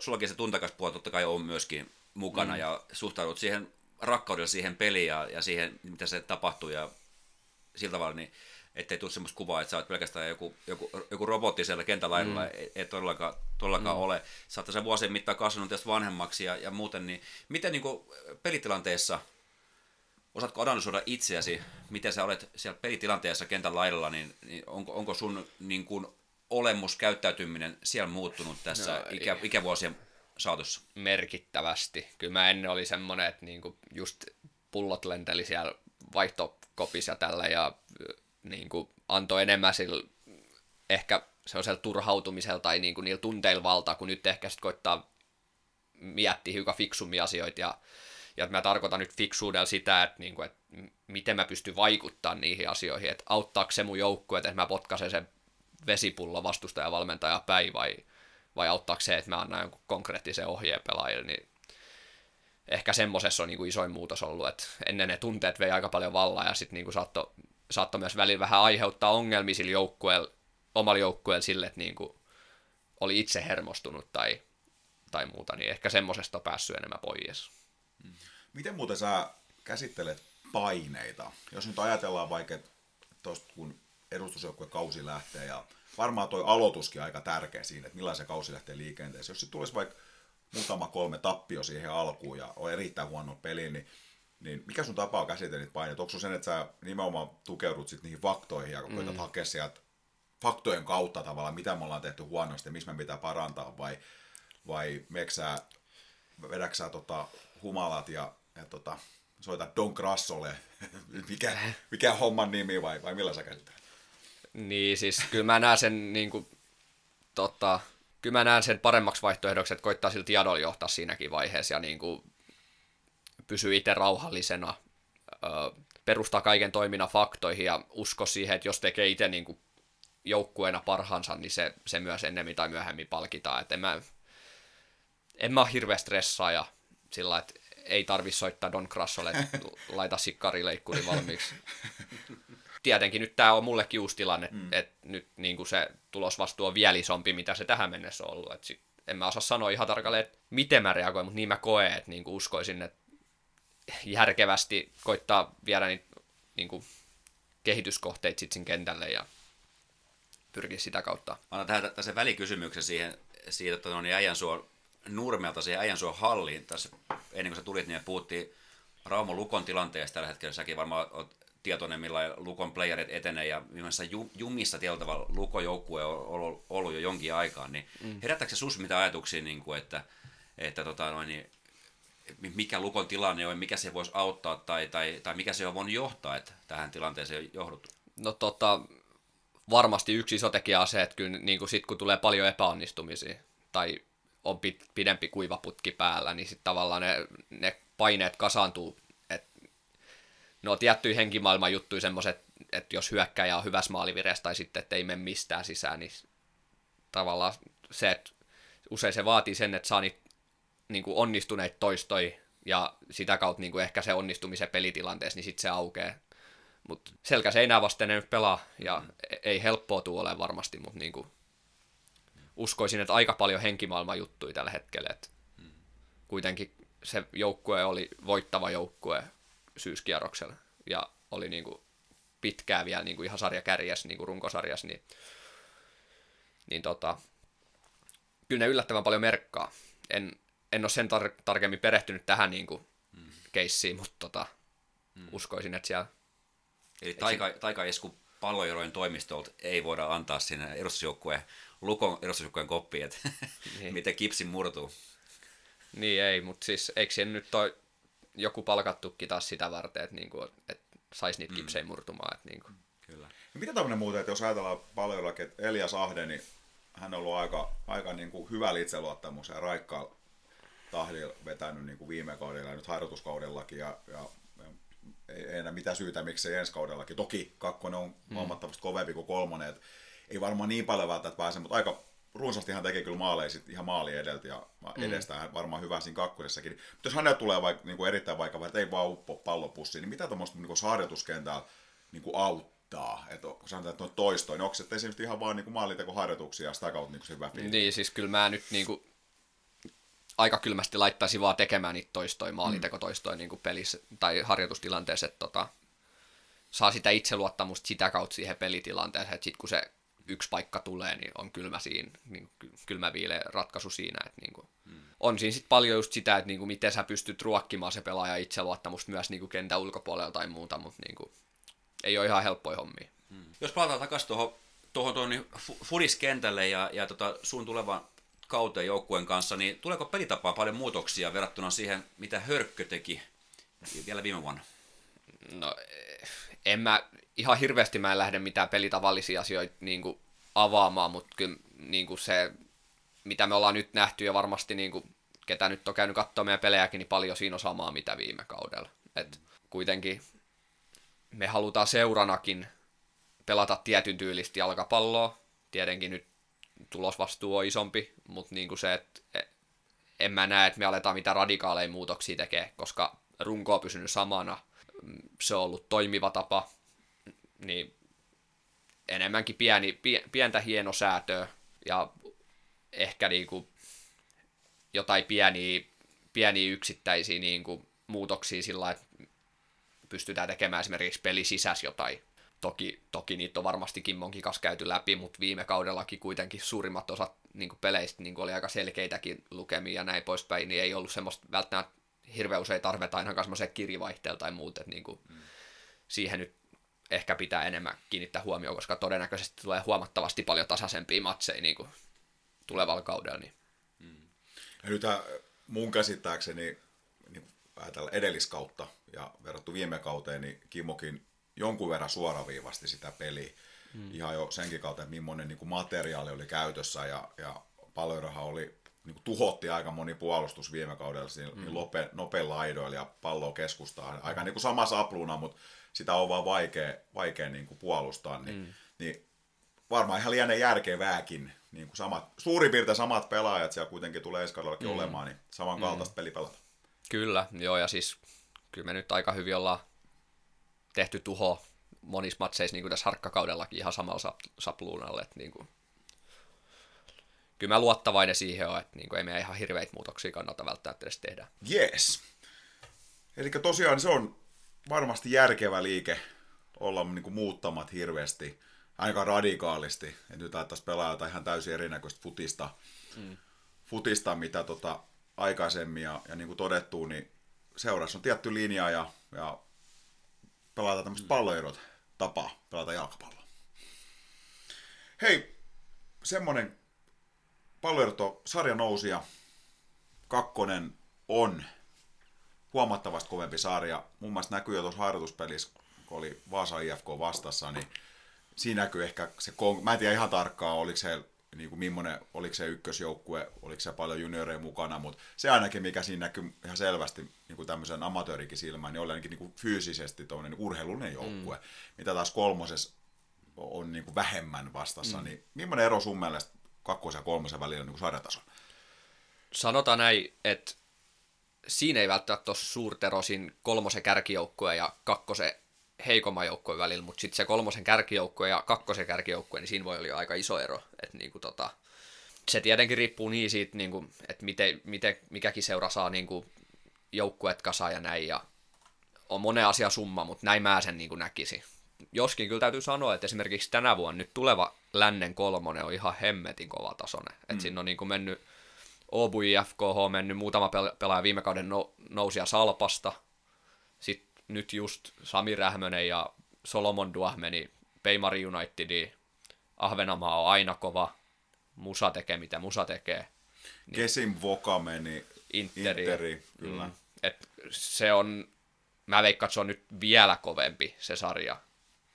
sullakin se tuntakas puoli totta kai on myöskin mukana mm. ja suhtaudut siihen rakkaudella siihen peliin ja, ja siihen, mitä se tapahtuu ja sillä tavalla, niin ettei tule sellaista kuvaa, että sä oot pelkästään joku, joku, joku robotti siellä kentällä mm. ei, ei todellakaan, todellakaan mm. ole. Sä oot sen vuosien mittaan kasvanut tästä vanhemmaksi ja, ja muuten, niin miten niin kuin pelitilanteessa, osaatko analysoida itseäsi, miten sä olet siellä pelitilanteessa kentän laidalla, niin, niin onko, onko sun niin kuin olemus, käyttäytyminen siellä muuttunut tässä no, ikä, ikävuosien saatossa? Merkittävästi. Kyllä mä ennen oli semmoinen, että niinku just pullot lenteli siellä vaihtokopissa tällä ja niinku antoi enemmän sillä ehkä sellaisella turhautumisella tai niinku niillä tunteilla valtaa, kun nyt ehkä sitten koittaa miettiä hiukan fiksumia asioita ja ja mä tarkoitan nyt fiksuudella sitä, että, niin kuin, että miten mä pystyn vaikuttamaan niihin asioihin, että auttaako se mun joukkue, että mä potkaisen sen vesipullo vastustaja valmentaja päin vai, vai auttaako se, että mä annan jonkun konkreettisen ohjeen pelaajille, niin ehkä semmoisessa on niin kuin isoin muutos ollut, että ennen ne tunteet vei aika paljon vallaa ja sitten niin saattoi saatto myös välillä vähän aiheuttaa ongelmia sillä joukkueella, omalla joukkueella sille, että niin kuin oli itse hermostunut tai tai muuta, niin ehkä semmosesta on päässyt enemmän pois. Miten muuten sä käsittelet paineita? Jos nyt ajatellaan vaikka, että tosta kun edustusjoukkueen kausi lähtee ja varmaan toi aloituskin aika tärkeä siinä, että millaisen kausi lähtee liikenteeseen. Jos sitten tulisi vaikka muutama kolme tappio siihen alkuun ja on erittäin huono peli, niin, niin mikä sun tapa on käsitellä niitä paineita? Onko sen, että sä nimenomaan tukeudut sit niihin faktoihin ja koetat mm. hakea sieltä faktojen kautta tavallaan, mitä me ollaan tehty huonosti ja missä me pitää parantaa, vai, vai meksää, vedäksää tota, humalat ja, ja tota, soita Don Grassolle, mikä, mikä homman nimi vai, vai millä sä käsittelet? Niin, siis kyllä mä näen sen niin kuin, tota, kyllä mä näen sen paremmaksi vaihtoehdoksi, että koittaa sillä tiedolla johtaa siinäkin vaiheessa ja niin kuin, pysyy itse rauhallisena, perustaa kaiken toiminnan faktoihin ja usko siihen, että jos tekee itse niin kuin, joukkueena parhaansa, niin se, se myös ennemmin tai myöhemmin palkitaan. Et en mä, en mä ole hirveä stressaaja sillä, että ei tarvi soittaa Don Crassolle, että laita sikkarileikkuri valmiiksi. Tietenkin nyt tämä on mullekin uusi tilanne, mm. että nyt niin kuin se tulosvastuu on vielä isompi, mitä se tähän mennessä on ollut. Et sit, en mä osaa sanoa ihan tarkalleen, että miten mä reagoin, mutta niin mä koen, että niin kuin uskoisin, että järkevästi koittaa viedä niitä niin kuin kehityskohteita sitten kentälle ja pyrkiä sitä kautta. Anna tähän tässä välikysymyksen siihen, siitä, että on äijän suo Nurmelta siihen Äijänsuon halliin. Tässä ennen kuin sä tulit, niin me puhuttiin Raumon Lukon tilanteesta tällä hetkellä. Säkin varmaan oot tietoinen, millä Lukon playerit etenee ja millaisessa jumissa tietyllä tavalla Lukon joukkue on ollut jo jonkin aikaa. Niin mm. herättääkö se sus mitä ajatuksia, niin kuin, että, että tota, noin, niin, mikä Lukon tilanne on, mikä se voisi auttaa tai, tai, tai mikä se on voinut johtaa, että tähän tilanteeseen on johduttu? No tota, varmasti yksi iso tekijä on se, että kyllä niin kuin sit, kun tulee paljon epäonnistumisia tai on pit, pidempi kuivaputki päällä, niin sitten tavallaan ne, ne paineet kasaantuu. Et, no tiettyjä henkimaailman juttuja semmoiset, että jos hyökkäjä on hyvässä maalivireessä tai sitten, että ei mene mistään sisään, niin tavallaan se, että usein se vaatii sen, että saa niitä niin onnistuneita toistoi ja sitä kautta niin ehkä se onnistumisen pelitilanteessa, niin sitten se aukeaa. Mutta selkä seinää vasten nyt pelaa ja mm. ei helppoa tule varmasti, mutta niin kuin uskoisin, että aika paljon henkimaailman juttuja tällä hetkellä. Että mm. Kuitenkin se joukkue oli voittava joukkue syyskierroksella ja oli niin kuin pitkää vielä niin kuin ihan sarjakärjässä, niin kuin runkosarjassa, niin, niin tota, kyllä ne yllättävän paljon merkkaa. En, en ole sen tar- tarkemmin perehtynyt tähän niin kuin mm. keissiin, mutta tota, mm. uskoisin, että siellä... Eli taika, taika Esku pallojerojen toimistolta ei voida antaa sinne edustusjoukkueen Lukon edustusjoukkueen koppi, että niin. miten kipsi murtuu. Niin ei, mutta siis eikö siellä nyt toi joku palkattukin taas sitä varten, että, niinku, että saisi niitä mm. kipsejä murtumaan. Että niinku. Kyllä. Ja mitä tämmöinen muuten, että jos ajatellaan paljon, että Elias Ahde, niin hän on ollut aika, aika niin kuin hyvä itseluottamus ja raikkaa tahdilla vetänyt niin kuin viime kaudella ja nyt harjoituskaudellakin ja, ja, ja ei, enää mitään syytä, miksi se ensi kaudellakin. Toki kakkonen on mm. huomattavasti kovempi kuin kolmonen, että ei varmaan niin paljon välttämättä pääse, mutta aika runsaasti hän tekee kyllä maaleja sit ihan maali edeltä ja mm. edestään varmaan hyvä siinä kakkosessakin. Mutta jos hänelle tulee vaikka, niin kuin erittäin vaikka, että ei vaan uppo pallopussiin, niin mitä tuommoista niin harjoituskentällä niin kuin auttaa? Että kun sanotaan, että on toistoin, niin onko se esimerkiksi ihan vaan niin maalitekoharjoituksia ja sitä kautta niin se hyvä fiilis? Niin, siis kyllä mä nyt niin kuin aika kylmästi laittaisi vaan tekemään niitä toistoja, maalitekotoistoja niin kuin pelissä tai harjoitustilanteessa, että tota, saa sitä itseluottamusta sitä kautta siihen pelitilanteeseen, että sit kun se yksi paikka tulee, niin on kylmä, siinä, niin kylmä viile ratkaisu siinä. Että niin kuin, mm. On siinä sitten paljon just sitä, että niin kuin, miten sä pystyt ruokkimaan se pelaaja itseluottamusta myös niin kuin kentän ulkopuolella tai muuta, mutta niin kuin, ei ole ihan helppoja hommia. Mm. Jos palataan takaisin tuohon tuohon, tuohon niin fudiskentälle ja, ja tota, sun tulevan kauteen joukkueen kanssa, niin tuleeko pelitapaan paljon muutoksia verrattuna siihen, mitä Hörkkö teki vielä viime vuonna? No, en mä, ihan hirveästi mä en lähde mitään pelitavallisia asioita niin kuin avaamaan, mutta kyllä niin kuin se, mitä me ollaan nyt nähty ja varmasti niin kuin, ketä nyt on käynyt katsomaan meidän pelejäkin, niin paljon siinä on samaa mitä viime kaudella. Et kuitenkin me halutaan seuranakin pelata tietyn tyylistä jalkapalloa. Tietenkin nyt tulosvastuu on isompi, mutta niin kuin se, että en mä näe, että me aletaan mitä radikaaleja muutoksia tekee, koska runko on pysynyt samana. Se on ollut toimiva tapa niin enemmänkin pieni, pientä hienosäätöä ja ehkä niinku jotain pieniä, pieniä yksittäisiä niin kuin, muutoksia sillä että pystytään tekemään esimerkiksi peli sisäs jotain. Toki, toki niitä on varmasti Kimmonkin kanssa käyty läpi, mutta viime kaudellakin kuitenkin suurimmat osat niin peleistä niin oli aika selkeitäkin lukemia ja näin poispäin, niin ei ollut semmoista välttämättä hirveän usein tarvetta ainakaan semmoiseen kirjavaihteella tai muuta, että niin kuin, mm. siihen nyt ehkä pitää enemmän kiinnittää huomioon, koska todennäköisesti tulee huomattavasti paljon tasaisempia matseja niin kuin tulevalla kaudella. Niin. Mm. Ja nyt mun käsittääkseni niin ajatella edelliskautta ja verrattu viime kauteen, niin Kimmokin jonkun verran suoraviivasti sitä peliä. Mm. Ihan jo senkin kautta, että millainen niin kuin materiaali oli käytössä ja, ja palloiraha oli niin kuin tuhotti aika moni puolustus viime kaudella siinä mm. lope, nopein laidoilla ja palloa keskustaa. Aika niin kuin sama sapluuna, mutta sitä on vaan vaikea, vaikea niin kuin puolustaa. Niin, mm. niin varmaan ihan liian järkevääkin. Niin kuin samat, suurin piirtein samat pelaajat siellä kuitenkin tulee ensi mm. olemaan, niin samankaltaista mm. peli pelata. Kyllä, joo, ja siis kyllä me nyt aika hyvin ollaan tehty tuho monissa matseissa, niin kuin tässä harkkakaudellakin ihan samalla sapluunalle, että niin kuin, kyllä mä luottavainen siihen on, että niin kuin, ei meidän ihan hirveitä muutoksia kannata välttämättä edes tehdä. Yes. Eli tosiaan se on varmasti järkevä liike olla niin kuin, muuttamat hirveästi, aika radikaalisti. Että nyt ajattaisiin pelaa ihan täysin erinäköistä futista, mm. futista mitä tota, aikaisemmin. Ja, ja niin kuin todettu, niin seurassa on tietty linja ja, ja pelata tämmöistä mm. palloerot tapaa pelata jalkapalloa. Hei, semmonen palloerto sarja nousia. Kakkonen on huomattavasti kovempi sarja. Mun mielestä näkyy jo tuossa harjoituspelissä, kun oli Vaasa IFK vastassa, niin siinä näkyy ehkä se, mä en tiedä ihan tarkkaan, oliko se niin kuin millainen, oliko se ykkösjoukkue, oliko se paljon junioreja mukana, mutta se ainakin, mikä siinä näkyy ihan selvästi niin kuin tämmöisen amatöörikin silmään, niin oli ainakin niin kuin fyysisesti tuollainen niin urheilullinen joukkue, mm. mitä taas kolmosessa on niin kuin vähemmän vastassa, mm. niin millainen ero sun mielestä kakkosen ja kolmosen välillä niin kuin sarjatason? Sanotaan näin, että siinä ei välttämättä ole suurta ero siinä kolmosen kärkijoukkueen ja kakkosen heikomman joukkueen välillä, mutta sitten se kolmosen kärkijoukkue ja kakkosen kärkijoukkue, niin siinä voi olla aika iso ero. Et niinku tota, se tietenkin riippuu niin siitä, niinku, että miten, miten mikäkin seura saa niinku joukkueet kasaan ja näin, ja on monen asia summa, mutta näin mä sen niinku näkisi. Joskin kyllä täytyy sanoa, että esimerkiksi tänä vuonna nyt tuleva lännen kolmonen on ihan hemmetin kova tasoinen. Mm. Että siinä on niinku mennyt Obu FKH mennyt muutama pelaaja viime kauden no, nousia Salpasta, sitten nyt just Sami Rähmönen ja Solomon Duah meni Peimari Unitediin. Ahvenamaa on aina kova. Musa tekee mitä Musa tekee. Niin. Kesim Voka meni Interi. Interi kyllä. Mm. Et se on, mä veikkaan, että se on nyt vielä kovempi se sarja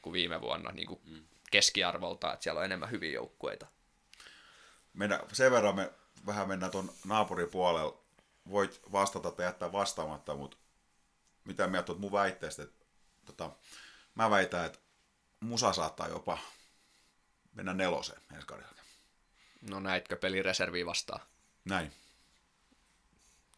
kuin viime vuonna niin kuin mm. keskiarvolta, että siellä on enemmän hyviä joukkueita. Mennä, sen verran me vähän mennään tuon naapuripuolella. Voit vastata tai jättää vastaamatta, mutta mitä mieltä olet mun väitteestä, että tota, mä väitän, että musa saattaa jopa mennä neloseen ensi kaudella. No näitkö pelireserviä vastaan? Näin.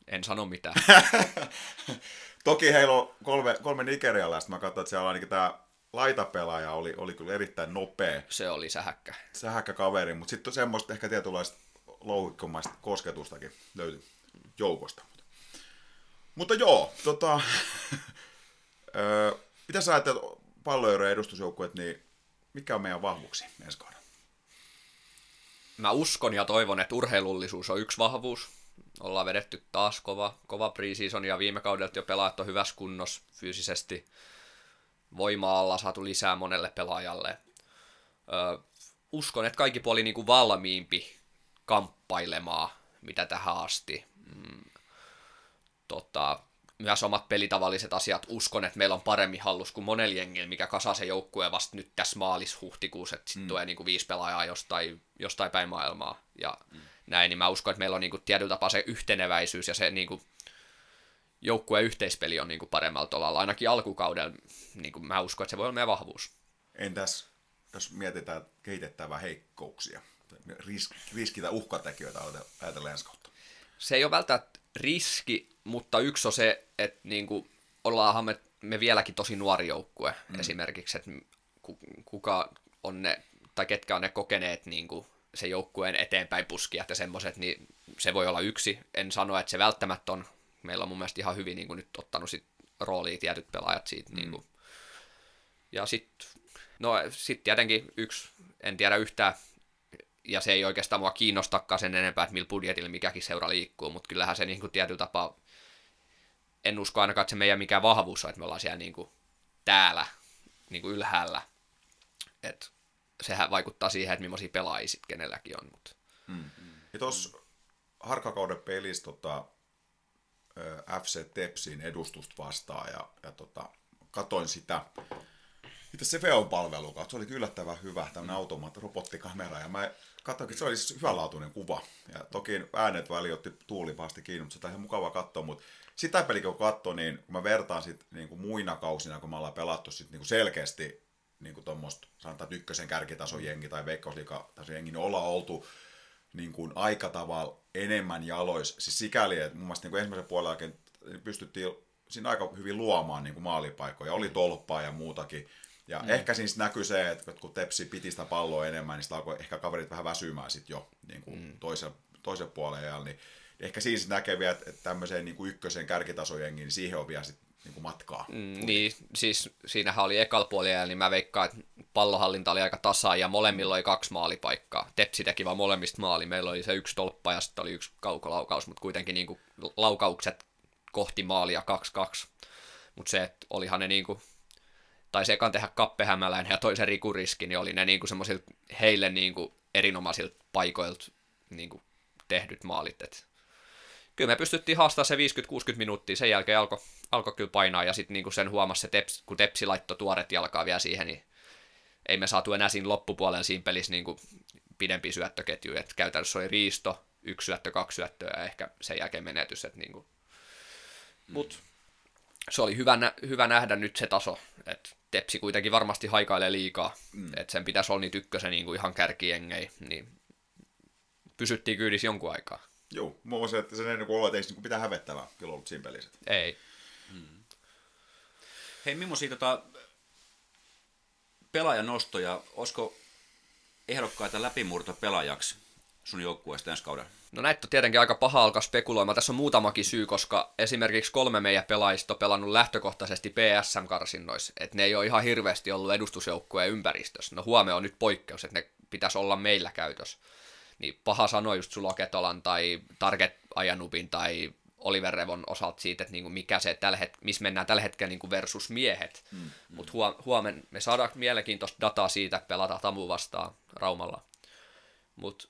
En sano mitään. Toki heillä on kolme, kolme nigerialaista. Mä katsoin, että siellä ainakin tämä laitapelaaja oli, oli kyllä erittäin nopea. Se oli sähäkkä. Sähäkkä kaveri, mutta sitten semmoista ehkä tietynlaista louhikkomaista kosketustakin löytyi joukosta. Mutta joo, tota, mitä sä ajattelet palloeurojen edustusjoukkueet, niin mikä on meidän vahvuuksi ensi kaudella? Mä uskon ja toivon, että urheilullisuus on yksi vahvuus. Ollaan vedetty taas kova, kova preseason ja viime kaudelta jo pelaajat on hyvässä kunnossa fyysisesti. Voimaa alla saatu lisää monelle pelaajalle. Ö, uskon, että kaikki puoli niin kuin valmiimpi kamppailemaan, mitä tähän asti. Mm, tota, myös omat pelitavalliset asiat uskon, että meillä on paremmin hallus kuin monella jengillä, mikä kasaa se joukkue vasta nyt tässä maalis-huhtikuussa, että sitten mm. tulee niinku viisi pelaajaa jostain, jostain päin maailmaa ja mm. näin, niin mä uskon, että meillä on niinku tietyllä tapaa se yhteneväisyys ja se niinku joukkueen yhteispeli on niinku paremmalla tolalla, ainakin alkukaudella, niinku mä uskon, että se voi olla meidän vahvuus. Entäs jos mietitään kehitettävää heikkouksia, risk, riski- tai uhkatekijöitä ajatellen ensi kautta? Se ei ole välttämättä riski, mutta yksi on se, että niinku, ollaanhan me, me vieläkin tosi nuori joukkue mm. esimerkiksi, että kuka on ne, tai ketkä on ne kokeneet niinku, se joukkueen eteenpäin puskijat ja semmoiset, niin se voi olla yksi. En sano, että se välttämättä on. Meillä on mun mielestä ihan hyvin niin kuin nyt ottanut sit rooliin tietyt pelaajat siitä. Mm. Niin kuin. Ja sitten, no sitten tietenkin yksi, en tiedä yhtään, ja se ei oikeastaan mua kiinnostakaan sen enempää, että millä budjetilla mikäkin seura liikkuu, mutta kyllähän se niin kuin tietyllä tapaa, en usko ainakaan, että se meidän mikä vahvuus on, että me ollaan siellä niin kuin täällä niin kuin ylhäällä. Et sehän vaikuttaa siihen, että millaisia pelaajia sit kenelläkin on. Mutta. Mm. Ja tuossa harkakauden pelissä tota, FC Tepsin edustusta vastaan ja, ja tota, katoin sitä, itse se VO-palvelu, se oli yllättävän hyvä, tämmöinen mm. automaatti, robottikamera, ja mä katsoin, että se oli siis hyvänlaatuinen kuva. Ja toki äänet väli otti tuuli vasti kiinni, mutta sitä on ihan mukava katsoa, mutta sitä peliä kun katsoo, niin kun mä vertaan sit niin kuin muina kausina, kun me ollaan pelattu sit niin kuin selkeästi niin kuin tuommoista, sanotaan ykkösen kärkitason jengi tai veikkausliikatason jengi, niin ollaan oltu niin kuin aika tavalla enemmän jalois. Siis sikäli, että mun mielestä niin kuin ensimmäisen puolen jälkeen pystyttiin siinä aika hyvin luomaan niin kuin maalipaikkoja. Oli tolppaa ja muutakin. Ja mm. ehkä siinä näkyy se, että kun Tepsi piti sitä palloa enemmän, niin sitä alkoi ehkä kaverit vähän väsymään sitten jo niin kuin mm. toisen, toisen puolen niin ehkä siinä näkee vielä, että tämmöiseen niin kuin ykkösen kärkitasojengiin, niin siihen on vielä sit niin kuin matkaa. Mm, niin, siis siinähän oli ekal puolella, niin mä veikkaan, että pallohallinta oli aika tasa ja molemmilla oli kaksi maalipaikkaa. Tepsi teki vaan molemmista maali. Meillä oli se yksi tolppa ja sitten oli yksi kaukolaukaus, mutta kuitenkin niin kuin laukaukset kohti maalia 2-2. Mutta se, että olihan ne niin kuin, tai se ekan tehdä kappehämälään ja toisen rikuriski, niin oli ne niin kuin heille niin kuin erinomaisilta paikoilta niin kuin tehdyt maalit. Et kyllä me pystyttiin haastamaan se 50-60 minuuttia, sen jälkeen alkoi alko kyllä painaa, ja sitten niinku sen huomasi se, teps, kun Tepsi laittoi tuoret jalkaa vielä siihen, niin ei me saatu enää siinä loppupuolella siinä pelissä niinku pidempi syöttöketju, että käytännössä oli riisto, yksi syöttö, kaksi syöttöä ja ehkä sen jälkeen menetys, että niinku. mut se oli hyvä, nä- hyvä nähdä nyt se taso, että Tepsi kuitenkin varmasti haikailee liikaa, mm. että sen pitäisi olla niitä ykkösen niin ihan kärkiengei, niin pysyttiin kyydissä jonkun aikaa. Joo, muun se, että sen ennen kuin että ei niin pitää hävettävää kyllä ollut siinä pelissä. Ei. Hmm. Hei, millaisia tota, pelaajanostoja, olisiko ehdokkaita läpimurto pelaajaksi sun joukkueesta ensi kaudella? No näitä on tietenkin aika paha alkaa spekuloimaan. Tässä on muutamakin syy, koska esimerkiksi kolme meidän pelaajista on pelannut lähtökohtaisesti PSM-karsinnoissa. Että ne ei ole ihan hirveästi ollut edustusjoukkueen ympäristössä. No huome on nyt poikkeus, että ne pitäisi olla meillä käytössä niin paha sanoa just Suloketolan tai Target Ajanubin tai Oliver Revon osalta siitä, että niinku mikä se tällä het- missä mennään tällä hetkellä niinku versus miehet. Mm, mm. Mutta huom- huomen me saadaan mielenkiintoista dataa siitä, että pelataan Tamu vastaan Raumalla. Mutta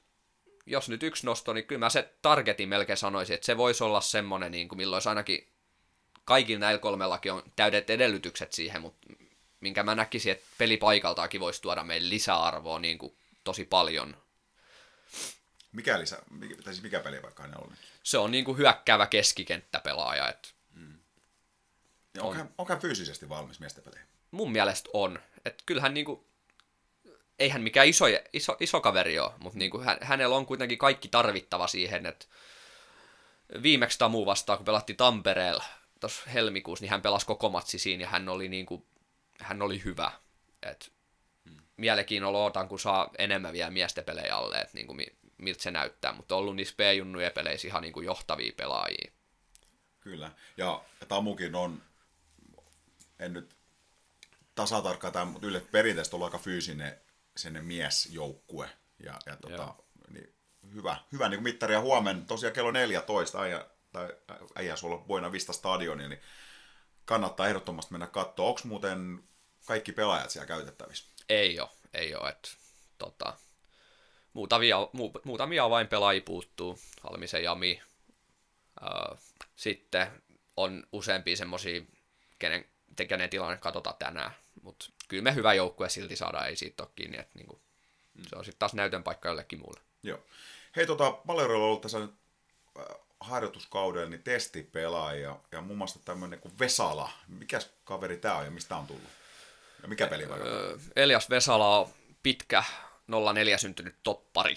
jos nyt yksi nosto, niin kyllä mä se targetin melkein sanoisin, että se voisi olla semmoinen, niin kuin milloin olisi ainakin kaikilla näillä kolmellakin on täydet edellytykset siihen, mutta minkä mä näkisin, että pelipaikaltaakin voisi tuoda meille lisäarvoa niin kuin tosi paljon mikä, lisä, mikä, tai siis mikä peli vaikka ne on? Se on niinku hyökkäävä keskikenttäpelaaja. Et mm. on. onko, hän, onko hän fyysisesti valmis miesten peleihin? Mun mielestä on. Et kyllähän niinku, eihän mikään iso, iso, iso kaveri ole, mutta niinku hän, hänellä on kuitenkin kaikki tarvittava siihen, että viimeksi Tamu vastaan, kun pelattiin Tampereella tuossa helmikuussa, niin hän pelasi koko matsi siinä ja hän oli, niinku, hän oli hyvä. Et mielenkiinnolla odotan, kun saa enemmän vielä miesten pelejä alle, että niin kuin, miltä se näyttää, mutta on ollut niissä P-junnujen peleissä ihan niin kuin johtavia pelaajia. Kyllä, ja Tamukin on, en nyt tasatarkkaa tämä, mutta yleensä perinteisesti on aika fyysinen sen miesjoukkue, ja, ja tota, niin hyvä, hyvä niin mittari, ja huomenna tosiaan kello 14, äijä, tai äijä sulla Buena Vista stadioni, niin kannattaa ehdottomasti mennä katsoa. Onko muuten kaikki pelaajat siellä käytettävissä? Ei ole, ei ole. Että, tota, muutamia, mu, muutamia vain pelaajia puuttuu, Halmisen Jami. Äh, sitten on useampia semmoisia, kenen, kenen tilanne katsotaan tänään. Mutta kyllä me hyvä joukkue silti saadaan, ei siitä ole kiinni. Että niinku, mm. Se on sitten taas näytön paikka jollekin muulle. Joo. Hei, tota, Valerilla on ollut tässä nyt äh, harjoituskaudella niin testipelaaja ja muun muassa tämmöinen kuin Vesala. Mikäs kaveri tämä on ja mistä on tullut? Ja mikä peli vaikka? Elias Vesala on pitkä 04 syntynyt toppari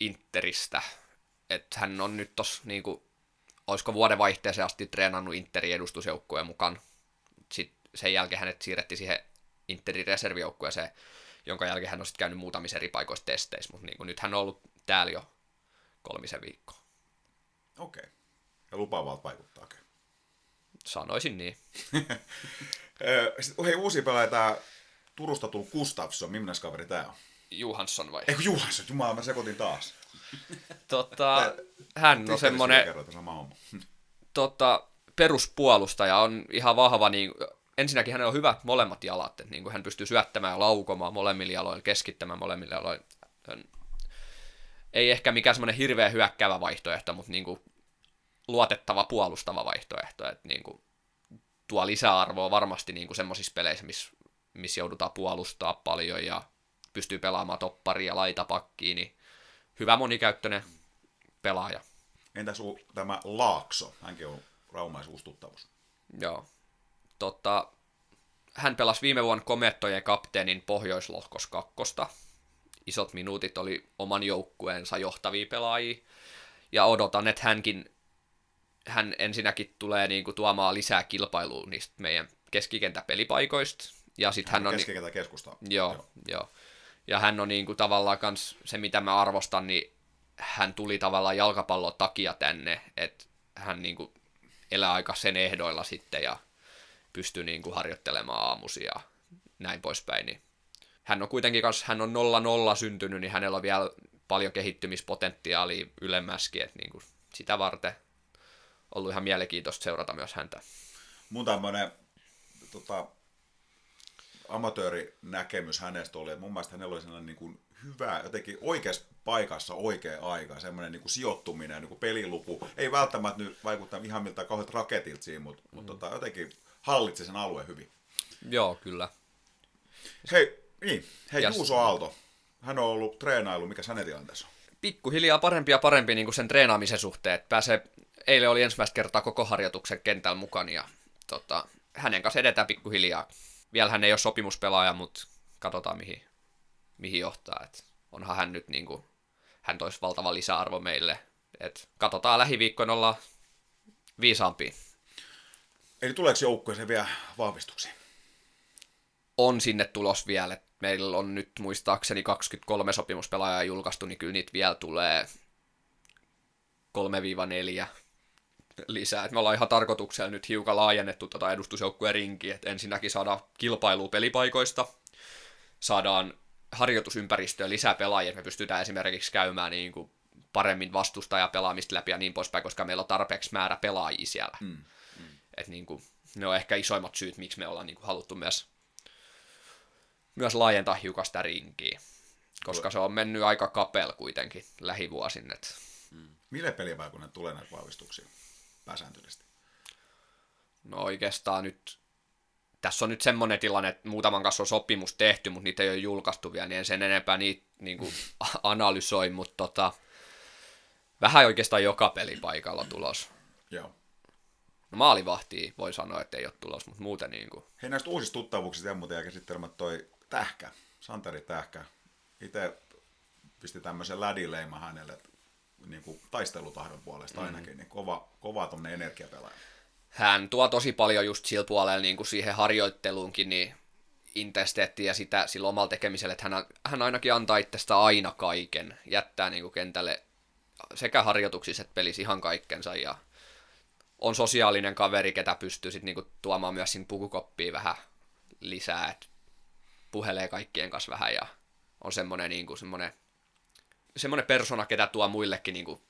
Interistä. Et hän on nyt tossa niinku, olisiko vuodenvaihteeseen asti treenannut Interin edustusjoukkueen mukaan. Sitten sen jälkeen hänet siirrettiin siihen Interin reservijoukkueeseen, jonka jälkeen hän on sitten käynyt muutamissa eri paikoissa testeissä, mutta niinku, nyt hän on ollut täällä jo kolmisen viikkoa. Okei. Ja lupaavalta vaikuttaakin. Sanoisin niin. Hei, uusi pelaaja tää Turusta tullut Gustafsson. Millainen kaveri tää on? Johansson vai? Eikö Juhansson? Jumala, mä sekoitin taas. Tota, hän on homma. tota, peruspuolustaja, on ihan vahva, niin ensinnäkin hänellä on hyvät molemmat jalat, että niin kuin hän pystyy syöttämään ja laukomaan molemmilla jaloilla, keskittämään molemmilla jaloilla. Ei ehkä mikään semmoinen hirveä hyökkäävä vaihtoehto, mutta niin kuin luotettava puolustava vaihtoehto, että niin kuin tuo lisäarvoa varmasti niin kuin semmoisissa peleissä, missä, missä joudutaan puolustaa paljon ja pystyy pelaamaan topparia ja laitapakkiin, niin hyvä monikäyttöinen pelaaja. Entäs u- tämä Laakso? Hänkin on Raumais uusi tuttavuus. Joo. Tota, hän pelasi viime vuonna Komettojen kapteenin Pohjoislohkos kakkosta. Isot minuutit oli oman joukkueensa johtavia pelaajia. Ja odotan, että hänkin, hän ensinnäkin tulee niinku tuomaan lisää kilpailua niistä meidän keskikentäpelipaikoista. Ja sitten hän on... Keskikentä keskusta. Joo, joo. joo. Ja hän on niinku tavallaan kans se, mitä mä arvostan, niin hän tuli tavallaan jalkapallon takia tänne, että hän niinku elää aika sen ehdoilla sitten ja pystyy niinku harjoittelemaan aamusia ja näin poispäin. Niin hän on kuitenkin kans, hän on 0-0 syntynyt, niin hänellä on vielä paljon kehittymispotentiaalia ylemmäskin, että niinku sitä varten ollut ihan mielenkiintoista seurata myös häntä. Mun tämmönen tota, amatöörinäkemys hänestä oli, että mun mielestä hänellä oli sellainen niin kuin hyvä, jotenkin oikeassa paikassa oikea aika, semmoinen niin kuin sijoittuminen, niin kuin peliluku. Ei välttämättä nyt vaikuttaa ihan miltä kauheat raketilta siinä, mutta, mm. mutta tota, jotenkin hallitsi sen alueen hyvin. Joo, kyllä. Hei, niin, hei Jas- Juuso Aalto. Hän on ollut treenailu, mikä hänen tilanteessa on? pikkuhiljaa parempi ja parempi niin kuin sen treenaamisen suhteen. Että pääsee, eilen oli ensimmäistä kertaa koko harjoituksen kentällä mukana ja tota, hänen kanssa edetään pikkuhiljaa. Vielä hän ei ole sopimuspelaaja, mutta katsotaan mihin, mihin johtaa. Et onhan hän nyt niin kuin, hän toisi valtava lisäarvo meille. Et katsotaan lähiviikkoina olla viisaampia. Eli tuleeko joukkueeseen vielä vahvistuksia? On sinne tulos vielä. Meillä on nyt muistaakseni 23 sopimuspelaajaa julkaistu, niin kyllä niitä vielä tulee 3-4 lisää. Et me ollaan ihan tarkoituksella nyt hiukan laajennettu tota edustusjoukkueen rinkiä, että ensinnäkin saadaan kilpailua pelipaikoista, saadaan harjoitusympäristöä lisää pelaajia, että me pystytään esimerkiksi käymään niin kuin paremmin vastustajapelaamista läpi ja niin poispäin, koska meillä on tarpeeksi määrä pelaajia siellä. Mm. Mm. Et niin kuin, ne on ehkä isoimmat syyt, miksi me ollaan niin kuin haluttu myös, myös laajentaa hiukan sitä rinkiä, koska se on mennyt aika kapel kuitenkin lähivuosin. Et Mille pelipaikoille tulee näitä vahvistuksia pääsääntöisesti? No oikeastaan nyt, tässä on nyt semmoinen tilanne, että muutaman kanssa on sopimus tehty, mutta niitä ei ole julkaistu vielä, niin en sen enempää niitä niin kuin, analysoi, mutta tota, vähän oikeastaan joka pelipaikalla tulos. Joo. No maalivahtia voi sanoa, että ei ole tulos, mutta muuten niin kuin, Hei näistä uusista tuttavuuksista ja muuten ja toi Tähkä, Santeri Tähkä. Itse pisti tämmöisen lädileima hänelle niin kuin taistelutahdon puolesta ainakin, niin kova, kova tuommoinen energiapelaaja. hän tuo tosi paljon just sillä puolella niin kuin siihen harjoitteluunkin niin intensiteettiä ja sitä sillä omalla tekemisellä, että hän, hän ainakin antaa itsestä aina kaiken, jättää niin kuin kentälle sekä harjoituksissa että pelissä ihan kaikkensa ja on sosiaalinen kaveri, ketä pystyy sitten niinku tuomaan myös sinne pukukoppiin vähän lisää, että puhelee kaikkien kanssa vähän ja on semmoinen niinku, semmoinen, persona, ketä tuo muillekin niinku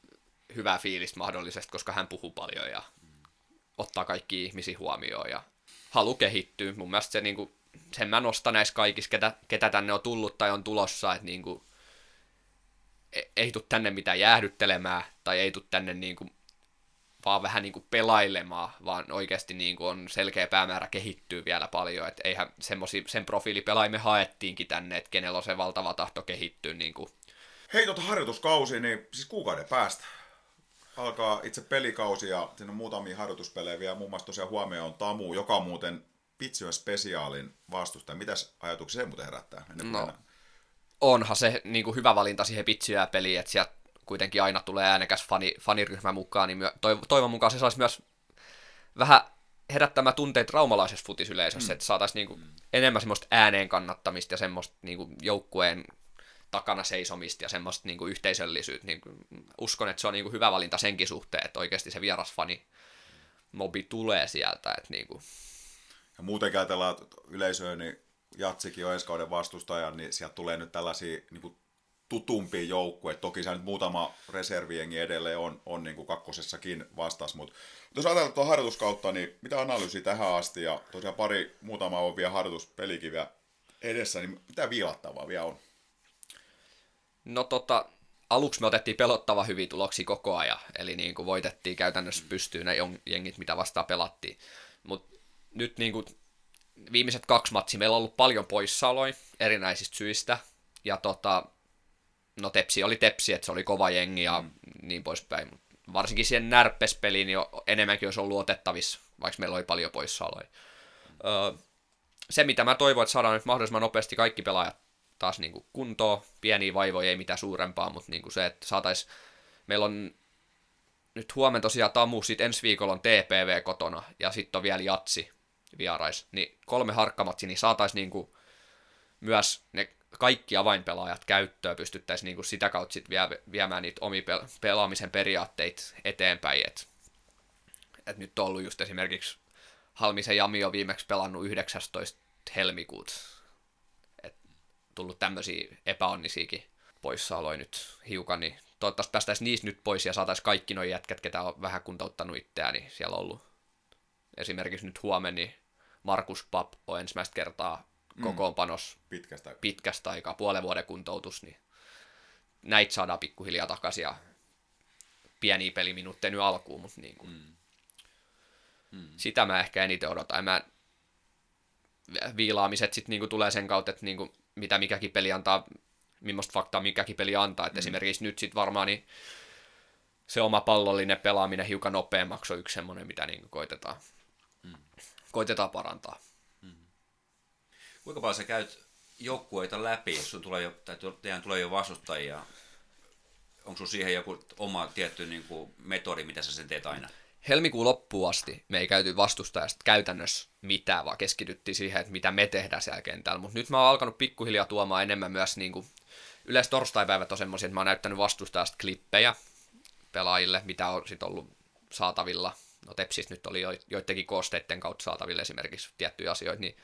hyvää fiilistä mahdollisesti, koska hän puhuu paljon ja ottaa kaikki ihmisiä huomioon ja halu kehittyy. Mun mielestä se niinku, sen mä nostan näissä kaikissa, ketä, ketä tänne on tullut tai on tulossa, että niinku, e- ei tule tänne mitään jäähdyttelemään tai ei tule tänne niinku, vaan vähän niinku pelailemaan, vaan oikeasti niinku on selkeä päämäärä kehittyy vielä paljon. Et eihän semmosi, sen profiilipelaajia me haettiinkin tänne, että kenellä on se valtava tahto kehittyä. Niinku. Hei, tuota harjoituskausi, niin siis kuukauden päästä alkaa itse pelikausi ja siinä on muutamia harjoituspelejä vielä. Muun muassa tosiaan huomioon on Tamu, joka on muuten Pitsyä spesiaalin vastustaja. Mitäs ajatuksia se muuten herättää? Ennen kuin No. mennään? Onhan se niinku hyvä valinta siihen pitsyä peliin, että sieltä kuitenkin aina tulee äänekäs fani, faniryhmä mukaan, niin toivon mukaan se saisi myös vähän herättämään tunteet raumalaisessa futisyleisössä, mm. että saataisiin niinku enemmän semmoista ääneen kannattamista ja semmoista niinku joukkueen takana seisomista ja semmoista niin kuin yhteisöllisyyttä. Niin kuin, uskon, että se on niin kuin hyvä valinta senkin suhteen, että oikeasti se vierasfani mobi tulee sieltä. Että niin kuin. Ja muutenkin ajatellaan yleisöä, niin Jatsikin on ensi kauden vastustaja, niin sieltä tulee nyt tällaisia niin kuin tutumpia joukkueita. Toki se nyt muutama reserviengi edelleen on, on niin kuin kakkosessakin vastas, mutta jos ajatellaan tuon harjoituskautta, niin mitä analyysi tähän asti, ja tosiaan pari, muutama on vielä harjoituspelikin vielä edessä, niin mitä viilattavaa vielä on? No tota, aluksi me otettiin pelottava hyviä tuloksia koko ajan, eli niin kuin voitettiin käytännössä pystyyn ne jengit, mitä vastaan pelattiin. Mutta nyt niin kuin viimeiset kaksi matsia meillä on ollut paljon poissaoloja erinäisistä syistä, ja tota, no Tepsi oli Tepsi, että se oli kova jengi ja mm. niin poispäin. Varsinkin siihen närppespeliin jo enemmänkin olisi ollut otettavissa, vaikka meillä oli paljon poissaoloja. Mm. Öö, se, mitä mä toivon, että saadaan nyt mahdollisimman nopeasti kaikki pelaajat taas niin kuin kuntoon, pieniä vaivoja, ei mitään suurempaa, mutta niin kuin se, että saatais, meillä on nyt huomenna tosiaan Tamu, sitten ensi viikolla on TPV kotona, ja sitten on vielä Jatsi vierais, niin kolme harkkamatsi, niin saataisiin niin kuin myös ne kaikki avainpelaajat käyttöön, pystyttäisiin niin kuin sitä kautta sit vie, viemään niitä omi pelaamisen periaatteita eteenpäin, että et nyt on ollut just esimerkiksi Halmisen Jami on viimeksi pelannut 19. helmikuuta. Et tullut tämmöisiä epäonnisiakin poissaoloja nyt hiukan, niin toivottavasti päästäisiin niistä nyt pois ja saataisiin kaikki nuo jätkät, ketä on vähän kuntouttanut itseään, niin siellä on ollut esimerkiksi nyt huomenna, niin Markus Pap on ensimmäistä kertaa mm. kokoonpanos pitkästä. pitkästä aikaa, puolen vuoden kuntoutus, niin näitä saadaan pikkuhiljaa takaisin ja pieniä peliminuutteja nyt alkuun, mutta niin kuin, mm. Mm. sitä mä ehkä eniten odotan. Mä viilaamiset sitten niinku tulee sen kautta, että niinku, mitä mikäkin peli antaa, millaista faktaa mikäkin peli antaa. Et mm. Esimerkiksi nyt sitten varmaan niin se oma pallollinen pelaaminen hiukan nopeammaksi on yksi semmoinen, mitä niinku koitetaan, mm. koitetaan parantaa. Kuinka paljon sä käyt joukkueita läpi, jos sun tulee jo, tai teidän tulee jo vastustajia? Onko sun siihen joku oma tietty niin kuin, metodi, mitä sä sen teet aina? helmikuun loppuun asti me ei käyty vastustajasta käytännössä mitään, vaan keskityttiin siihen, että mitä me tehdään siellä kentällä. Mutta nyt mä oon alkanut pikkuhiljaa tuomaan enemmän myös niin kuin, yleensä torstaipäivät on semmoisia, että mä oon näyttänyt vastustajasta klippejä pelaajille, mitä on sitten ollut saatavilla. No Tepsis nyt oli jo, joidenkin koosteiden kautta saatavilla esimerkiksi tiettyjä asioita, niin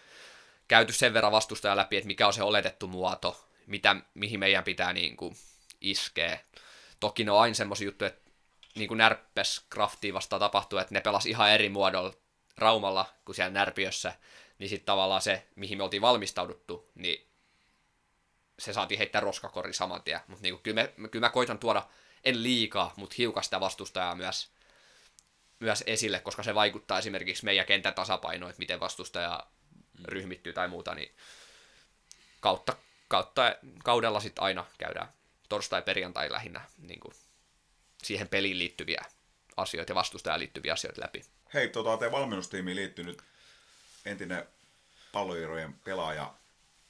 käyty sen verran vastustaja läpi, että mikä on se oletettu muoto, mitä, mihin meidän pitää niin kuin, iskeä. Toki ne on aina semmoisia juttuja, että niin kuin Närppes Craftiin vastaan tapahtui, että ne pelas ihan eri muodolla Raumalla kuin siellä Närpiössä, niin sitten tavallaan se, mihin me oltiin valmistauduttu, niin se saatiin heittää roskakori saman tien. Mutta niin kyllä, kyllä mä koitan tuoda, en liikaa, mutta hiukan sitä vastustajaa myös, myös esille, koska se vaikuttaa esimerkiksi meidän kentän tasapainoon, että miten vastustaja ryhmittyy tai muuta, niin kautta, kautta kaudella sitten aina käydään torstai-perjantai lähinnä niin kuin siihen peliin liittyviä asioita ja vastustajaan liittyviä asioita läpi. Hei, tota, teidän valmennustiimiin liittyy nyt entinen palloirojen pelaaja,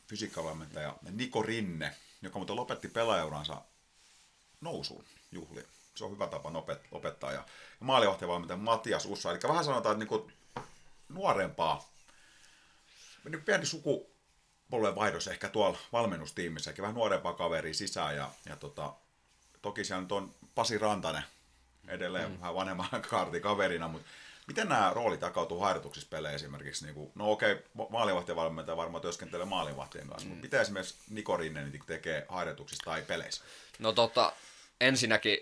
fysiikkavalmentaja Niko Rinne, joka muuten lopetti pelaajauransa nousuun juhli. Se on hyvä tapa lopettaa. Ja, ja maalivahtivalmentaja Matias Ussa, eli vähän sanotaan, että niinku nuorempaa, nyt pieni sukupolven vaihdos ehkä tuolla valmennustiimissä, vähän nuorempaa kaveria sisään ja, ja tota, toki siellä nyt on Pasi Rantanen edelleen mm. vähän vanhemman kaartin kaverina, mutta miten nämä roolit jakautuu harjoituksissa pelejä esimerkiksi? Niin kuin, no okei, okay, maalivahtivalmentaja varmaan työskentelee maalivahtien kanssa, mm. mutta miten esimerkiksi Niko Rinne niin tekee harjoituksissa tai peleissä? No tota, ensinnäkin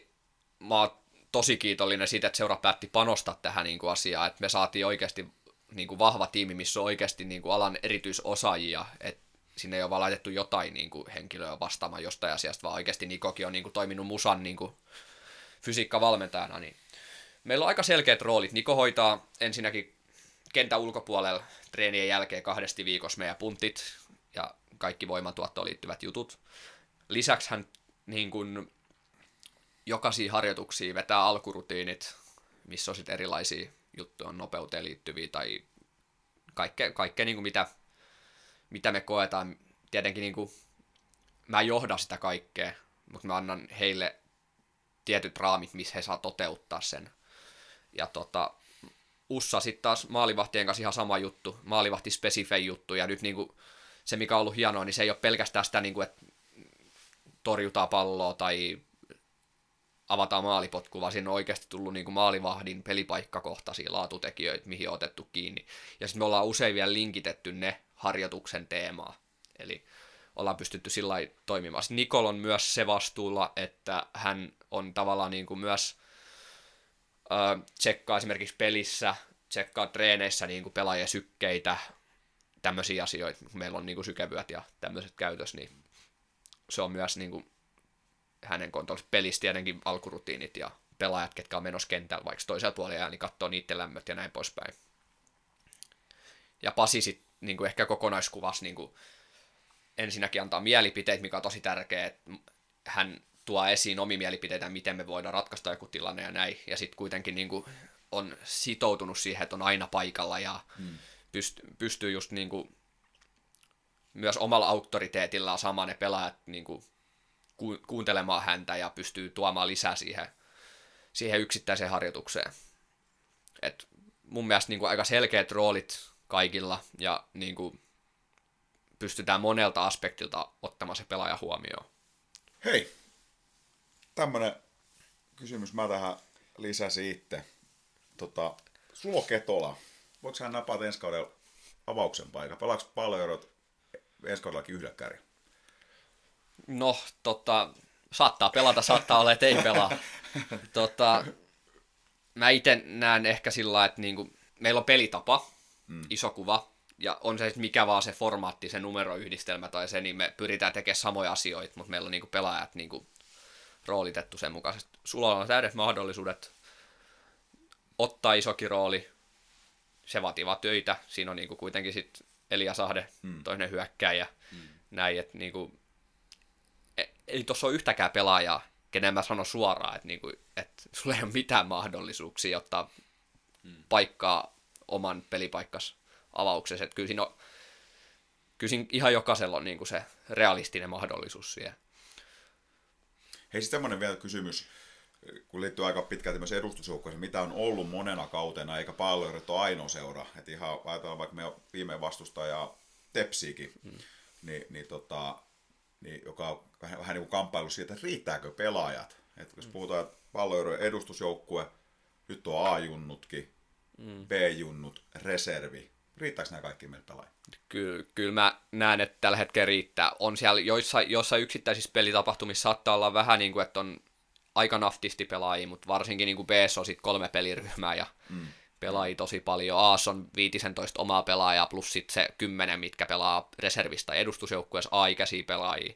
mä oon tosi kiitollinen siitä, että seura päätti panostaa tähän niin kuin asiaan, että me saatiin oikeasti niin kuin vahva tiimi, missä on oikeasti niin kuin alan erityisosaajia, että sinne ei ole vaan laitettu jotain niin kuin, henkilöä vastaamaan jostain asiasta, vaan oikeasti Nikokin on niin kuin, toiminut Musan niin kuin, fysiikkavalmentajana. Niin meillä on aika selkeät roolit. Niko hoitaa ensinnäkin kentän ulkopuolella treenien jälkeen kahdesti viikossa meidän puntit ja kaikki voimantuottoon liittyvät jutut. Lisäksi hän niin kuin, jokaisia harjoituksia vetää alkurutiinit, missä on sitten erilaisia juttuja, on nopeuteen liittyviä tai kaikkea, kaikkea niin kuin mitä mitä me koetaan. Tietenkin niin kuin, mä johdan sitä kaikkea, mutta mä annan heille tietyt raamit, missä he saa toteuttaa sen. Ja tota, Ussa sitten taas maalivahtien kanssa ihan sama juttu, maalivahti spesifei juttu, ja nyt niin kuin, se mikä on ollut hienoa, niin se ei ole pelkästään sitä, niin kuin, että torjutaan palloa tai avataan maalipotku, vaan siinä on oikeasti tullut niin kuin maalivahdin pelipaikkakohtaisia laatutekijöitä, mihin on otettu kiinni. Ja sitten me ollaan usein vielä linkitetty ne harjoituksen teemaa. Eli ollaan pystytty sillä toimimaan. Sitten Nikol on myös se vastuulla, että hän on tavallaan niin kuin myös äh, tsekkaa esimerkiksi pelissä, tsekkaa treeneissä niin kuin pelaajien sykkeitä, tämmöisiä asioita, meillä on niin kuin sykevyöt ja tämmöiset käytös, niin se on myös niin kuin hänen kontolla pelissä tietenkin alkurutiinit ja pelaajat, ketkä on menossa kentällä vaikka toisella puolella, niin katsoo niiden lämmöt ja näin poispäin. Ja Pasi sitten niin kuin ehkä kokonaiskuvassa niin kuin ensinnäkin antaa mielipiteet, mikä on tosi tärkeää, että hän tuo esiin omi mielipiteitä, miten me voidaan ratkaista joku tilanne ja näin. Ja sitten kuitenkin niin kuin on sitoutunut siihen, että on aina paikalla ja hmm. pystyy, pystyy just niin kuin myös omalla auktoriteetilla saamaan ne pelaajat niin kuin ku, kuuntelemaan häntä ja pystyy tuomaan lisää siihen, siihen yksittäiseen harjoitukseen. Et mun mielestä niin kuin aika selkeät roolit kaikilla ja niin kuin pystytään monelta aspektilta ottamaan se pelaaja huomioon. Hei, tämmönen kysymys mä tähän lisäsin itse. Tota, Sulo Ketola, voiko hän napata ensi kaudella avauksen paikan? Pelaako paljon ensi kaudellakin yhdäkkäri? No, tota, saattaa pelata, saattaa olla, että ei pelaa. tota, mä itse näen ehkä sillä että niinku, meillä on pelitapa, mm. iso kuva, ja on se mikä vaan se formaatti, se numeroyhdistelmä tai se, niin me pyritään tekemään samoja asioita, mutta meillä on niinku pelaajat niinku roolitettu sen mukaisesti. Sulla on täydet mahdollisuudet ottaa isokin rooli, se vaatii vaan töitä, siinä on niinku kuitenkin sit Elias Ahde, mm. toinen hyökkäjä, mm. näin, että niinku, ei tuossa ole yhtäkään pelaajaa, kenen mä sanon suoraan, että, niinku, että sulla ei ole mitään mahdollisuuksia ottaa mm. paikkaa oman pelipaikkas avauksessa. Että kyllä siinä, on, kyllä siinä ihan jokaisella on niin kuin se realistinen mahdollisuus siihen. Hei, sitten semmoinen vielä kysymys, kun liittyy aika pitkälti myös edustusjoukkoihin, mitä on ollut monena kautena, eikä paljon ole ainoa seura. Että ihan ajatellaan vaikka me viime vastustaja Tepsiikin, hmm. niin, niin, tota, niin, joka on vähän, vähän niin kuin kamppailu siitä, että riittääkö pelaajat. Että jos hmm. puhutaan, että palloilujen edustusjoukkue, nyt on A-junnutkin, hmm. B-junnut, reservi, Riittääkö nämä kaikki meille pelaajia? Kyllä, kyllä mä näen, että tällä hetkellä riittää. On siellä joissa, joissa yksittäisissä pelitapahtumissa saattaa olla vähän niin kuin, että on aika naftisti pelaajia, mutta varsinkin niin kuin B on sitten kolme peliryhmää ja mm. Pelaajia tosi paljon. A on 15 omaa pelaajaa plus sitten se kymmenen, mitkä pelaa reservistä edustusjoukkueessa A-ikäisiä pelaajia.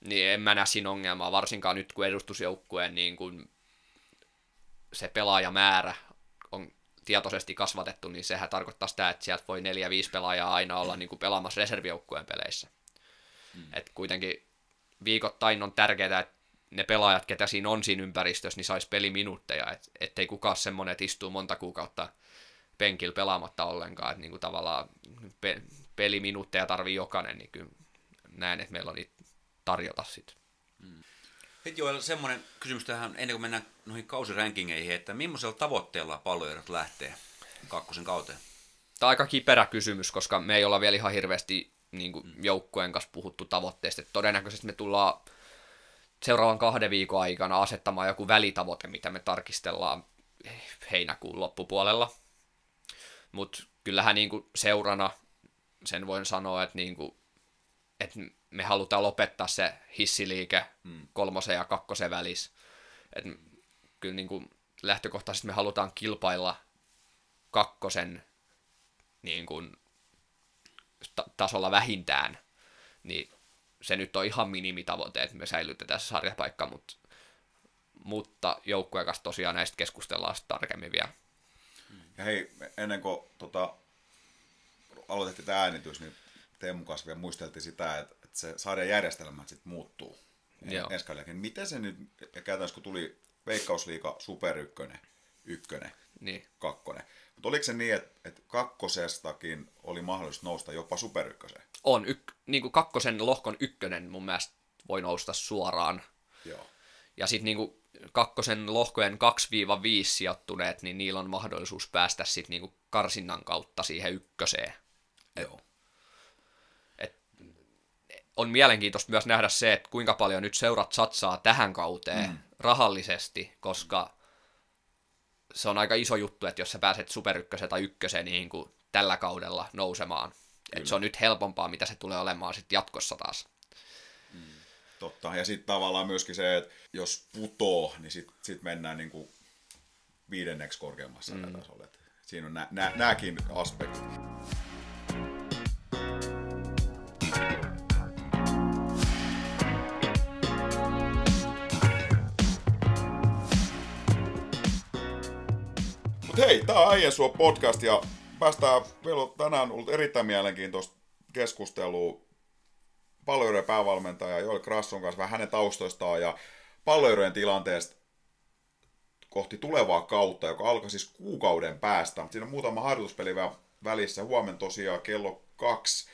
Niin en mä näe siinä ongelmaa, varsinkaan nyt kun edustusjoukkueen niin kuin se pelaajamäärä on tietoisesti kasvatettu, niin sehän tarkoittaa sitä, että sieltä voi neljä, viisi pelaajaa aina olla niin kuin pelaamassa reservijoukkueen peleissä. Mm. Et kuitenkin viikoittain on tärkeää, että ne pelaajat, ketä siinä on siinä ympäristössä, niin saisi peliminuutteja, et, ettei kukaan semmoinen, että istuu monta kuukautta penkillä pelaamatta ollenkaan, että niin kuin tavallaan pe- peliminuutteja tarvii jokainen, niin kyllä näen, että meillä on niitä tarjota sitten. Mm. Heti Joel, semmoinen kysymys tähän, ennen kuin mennään noihin kausirankingeihin, että millaisella tavoitteella palloerot lähtee kakkosen kauteen? Tämä on aika kiperä kysymys, koska me ei olla vielä ihan hirveästi niin kuin, joukkueen kanssa puhuttu tavoitteesta. Että todennäköisesti me tullaan seuraavan kahden viikon aikana asettamaan joku välitavoite, mitä me tarkistellaan heinäkuun loppupuolella. Mutta kyllähän niin kuin seurana sen voin sanoa, että, niin kuin, että me halutaan lopettaa se hissiliike mm. kolmosen ja kakkosen välissä. Et kyllä niin kuin lähtökohtaisesti me halutaan kilpailla kakkosen niin kuin, ta- tasolla vähintään, niin se nyt on ihan minimitavoite, että me säilytetään se sarjapaikka, mutta, mutta joukkueen kanssa tosiaan näistä keskustellaan tarkemmin vielä. Ja hei, ennen kuin tota, aloitettiin tämä äänitys, niin Teemu kanssa vielä muisteltiin sitä, että se sarjan järjestelmä sitten muuttuu ensi kaudellakin. Miten se nyt, käytännössä kun tuli Veikkausliiga Super 1, ykkönen, niin. kakkonen. Mutta oliko se niin, että, että kakkosestakin oli mahdollista nousta jopa Super 1? On, yk, niin kuin kakkosen lohkon ykkönen mun mielestä voi nousta suoraan. Joo. Ja sitten niin kakkosen lohkojen 2-5 sijoittuneet, niin niillä on mahdollisuus päästä sitten niin karsinnan kautta siihen ykköseen. Joo on mielenkiintoista myös nähdä se, että kuinka paljon nyt seurat satsaa tähän kauteen mm. rahallisesti, koska se on aika iso juttu, että jos sä pääset Super tai ykköseen niin kuin tällä kaudella nousemaan. Että se on nyt helpompaa, mitä se tulee olemaan sitten jatkossa taas. Totta. Ja sitten tavallaan myöskin se, että jos putoo, niin sitten sit mennään niin kuin viidenneksi korkeammassa mm. tasolla. Siinä on nä, nä, nämäkin aspektit. Mutta hei, tämä on Äijän suo podcast ja päästään, meillä on tänään ollut erittäin mielenkiintoista keskustelua palloilujen päävalmentaja Joel Krasson kanssa vähän hänen taustoistaan ja palloilujen tilanteesta kohti tulevaa kautta, joka alkaa siis kuukauden päästä. Siinä on muutama harjoituspeli välissä. Huomenna tosiaan kello kaksi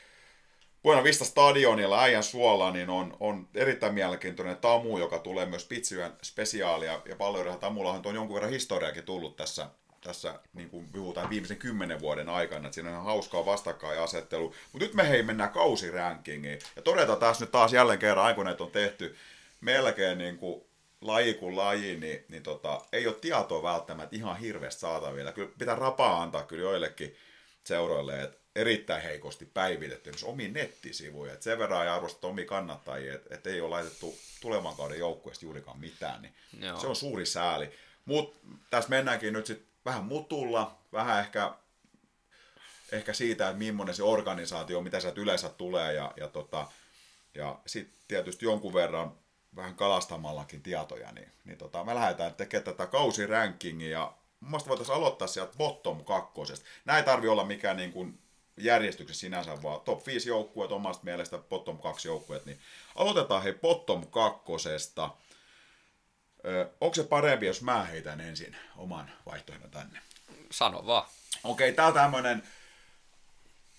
Buena Vista stadionilla äijän suola, niin on, on erittäin mielenkiintoinen Tamu, joka tulee myös Pitsyön spesiaalia. Ja palloilujen Tamulla on jonkun verran historiakin tullut tässä tässä niin kuin puhutaan viimeisen kymmenen vuoden aikana, että siinä on ihan hauskaa vastakkainasettelu. Mutta nyt me hei mennään kausirankingiin. Ja todetaan tässä nyt taas jälleen kerran, aina kun näitä on tehty melkein niin kuin laji kuin laji, niin, niin tota, ei ole tietoa välttämättä ihan hirveästi saatavilla. Kyllä pitää rapaa antaa kyllä joillekin seuroille, että erittäin heikosti päivitetty myös omiin nettisivuja. Et sen verran ei arvosteta omia kannattajia, että et ei ole laitettu tulevan kauden joukkueesta juurikaan mitään. Niin se on suuri sääli. Mutta tässä mennäänkin nyt sitten vähän mutulla, vähän ehkä, ehkä siitä, että millainen se organisaatio, mitä sieltä yleensä tulee ja, ja, tota, ja sitten tietysti jonkun verran vähän kalastamallakin tietoja, niin, niin tota, me lähdetään tekemään tätä kausirankingia ja mun mielestä voitaisiin aloittaa sieltä bottom kakkosesta. Näin ei tarvi olla mikään niin kuin järjestyksessä sinänsä, vaan top 5 joukkueet omasta mielestä, bottom 2 joukkueet, niin aloitetaan hei bottom kakkosesta. Ö, onko se parempi, jos mä heitän ensin oman vaihtoehdon tänne? Sano vaan. Okei, okay, tää on tämmönen,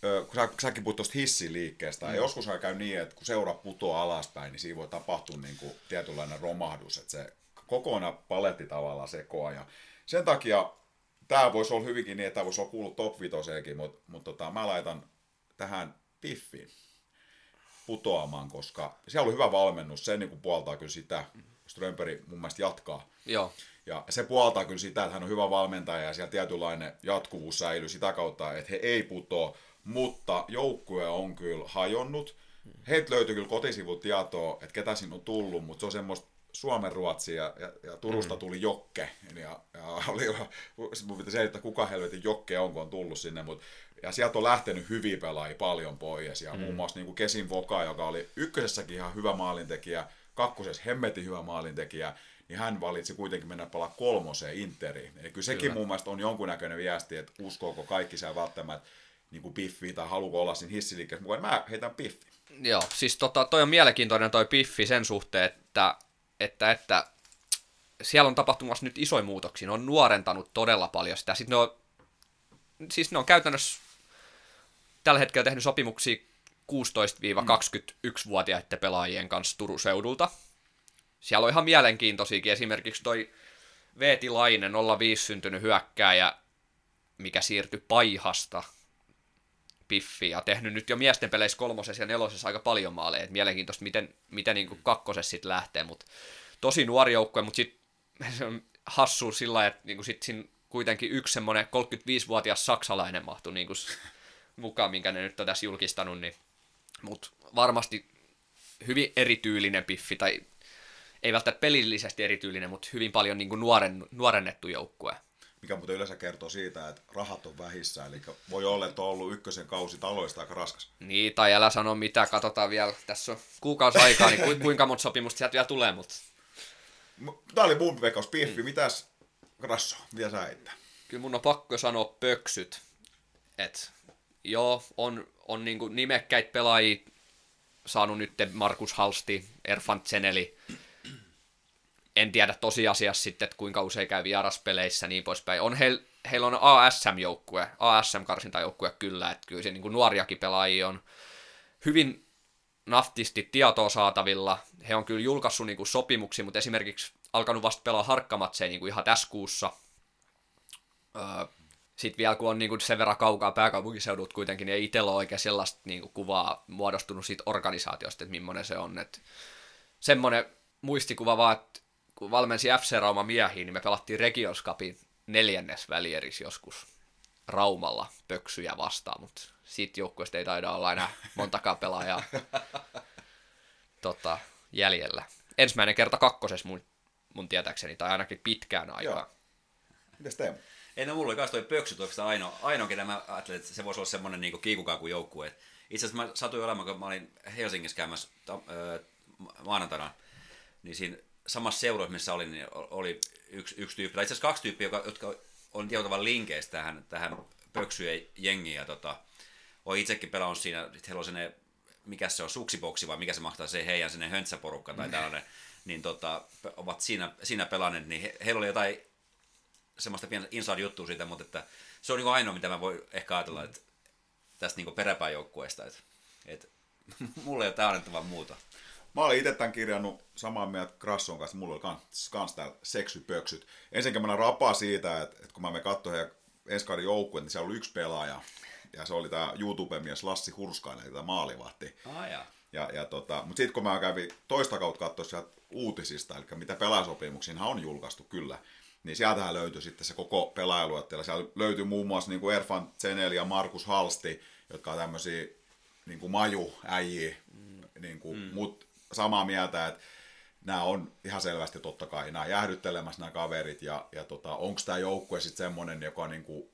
kun sä, säkin puhut tuosta hissiliikkeestä, mm. joskus käy niin, että kun seura putoaa alaspäin, niin siinä voi tapahtua niin kuin tietynlainen romahdus, että se kokonaan paletti tavallaan sekoa, ja sen takia tämä voisi olla hyvinkin niin, että tämä voisi olla kuullut top 5 mutta, mutta tota, mä laitan tähän piffiin putoamaan, koska siellä oli hyvä valmennus, se niin kuin puoltaa kyllä sitä, Strömperi mun mielestä jatkaa. Joo. Ja se puoltaa kyllä sitä, että hän on hyvä valmentaja ja siellä tietynlainen jatkuvuus säilyy sitä kautta, että he ei putoa, mutta joukkue on kyllä hajonnut. Heiltä löytyy kyllä kotisivut tietoa, että ketä sinne on tullut, mutta se on semmoista Suomen Ruotsi ja, ja, ja Turusta mm. tuli Jokke. Ja, ja oli, mun pitäisi selittää, kuka helvetin Jokke on, kun on tullut sinne, mutta ja sieltä on lähtenyt hyviä pelaajia paljon pois. Ja mm. muun muassa niin kuin Kesin Voka, joka oli ykkösessäkin ihan hyvä maalintekijä, kakkosessa hemmetin hyvä maalintekijä, niin hän valitsi kuitenkin mennä palaa kolmoseen Interiin. Eli kyllä sekin kyllä. mun mielestä on jonkunnäköinen viesti, että uskooko kaikki siellä välttämättä niin kuin piffi tai haluuko olla siinä hissiliikkeessä mukaan. Mä heitän piffi. Joo, siis tota, toi on mielenkiintoinen toi piffi sen suhteen, että, että, että siellä on tapahtumassa nyt isoja muutoksia. Ne on nuorentanut todella paljon sitä. Sitten ne on, siis ne on käytännössä tällä hetkellä tehnyt sopimuksia 16-21-vuotiaiden pelaajien kanssa Turun seudulta. Siellä on ihan mielenkiintoisiakin, esimerkiksi toi Veetilainen, 05 syntynyt hyökkääjä, mikä siirtyi Paihasta Piffi ja tehnyt nyt jo miesten peleissä kolmosessa ja nelosessa aika paljon maaleja. Et mielenkiintoista, miten, miten niin kakkosessa sitten lähtee, mutta tosi nuori joukkue, mutta sitten hassu sillä että niin sit siinä kuitenkin yksi semmoinen 35-vuotias saksalainen mahtui niin mukaan, minkä ne nyt on tässä julkistanut, niin mutta varmasti hyvin erityylinen piffi, tai ei välttämättä pelillisesti erityylinen, mutta hyvin paljon niin kuin nuoren, nuorennettu joukkue. Mikä muuten yleensä kertoo siitä, että rahat on vähissä, eli voi olla, että on ollut ykkösen kausi taloista aika raskas. Niin, tai älä sano mitä, katsotaan vielä, tässä on kuukausi aikaa, niin ku, kuinka monta sopimusta sieltä vielä tulee, mutta... Tämä oli mun veikkaus, Piffi, mm. mitäs Rasso, mitä sä heittää? Kyllä mun on pakko sanoa pöksyt, että joo, on, on niin kuin nimekkäitä pelaajia saanut nyt Markus Halsti, Erfan Zeneli. En tiedä tosiasiassa sitten, että kuinka usein käy vieraspeleissä niin poispäin. On heillä heil on ASM-joukkue, ASM-karsintajoukkue kyllä, että kyllä se niin kuin nuoriakin pelaajia on hyvin naftisti tietoa saatavilla. He on kyllä julkaissut niin kuin sopimuksia, mutta esimerkiksi alkanut vasta pelaa harkkamatseja niin kuin ihan tässä kuussa. Öö, sitten vielä kun on niin kuin sen verran kaukaa pääkaupunkiseudut kuitenkin, niin ei itsellä ole oikein sellaista niin kuin kuvaa muodostunut siitä organisaatiosta, että millainen se on. Että semmoinen muistikuva vaan, että kun valmensi FC Rauma miehiin, niin me pelattiin Regions Cupin neljännes välieris joskus Raumalla pöksyjä vastaan, mutta siitä joukkueesta ei taida olla enää montakaan pelaajaa tota, jäljellä. Ensimmäinen kerta kakkosessa mun, mun tietääkseni, tai ainakin pitkään aikaa. Joo. Mites Teemu? Ei, no mulla oli toi pöksyt oikeastaan ainoa, ainoa ketä mä ajattelin, että se voisi olla semmoinen niin kiikukaku joukkue. Itse asiassa mä satuin olemaan, kun mä olin Helsingissä käymässä ta, ö, maanantaina, niin siinä samassa seuroissa, missä olin, niin oli yksi, yksi tyyppi, tai itse asiassa kaksi tyyppiä, jotka, jotka on tietyllä tavalla linkeistä tähän, tähän pöksyjen jengiin, ja tota, olen itsekin pelannut siinä, että heillä on sinne, mikä se on, suksiboksi vai mikä se mahtaa se heidän sinne höntsäporukka tai tällainen, niin tota, ovat siinä, siinä pelanneet, niin he, heillä oli jotain semmoista pientä inside-juttua siitä, mutta että se on niin ainoa, mitä mä voi ehkä ajatella, että tästä niin peräpääjoukkueesta, että, että mulla ei ole tämä muuta. Mä olin itse tämän kirjannut samaa mieltä Krasson kanssa, mulla oli kans, kans täällä seksypöksyt. Ensinnäkin mä rapaa siitä, että, että kun mä me katsoin heidän ensi kauden joukkueen, niin siellä oli yksi pelaaja, ja se oli tämä YouTube-mies Lassi Hurskainen, tämä maalivahti. Ah, ja. Ja, ja tota, mutta sitten kun mä kävin toista kautta katsoa sieltä uutisista, eli mitä pelaajasopimuksiinhan on julkaistu kyllä, niin sieltähän löytyi sitten se koko pelaajaluettelo. Siellä löytyy muun muassa niin kuin Erfan Zeneli ja Markus Halsti, jotka on tämmöisiä niin kuin maju-äijiä, mm. niin kuin, mm. mutta samaa mieltä, että nämä on ihan selvästi totta kai nämä jäähdyttelemässä nämä kaverit ja, ja tota, onko tämä joukkue sitten semmoinen, joka niin kuin,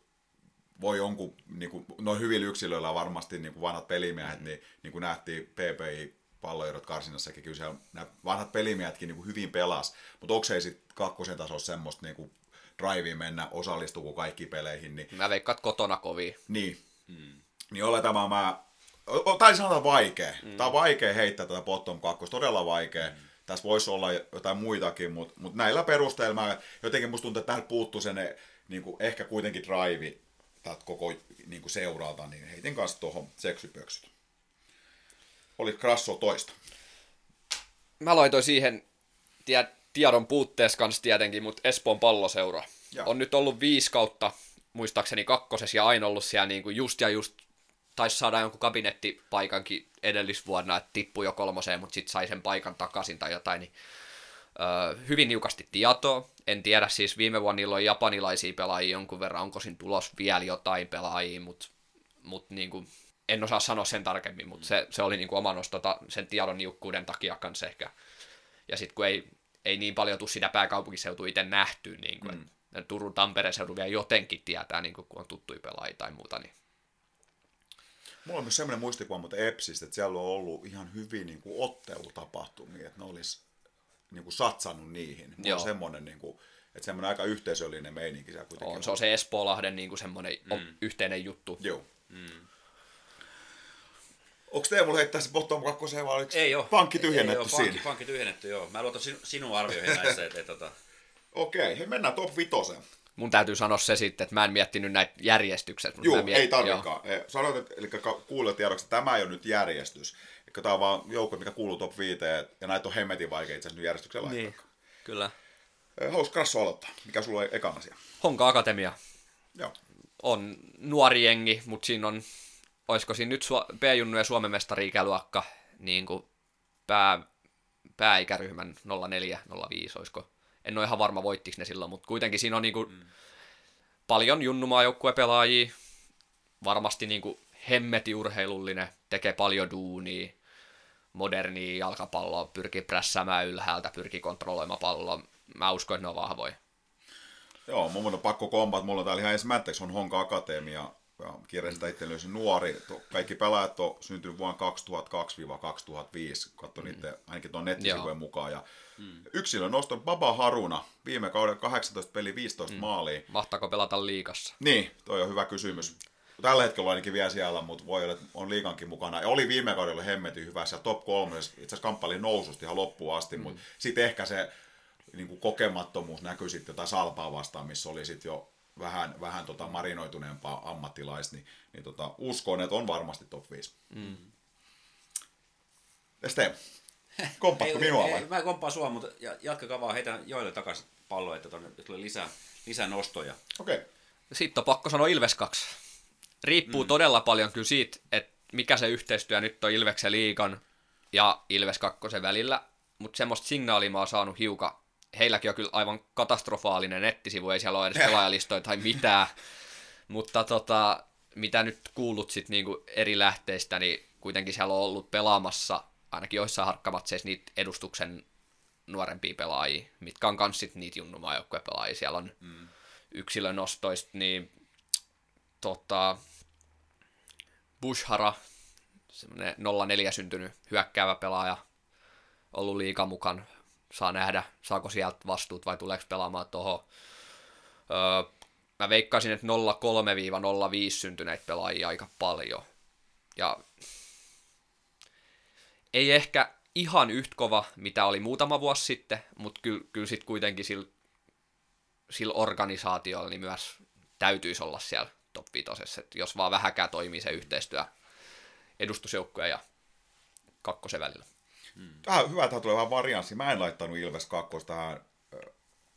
voi jonkun, niin kuin, noin hyvillä yksilöillä varmasti niin kuin vanhat pelimiehet, mm. niin, niin kuin nähtiin PPI palloerot karsinnassakin, kyllä siellä nämä vanhat pelimiehetkin niin kuin hyvin pelas, mutta onko se sitten kakkosen tasolla semmoista niin kuin drivea mennä, osallistuuko kaikki peleihin. Niin, mä veikkaat kotona kovin. Niin, mm. niin tämä mä, tai sanotaan vaikea. Mm. Tämä on vaikea heittää tätä bottom 2, todella vaikea. Mm. Tässä voisi olla jotain muitakin, mutta, mutta näillä perusteilla mä, jotenkin musta tuntuu, että täältä puuttuu sen niin kuin, ehkä kuitenkin drive täältä koko niin kuin seuralta, niin heitin kanssa tuohon seksypöksyt. Oli Krasso toista. Mä laitoin siihen tie, tiedon puutteessa kanssa tietenkin, mutta Espoon palloseura. Ja. On nyt ollut viisi kautta, muistaakseni kakkosessa, ja aina ollut siellä niin kuin just ja just taisi saada jonkun kabinettipaikankin edellisvuonna, että tippui jo kolmoseen, mutta sitten sai sen paikan takaisin tai jotain, niin öö, hyvin niukasti tietoa. En tiedä, siis viime vuonna niillä on japanilaisia pelaajia jonkun verran, onko siinä tulos vielä jotain pelaajia, mutta mut niinku, en osaa sanoa sen tarkemmin, mutta se, se oli niinku oman tota, sen tiedon niukkuuden takia kanssa ehkä. Ja sitten kun ei, ei niin paljon tule sitä pääkaupunkiseutua itse nähty, niin kuin, mm. Turun Tampereen seudun vielä jotenkin tietää, niin kuin, kun on tuttuja pelaajia tai muuta, niin Mulla on myös semmoinen muistikuva mutta Epsistä, että siellä on ollut ihan hyvin niin kuin ottelutapahtumia, että ne olisi niin kuin satsannut niihin. Mulla on semmoinen, niin kuin, että semmoinen aika yhteisöllinen meininki siellä kuitenkin. On, se on se Espoolahden niin kuin semmoinen mm. yhteinen juttu. Joo. Mm. Onko Teemu heittää se bottom kakkoseen vai oliko ei ole. pankki tyhjennetty ei siinä? Pankki, pankki tyhjennetty, joo. Mä luotan sinun arvioihin näissä. Et, et, tota... Okei, okay, mennään top vitoseen mun täytyy sanoa se sitten, että mä en miettinyt näitä järjestykset. Joo, miet... ei tarvikaan. Joo. Sanoit, että, eli kuulet tiedoksi, että tämä ei ole nyt järjestys. Eli tämä on vaan joukko, mikä kuuluu top 5, ja näitä on hemmetin vaikea itse asiassa nyt järjestyksen laittaa. Niin, kyllä. Haluaisi Krasso aloittaa. Mikä sulla on ekan asia? Honka Akatemia. Joo. On nuori jengi, mutta siinä on, olisiko siinä nyt B-junnu ja Suomen mestari-ikäluokka niin kuin pää, pääikäryhmän 04-05, olisiko en ole ihan varma voittiko ne silloin, mutta kuitenkin siinä on niinku mm. paljon junnumaajoukkuepelaajia, varmasti niinku hemmeti urheilullinen, tekee paljon duunia, modernia jalkapalloa, pyrkii prässämään ylhäältä, pyrkii kontrolloimaan palloa. Mä uskon, että ne on vahvoja. Joo, mun on pakko kompa, mulla on täällä ihan ensimmäiseksi on Honka Akatemia, ja kirjasin sitä itselleni nuori. Kaikki pelaajat on syntynyt vuonna 2002-2005, katsoin mm. niiden ainakin tuon nettisivujen Joo. mukaan. Ja mm. Yksilön nosto Baba Haruna, viime kauden 18 peli 15 mm. maalia. Mahtaako pelata liikassa? Niin, toi on hyvä kysymys. Tällä hetkellä on ainakin vielä siellä, mutta voi olla, että on liikankin mukana. Ja oli viime kaudella hemmetin hyvä, siellä top 3, itse asiassa kamppaili noususti ihan loppuun asti, mm. mutta sitten ehkä se niin kuin kokemattomuus näkyi sitten jotain salpaa vastaan, missä oli sitten jo vähän, vähän tota marinoituneempaa ammattilaista, niin, niin tota, uskon, että on varmasti top 5. Mm. Este, komppaatko minua vai? Mä komppaan sua, mutta jatkakaa vaan, heitän joille takaisin pallo, että tonne tulee lisää, lisää nostoja. Okei. Okay. Sitten on pakko sanoa Ilves 2. Riippuu mm. todella paljon kyllä siitä, että mikä se yhteistyö nyt on Ilveksen liikan ja Ilves 2 välillä. Mutta semmoista signaalia mä oon saanut hiukan. Heilläkin on kyllä aivan katastrofaalinen nettisivu, ei siellä ole edes pelaajalistoja tai mitään. Mutta tota, mitä nyt kuullut sit niinku eri lähteistä, niin kuitenkin siellä on ollut pelaamassa ainakin joissain harkkamatseissa niitä edustuksen nuorempia pelaajia, mitkä on kans sit niitä junnumaajoukkuepelaajia. Siellä on mm. yksilönostoista, niin tota, Bushara, semmoinen 04 syntynyt hyökkäävä pelaaja, ollut liika mukaan. Saa nähdä, saako sieltä vastuut vai tuleeko pelaamaan tuohon. Öö, mä veikkaisin, että 03-05 syntyneitä pelaajia aika paljon. Ja ei ehkä ihan yhtä kova, mitä oli muutama vuosi sitten, mutta kyllä, sitten kuitenkin sillä, sillä organisaatiolla niin myös täytyisi olla siellä top 5, että jos vaan vähäkään toimii se yhteistyö edustusjoukkoja ja kakkosen välillä. Tämä on hyvä, että tulee vähän varianssi. Mä en laittanut Ilves 2 tähän.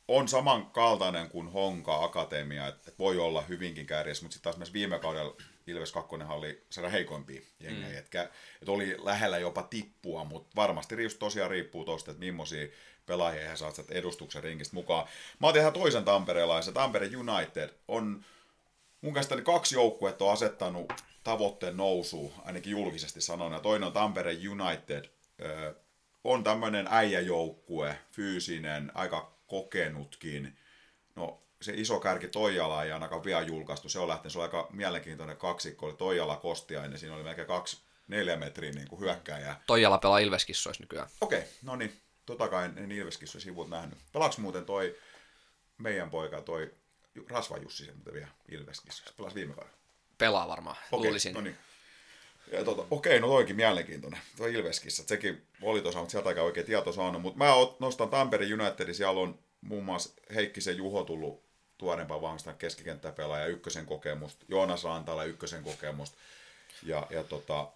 On samankaltainen kuin Honka Akatemia, että voi olla hyvinkin kärjessä, mutta sitten taas myös viime kaudella Ilves 2 oli saada heikoimpia jengejä, mm. etkä, et oli lähellä jopa tippua, mutta varmasti just tosiaan riippuu tuosta, että millaisia pelaajia he saavat edustuksen rinkistä mukaan. Mä otin ihan toisen tamperelaisen. Tampere United on mun käsittäni kaksi joukkuetta on asettanut tavoitteen nousu, ainakin julkisesti sanon, ja toinen on Tampere United. On tämmöinen äijäjoukkue, fyysinen, aika kokenutkin. No, se iso kärki Toijala ei ainakaan vielä julkaistu. Se on lähtenyt, se on aika mielenkiintoinen kaksikko. Oli Toijala Kostiainen, siinä oli melkein kaksi neljä metriä niin hyökkääjää. Toijala pelaa Ilveskissoissa nykyään. Okei, okay, no niin. Tota kai en, Ilveskissoissa sivut nähnyt. Pelaaks muuten toi meidän poika, toi Rasva Jussi, se muuten vielä Ilveskissoissa. Pelasi viime kaudella. Pelaa varmaan, okay, luulisin. No niin. Ja tota, okei, no toikin mielenkiintoinen. Tuo Ilveskissa, sekin oli tuossa, mutta sieltä aika oikein tieto saanut. Mutta mä nostan Tampere Unitedin, siellä on muun muassa Heikkisen Juho tullut tuorempaa vahvistaa keskikenttäpelaaja, ykkösen kokemusta, Joonas Rantala ykkösen kokemusta. Ja, ja tota,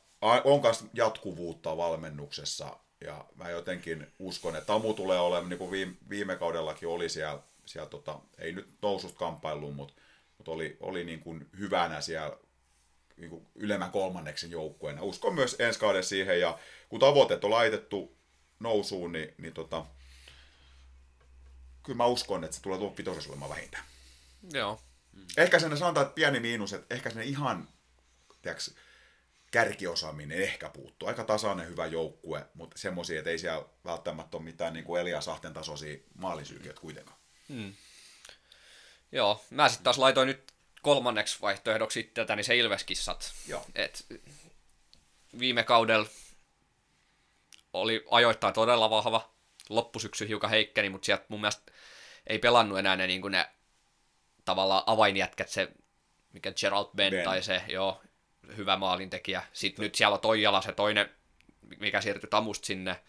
on myös jatkuvuutta valmennuksessa. Ja mä jotenkin uskon, että Tamu tulee olemaan, niin kuin viime, viime kaudellakin oli siellä, siellä tota, ei nyt noususta kamppailu, mutta, mutta oli, oli niin kuin hyvänä siellä niin kuin ylemmän kolmanneksen joukkueena. Uskon myös ensi kauden siihen, ja kun tavoitteet on laitettu nousuun, niin, niin tota, kyllä mä uskon, että se tulee tuon vitosessa olemaan vähintään. Joo. Ehkä sen sanotaan, että pieni miinus, että ehkä sen ihan tiiäks, kärkiosaaminen ehkä puuttuu. Aika tasainen hyvä joukkue, mutta semmoisia, että ei siellä välttämättä ole mitään niin kuin Elias Ahten tasoisia maalisyykiöitä kuitenkaan. Hmm. Joo, mä sitten taas laitoin nyt kolmanneksi vaihtoehdoksi tätä, niin se Ilveskissat. Joo. Et viime kaudella oli ajoittain todella vahva, loppusyksy hiukan heikkeni, mutta sieltä mun mielestä ei pelannut enää ne, niin kuin ne tavallaan avainjätkät, se mikä Gerald Ben, ben. tai se, joo, hyvä maalintekijä. Sitten nyt siellä on Toijala se toinen, mikä siirtyi Tamust sinne.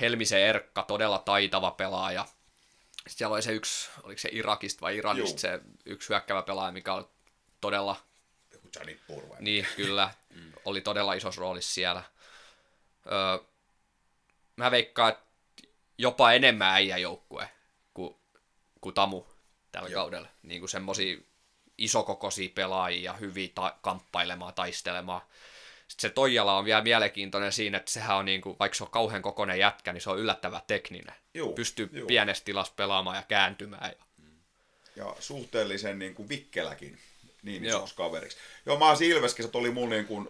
Helmisen Erkka, todella taitava pelaaja. Sitten siellä oli se yksi, oliko se Irakista vai Iranista Juu. se yksi hyökkävä pelaaja, mikä oli todella... Johnny Purva. Niin, kyllä. Mm. Oli todella isossa roolissa siellä. Öö, mä veikkaan, että jopa enemmän äijäjoukkue kuin, kuin Tamu tällä Joo. kaudella. Niin kuin semmosia isokokoisia pelaajia, hyviä ta- kamppailemaan, taistelemaan. Sitten se Toijala on vielä mielenkiintoinen siinä, että sehän on, niin kuin, vaikka se on kauhean kokoinen jätkä, niin se on yllättävän tekninen. Juu, Pystyy juu. pienessä tilassa pelaamaan ja kääntymään. Ja, ja suhteellisen niin kuin vikkeläkin niin isoksi kaveriksi. Joo, mä oon Ilveskissä, oli mun niin kuin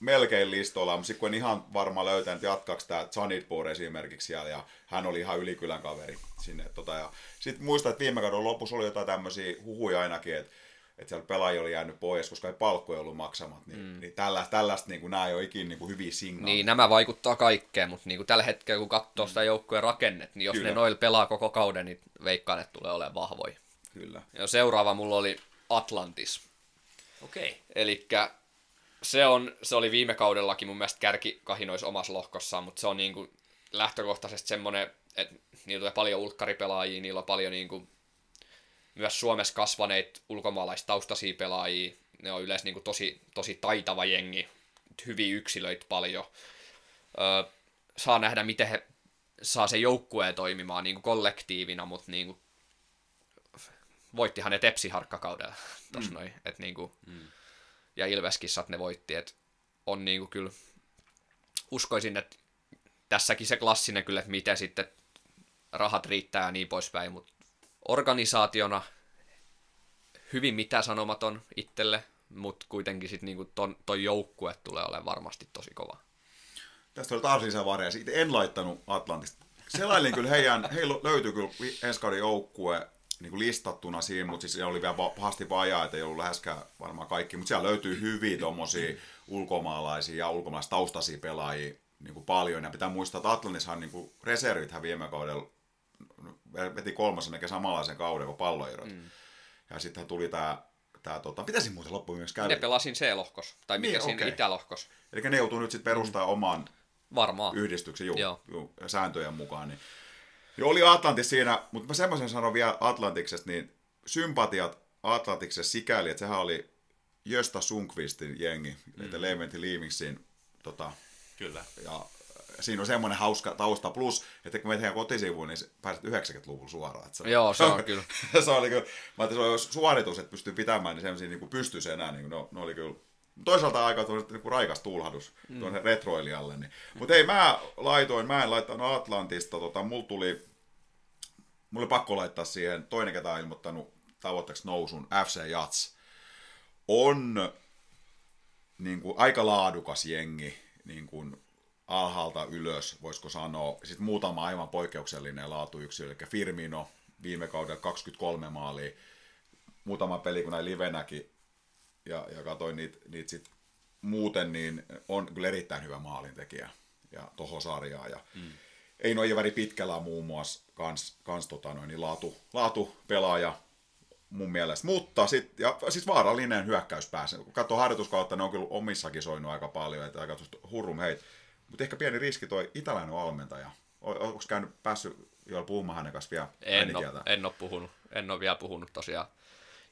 melkein listoilla, mutta sitten kun en ihan varma löytänyt, että jatkaako tämä Zanitpur esimerkiksi siellä, ja hän oli ihan ylikylän kaveri sinne. Tota, ja sitten muistan, että viime kauden lopussa oli jotain tämmöisiä huhuja ainakin, että että siellä pelaajia oli jäänyt pois, koska ei palkkoja ollut maksamat, niin, mm. niin tällaista, tällaista niin kuin, nämä ei ole ikinä niin kuin, hyviä signaaleja. Niin, nämä vaikuttaa kaikkeen, mutta niin kuin tällä hetkellä, kun katsoo mm. sitä joukkueen rakennet, niin jos Kyllä. ne noilla pelaa koko kauden, niin veikkaan, että tulee olemaan vahvoja. Kyllä. Ja seuraava mulla oli Atlantis. Okei. Okay. Eli se, on, se oli viime kaudellakin mun mielestä kärkikahinoissa omassa lohkossaan, mutta se on niin kuin lähtökohtaisesti semmoinen, että niillä tulee paljon ulkkaripelaajia, niillä on paljon niin kuin myös Suomessa kasvaneet ulkomaalaistaustaisia pelaajia, ne on yleensä niin kuin tosi, tosi taitava jengi, hyviä yksilöitä paljon. Öö, saa nähdä, miten he saa se joukkueen toimimaan niin kuin kollektiivina, mutta niin kuin voittihan ne Tepsi harkkakaudella mm. noin, et niinku, mm. ja Ilveskissat ne voitti, et on niinku kyllä, uskoisin, että tässäkin se klassinen kyllä, että miten sitten rahat riittää ja niin poispäin, mutta organisaationa hyvin mitä sanomaton itselle, mutta kuitenkin sitten niinku ton, toi joukkue tulee olemaan varmasti tosi kova. Tästä oli taas lisää vareja. Siitä en laittanut Atlantista. Selailin kyllä heidän, heillä löytyi kyllä ensi kauden joukkue niin kuin listattuna siinä, mutta siis oli vielä pahasti vajaa, että ei ollut läheskään varmaan kaikki, mutta siellä löytyy hyviä tuommoisia ulkomaalaisia ja ulkomaalaistaustaisia pelaajia niin kuin paljon. Ja pitää muistaa, että Atlantishan niin kuin reservithän viime kaudella veti kolmasen melkein samanlaisen kauden kuin palloirot. Mm. Ja sitten tuli tämä Tää, tota, pitäisi muuten loppuun myös käydä. Ne pelasin C-lohkos, tai mikä niin, siinä okay. itälohkos. Eli ne joutuu nyt sitten perustaa mm. oman Varmaan. yhdistyksen juu. Juu, sääntöjen mukaan. Niin. Ja oli Atlantis siinä, mutta mä semmoisen sanon vielä Atlantiksesta, niin sympatiat Atlantiksessa sikäli, että sehän oli Jösta Sunkvistin jengi, mm. että Leventi Liimiksin tota, Kyllä. Ja siinä on semmoinen hauska tausta, plus, että kun menet heidän kotisivuun, niin pääset 90-luvulla suoraan. Että se, Joo, se on kyllä. se oli kyllä, mä että se on suoritus, että pystyy pitämään, niin semmoisia niin pystyisi enää, niin ne, ne oli kyllä toisaalta aika niin kuin raikas tuulhadus mm. tuonne retroilijalle. Niin. Mutta ei, mä laitoin, mä en laittanut Atlantista, tota, mulla tuli, mulla oli pakko laittaa siihen, toinen ketä on ilmoittanut tavoitteeksi nousun, FC Jats, on niin kuin, aika laadukas jengi, niin kuin, alhaalta ylös, voisiko sanoa. Sitten muutama aivan poikkeuksellinen laatuyksilö, eli Firmino viime kaudella 23 maalia, muutama peli kun näin livenäkin, ja, ja katsoin niitä, niitä sit muuten, niin on kyllä erittäin hyvä maalintekijä ja toho sarjaa. Ja mm. Eino Ivari Pitkällä muun muassa kans, kans tota noin, niin laatu, laatu pelaaja mun mielestä. Mutta sit, ja, siis vaarallinen hyökkäyspäässä. Kun katsoo harjoituskautta, ne on kyllä omissakin soinut aika paljon, että aika hurrum heitä. Mutta ehkä pieni riski toi italainen valmentaja. Onko käynyt päässyt jo puhumaan hänen kanssa vielä en ole, en ole puhunut. En ole vielä puhunut tosiaan.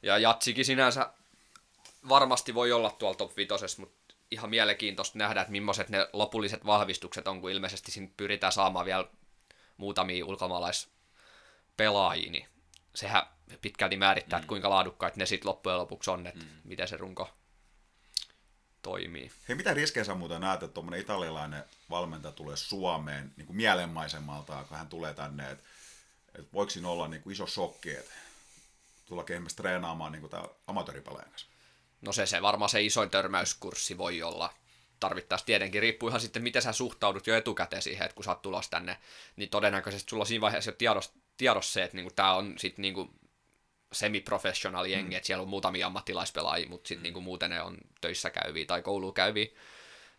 Ja Jatsikin sinänsä varmasti voi olla tuolla top 5, mutta ihan mielenkiintoista nähdä, että millaiset ne lopulliset vahvistukset on, kun ilmeisesti siinä pyritään saamaan vielä muutamia ulkomaalaispelaajia, niin sehän pitkälti määrittää, mm. että kuinka laadukkaat ne sitten loppujen lopuksi on, että mm. miten se runko toimii. Hei, mitä riskejä sä muuten näet, että tuommoinen italialainen valmentaja tulee Suomeen niin kuin mielenmaisemalta, kun hän tulee tänne, että, että voiko siinä olla niin kuin iso shokki, että tulla kehmessä treenaamaan niin kuin amatööripelaajan kanssa? No se, se varmaan se isoin törmäyskurssi voi olla. Tarvittaisiin tietenkin, riippuu ihan sitten, miten sä suhtaudut jo etukäteen siihen, että kun sä oot tänne, niin todennäköisesti sulla on siinä vaiheessa jo tiedos, tiedos se, että niinku, tämä on sitten niinku semi-professional jengi, mm. että siellä on muutamia ammattilaispelaajia, mutta sitten niinku muuten ne on töissä käyviä tai kouluun käyviä.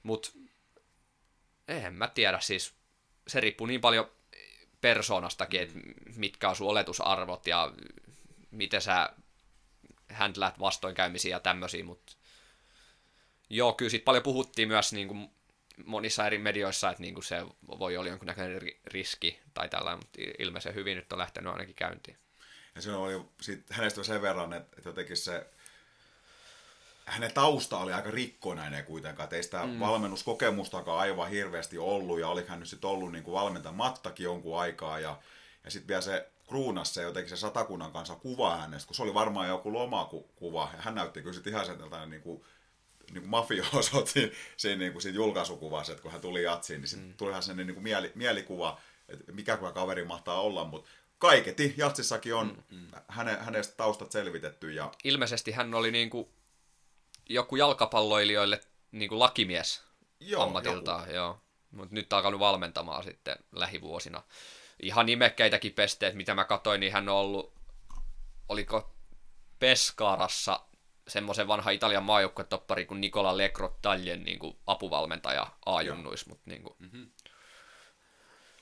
Mutta en mä tiedä, siis se riippuu niin paljon persoonastakin, että mitkä on sun oletusarvot ja miten sä handlaat vastoinkäymisiä ja tämmöisiä, mutta joo, kyllä siitä paljon puhuttiin myös niin kuin monissa eri medioissa, että niin kuin se voi olla jonkunnäköinen riski tai tällainen, mutta ilmeisen hyvin nyt on lähtenyt ainakin käyntiin. Ja se oli sit hänestä sen verran, että, että jotenkin se hänen tausta oli aika rikkonainen kuitenkaan, että ei sitä mm. valmennuskokemustakaan aivan hirveästi ollut, ja oli hän nyt sitten ollut niin kuin valmentamattakin jonkun aikaa, ja, ja sitten vielä se kruunas se jotenkin se satakunnan kanssa kuva hänestä, kun se oli varmaan joku lomakuva, ja hän näytti kyllä sitten ihan sen tällainen niin kuin, niin kuin mafioosot siinä, siinä, niin kuin siinä julkaisukuvassa, että kun hän tuli jatsiin, niin sitten mm. tuli ihan sellainen niin kuin mieli, mielikuva, että mikä kuin kaveri mahtaa olla, mutta kaiketi jatsissakin on mm, mm. Häne, hänestä taustat selvitetty. Ja... Ilmeisesti hän oli niin kuin joku jalkapalloilijoille niin kuin lakimies joo, ammatiltaan, joku. joo. Mutta nyt alkanut valmentamaan sitten lähivuosina ihan nimekkeitäkin pesteet, mitä mä katsoin, niin hän on ollut, oliko Pescarassa semmoisen vanha Italian maajoukkuetoppari kuin Nicola Legrottaglien niin kuin apuvalmentaja A-junnuis. Mutta niin kuin... mm-hmm.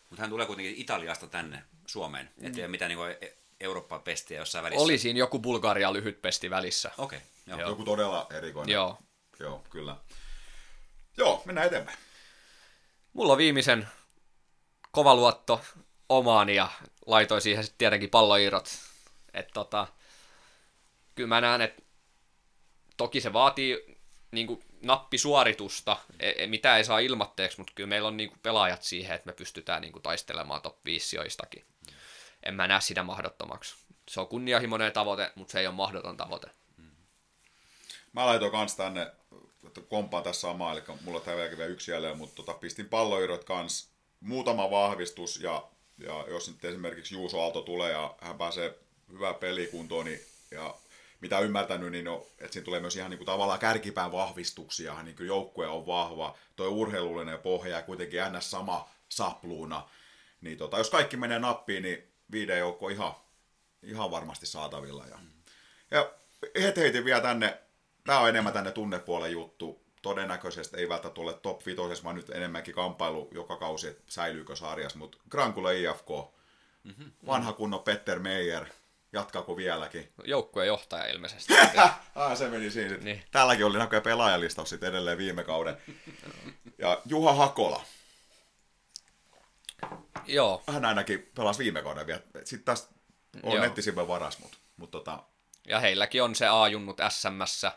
Mut hän tulee kuitenkin Italiasta tänne Suomeen, mm. ettei ole mitään niin e- Eurooppa-pestiä jossain välissä. Oli siinä joku Bulgaria lyhyt pesti välissä. Okei. Okay, Joku todella erikoinen. Joo. Joo, kyllä. Joo, mennään eteenpäin. Mulla on viimeisen kova luotto omaan ja laitoin siihen sitten tietenkin palloirot. Että tota, kyllä mä näen, että toki se vaatii niin kuin nappisuoritusta, e, e, mitä ei saa ilmatteeksi, mutta kyllä meillä on niin kuin pelaajat siihen, että me pystytään niin kuin taistelemaan top 5 joistakin. En mä näe sitä mahdottomaksi. se on kunnianhimoinen tavoite, mutta se ei ole mahdoton tavoite. Mä laitoin kans tänne, että kompaan tässä samaa, eli mulla on vielä yksi jäljellä, mutta tota, pistin palloirot kans muutama vahvistus ja, ja jos nyt esimerkiksi Juuso Aalto tulee ja hän pääsee hyvää pelikuntoon, niin, ja mitä ymmärtänyt, niin no, että siinä tulee myös ihan niin kuin tavallaan kärkipään vahvistuksia, niin kuin joukkue on vahva, toi urheilullinen pohja ja kuitenkin ns. sama sapluuna, niin tota, jos kaikki menee nappiin, niin viiden joukko ihan, ihan varmasti saatavilla. Ja, ja heti heitin vielä tänne, tämä on enemmän tänne tunnepuolen juttu, todennäköisesti ei välttämättä ole top 5, vaan nyt enemmänkin kamppailu joka kausi, että säilyykö sarjassa, mutta Grankula IFK, mm-hmm. vanha kunnon Petter Meijer, jatkaako vieläkin? Joukkueen johtaja ilmeisesti. ah, se meni siinä. Niin. Täälläkin oli näköjään pelaajalistaus sitten edelleen viime kauden. Ja Juha Hakola, Joo, hän ainakin pelasi viime kauden vielä. Sitten tästä on Joo. nettisivun varas, mutta mut tota, ja heilläkin on se A-junnut SMssä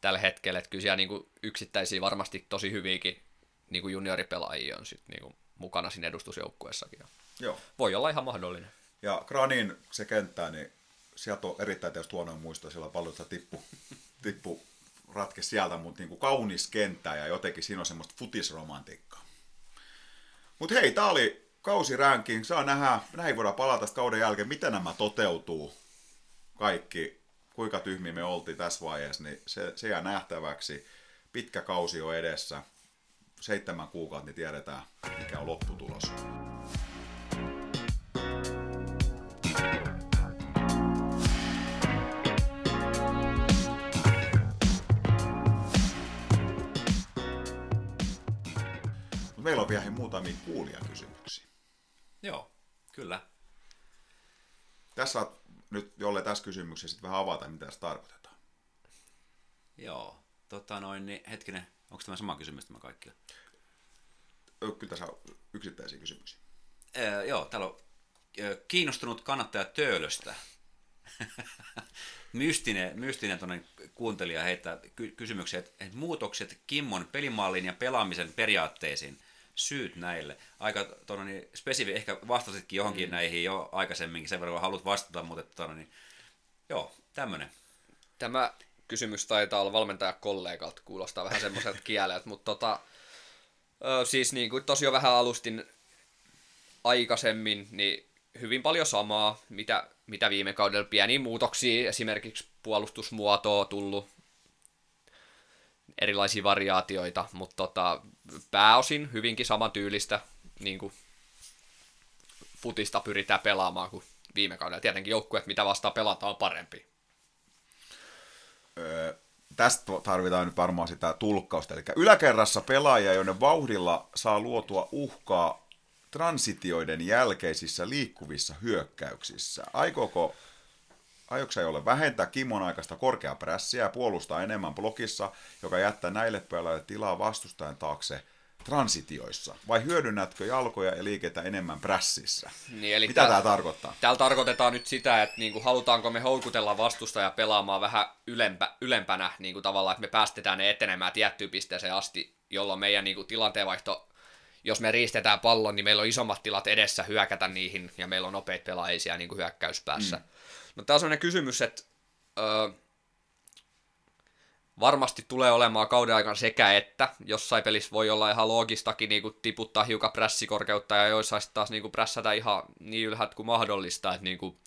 tällä hetkellä, että kyllä siellä niinku yksittäisiä varmasti tosi hyviäkin niinku junioripelaajia on sit niinku mukana siinä edustusjoukkueessakin. Joo. Voi olla ihan mahdollinen. Ja Granin se kenttä, niin sieltä on erittäin tietysti huonoja muistoja, siellä paljon sitä tippu, tippu ratke sieltä, mutta niin kuin kaunis kenttä ja jotenkin siinä on semmoista futisromantiikkaa. Mutta hei, tää oli kausi ranking. Saa nähdä, näin voidaan palata kauden jälkeen, miten nämä toteutuu kaikki, kuinka tyhmiä me oltiin tässä vaiheessa, niin se, se jää nähtäväksi. Pitkä kausi on edessä. Seitsemän kuukautta, niin tiedetään, mikä on lopputulos. Meillä on vielä muutamia kuulijakysymyksiä. Joo, kyllä. Tässä saat nyt jolle tässä kysymyksessä sitten vähän avata, mitä se tarkoitetaan. Joo. Tota noin, niin hetkinen, onko tämä sama kysymys tämä kaikki? Kyllä tässä on yksittäisiä kysymyksiä. Öö, joo, täällä on öö, kiinnostunut kannattaja Töölöstä. mystinen, mystinen kuuntelija heittää ky- että muutokset Kimmon pelimallin ja pelaamisen periaatteisiin, syyt näille. Aika tuonne, niin spesifi, ehkä vastasitkin johonkin mm. näihin jo aikaisemminkin, sen verran kun haluat vastata, mutta tuonne, niin, joo, tämmönen. Tämä kysymys taitaa olla valmentajakollegalta, kuulostaa vähän semmoiselta kieleltä, mutta tota, ö, siis niin kuin tosiaan vähän alustin aikaisemmin, niin hyvin paljon samaa, mitä, mitä viime kaudella pieniä muutoksia, esimerkiksi puolustusmuotoa tullut, erilaisia variaatioita, mutta tota, pääosin hyvinkin samantyylistä niin kuin futista pyritään pelaamaan kuin viime kaudella. Tietenkin joukkueet, mitä vastaan pelataan, on parempi. Öö, tästä tarvitaan nyt varmaan sitä tulkkausta. Eli yläkerrassa pelaajia, joiden vauhdilla saa luotua uhkaa transitioiden jälkeisissä liikkuvissa hyökkäyksissä. Aikooko Aiotko sä jolle vähentää Kimmon aikaista korkeaa prässiä ja puolustaa enemmän blokissa, joka jättää näille pelaajille tilaa vastustajan taakse transitioissa? Vai hyödynnätkö jalkoja ja liikettä enemmän prässissä? Niin, eli Mitä tää- tämä tarkoittaa? Täällä tarkoitetaan nyt sitä, että niinku, halutaanko me houkutella vastustaja pelaamaan vähän ylempä, ylempänä, niinku, tavallaan, että me päästetään ne etenemään tiettyyn pisteeseen asti, jolloin meidän niinku, tilanteenvaihto, jos me riistetään pallon, niin meillä on isommat tilat edessä hyökätä niihin, ja meillä on nopeita pelaajia siellä niinku, hyökkäyspäässä. Mm. No tämä on sellainen kysymys, että öö, varmasti tulee olemaan kauden aikana sekä että. Jossain pelissä voi olla ihan loogistakin niin tiputtaa hiukan prässikorkeutta ja joissain taas niin prässätä ihan niin ylhäältä kuin mahdollista. Että niin kuin,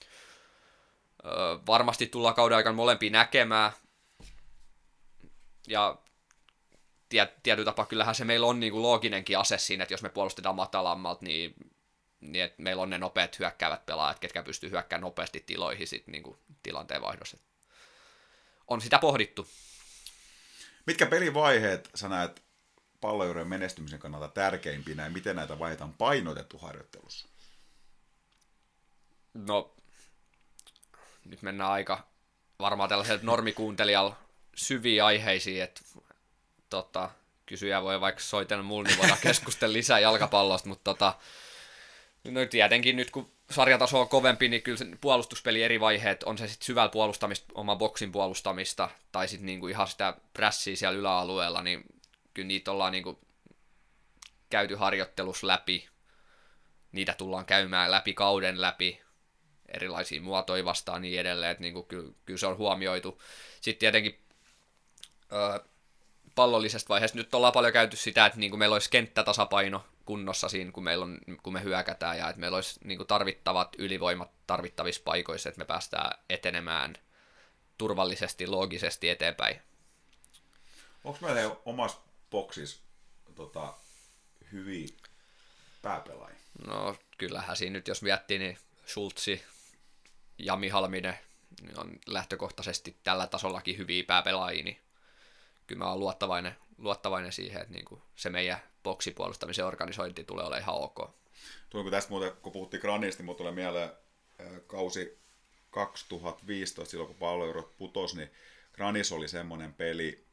öö, varmasti tullaan kauden aikana molempia näkemään. Ja tiet, tietyllä tapaa kyllähän se meillä on niin kuin looginenkin ase siinä, että jos me puolustetaan matalammalta, niin, niin että meillä on ne nopeat hyökkäävät pelaajat, ketkä pystyy hyökkäämään nopeasti tiloihin sit, niin kuin tilanteen vaihdossa. On sitä pohdittu. Mitkä pelivaiheet sä näet pallojuurien menestymisen kannalta tärkeimpinä ja miten näitä vaiheita on painotettu harjoittelussa? No, nyt mennään aika varmaan tällaisella normikuuntelijalla syviin aiheisiin, että tota, kysyjä voi vaikka soitella mulle, niin voidaan keskustella lisää jalkapallosta, mutta tota, no tietenkin nyt kun sarjataso on kovempi, niin kyllä se puolustuspeli eri vaiheet, on se sitten syvällä puolustamista, oman boksin puolustamista, tai sitten niinku ihan sitä prässiä siellä yläalueella, niin kyllä niitä ollaan niinku käyty harjoittelus läpi, niitä tullaan käymään läpi kauden läpi, erilaisia muotoja vastaan niin edelleen, että niin kuin, kyllä, kyllä, se on huomioitu. Sitten tietenkin ö, pallollisesta vaiheesta nyt ollaan paljon käyty sitä, että niin kuin meillä olisi kenttätasapaino kunnossa siinä, kun, meillä on, kun me hyökätään, ja että meillä olisi niin kuin tarvittavat ylivoimat tarvittavissa paikoissa, että me päästään etenemään turvallisesti, loogisesti eteenpäin. Onko meillä omassa boksissa tota, hyviä pääpelaajia? No kyllähän siinä nyt, jos miettii, niin Schultzi, Jami Halminen niin on lähtökohtaisesti tällä tasollakin hyviä pääpelaajia, niin kyllä mä oon luottavainen, luottavainen siihen, että niin kuin se meidän boksipuolustamisen organisointi tulee olemaan ihan ok. Tuli tästä muuten, kun puhuttiin Granista, niin tulee mieleen kausi 2015, silloin kun palloeurot putosi, niin Granis oli semmoinen peli,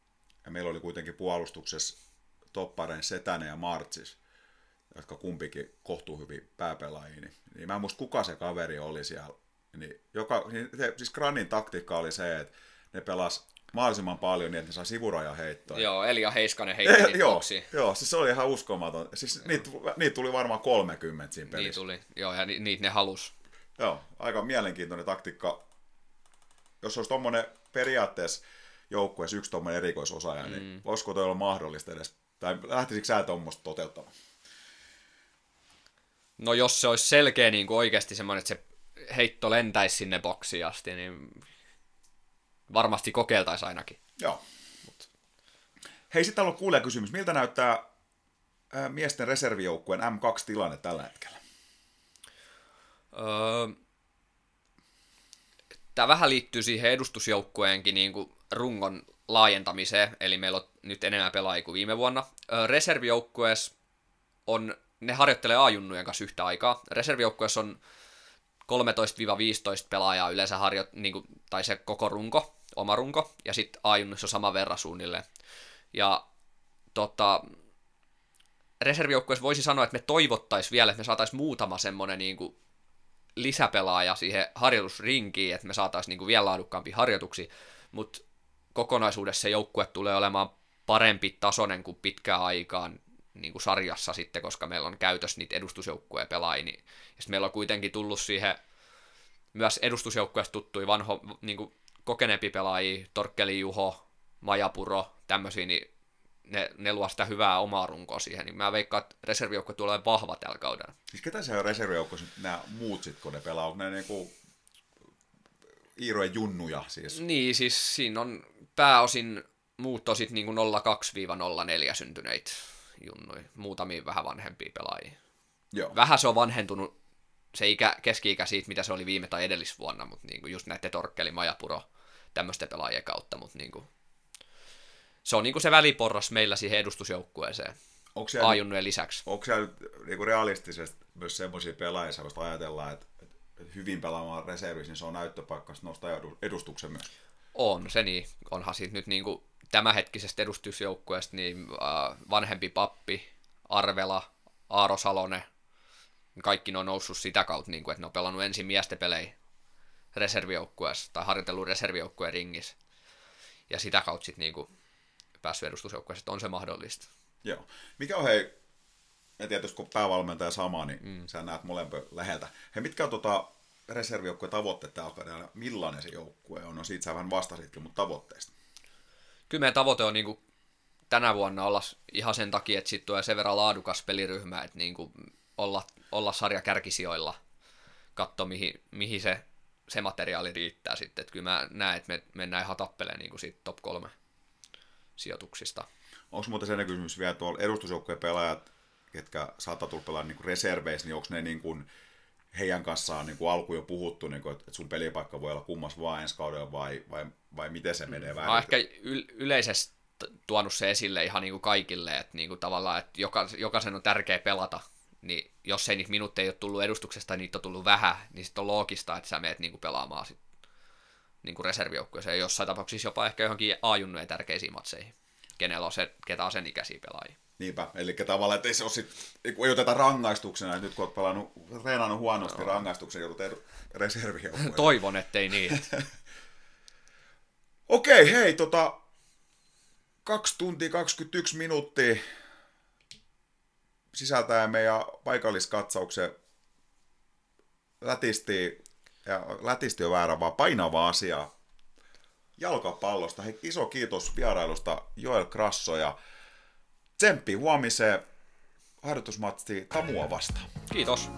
ja meillä oli kuitenkin puolustuksessa topparen Setänen ja Martsis, jotka kumpikin kohtuu hyvin pääpelaajia, niin, niin mä en muista kuka se kaveri oli siellä. Niin joka, niin siis Granin taktiikka oli se, että ne pelas mahdollisimman paljon niin, että ne sai sivuraja heittoa. Joo, Elia Heiskanen heitti niitä joo, joo, siis se oli ihan uskomaton. Siis niitä, niitä, tuli varmaan 30 siinä Niin pelissä. tuli, joo, ja ni- niitä ne halus. Joo, aika mielenkiintoinen taktiikka. Jos olisi tuommoinen periaatteessa joukkueessa yksi tuommoinen erikoisosaaja, mm. niin voisiko toi olla mahdollista edes? Tai lähtisikö sä tuommoista toteuttamaan? No jos se olisi selkeä niin kuin oikeasti semmoinen, että se heitto lentäisi sinne boksiin asti, niin varmasti kokeiltaisiin ainakin. Joo. Hei, sitten täällä on kuulija kysymys. Miltä näyttää ää, miesten reservijoukkueen M2-tilanne tällä hetkellä? Öö, tämä vähän liittyy siihen edustusjoukkueenkin niin kuin rungon laajentamiseen, eli meillä on nyt enemmän pelaajia kuin viime vuonna. Öö, reservijoukkueessa on, ne harjoittelee A-junnujen kanssa yhtä aikaa. Reservijoukkueessa on 13-15 pelaajaa yleensä harjo, niin kuin, tai se koko runko, oma runko, ja sitten A-junnuissa sama verran suunnilleen. Ja tota, reservijoukkueessa voisi sanoa, että me toivottaisiin vielä, että me saataisiin muutama semmoinen niin lisäpelaaja siihen harjoitusrinkiin, että me saataisiin niin vielä laadukkaampia harjoituksia, mutta kokonaisuudessa se joukkue tulee olemaan parempi tasoinen kuin pitkään aikaan niin kuin sarjassa sitten, koska meillä on käytössä niitä edustusjoukkueen pelaajia, niin, ja meillä on kuitenkin tullut siihen myös edustusjoukkueesta tuttui vanho, niin kuin kokeneempi pelaajia, Torkkeli Juho, Majapuro, tämmöisiä, niin ne, ne luo sitä hyvää omaa runkoa siihen, niin mä veikkaan, että reservijoukkue tulee vahva tällä kaudella. Siis ketä se on reservijoukkueessa nyt nämä muut sit, kun ne pelaa? Onko ne niinku Iirojen junnuja siis? Niin, siis siinä on pääosin muut on niinku 02-04 syntyneitä junnuja, muutamia vähän vanhempia pelaajia. Joo. Vähän se on vanhentunut se ikä, keski-ikä siitä, mitä se oli viime tai edellisvuonna, mutta niinku just näiden Torkkeli, Majapuro, tämmöisten pelaajien kautta, mutta niinku, se on niinku se väliporras meillä siihen edustusjoukkueeseen A-junnujen lisäksi. onko siellä niinku realistisesti myös semmoisia pelaajia, joista ajatellaan, että, että hyvin pelaamaan reservissä, niin se on näyttöpaikka sitten nostaa edu- edustuksen myös? On se niin. Onhan siitä nyt niinku tämänhetkisestä edustusjoukkueesta niin äh, vanhempi pappi, Arvela, Aaro Salonen, kaikki ne on noussut sitä kautta, niin kuin, että ne on pelannut ensin miesten pelejä reservijoukkueessa tai harjoitellut reservijoukkueen ringissä. Ja sitä kautta sitten niin päässyt edustusjoukkueeseen, että on se mahdollista. Joo. Mikä on hei, ja tietysti kun päävalmentaja sama, niin mm. sä näet molempia läheltä. Hei, mitkä on tota reservijoukkueen tavoitteet tällä kaudella? Millainen se joukkue on? No siitä sä vähän vastasitkin, mutta tavoitteista. Kyllä meidän tavoite on niin kuin tänä vuonna olla ihan sen takia, että siitä tulee sen verran laadukas peliryhmä, että niin kuin olla, olla sarja kärkisijoilla, katso mihin, mihin se, se materiaali riittää sitten. Että kyllä mä näen, että me mennään ihan tappeleen niin kuin siitä top kolme sijoituksista. Onko muuten sen kysymys vielä tuolla edustusjoukkueen pelaajat, ketkä saattaa tulla pelaamaan niin reserveissä, niin onko ne niin kuin, heidän kanssaan niin kuin alku jo puhuttu, niin kuin, että sun pelipaikka voi olla kummas vaan ensi kaudella vai, vai, vai miten se menee? Mä oon ehkä yl- yleisesti tuonut se esille ihan niin kuin kaikille, että niin kuin tavallaan, että joka, jokaisen on tärkeä pelata, niin jos ei niitä minuutteja ole tullut edustuksesta, niitä on tullut vähän, niin sitten on loogista, että sä meet niin kuin pelaamaan sit, niin kuin reservijoukkueeseen, jossain tapauksessa jopa ehkä johonkin A-junnujen tärkeisiin matseihin, kenellä on se, ketä on sen ikäisiä pelaajia. Niinpä, eli tavallaan, että ei se ole sit, ei oteta rangaistuksena, että nyt kun olet pelannut, treenannut huonosti no. rangaistuksen, joudut reservijoukkueen. Toivon, ettei niin. Okei, hei, tota, 2 tuntia 21 minuuttia sisältää meidän paikalliskatsauksen lätisti ja lätisti on väärä, vaan painava asia jalkapallosta. Hei, iso kiitos vierailusta Joel Krasso ja tsemppi huomiseen harjoitusmatsi Tamua vastaan. Kiitos.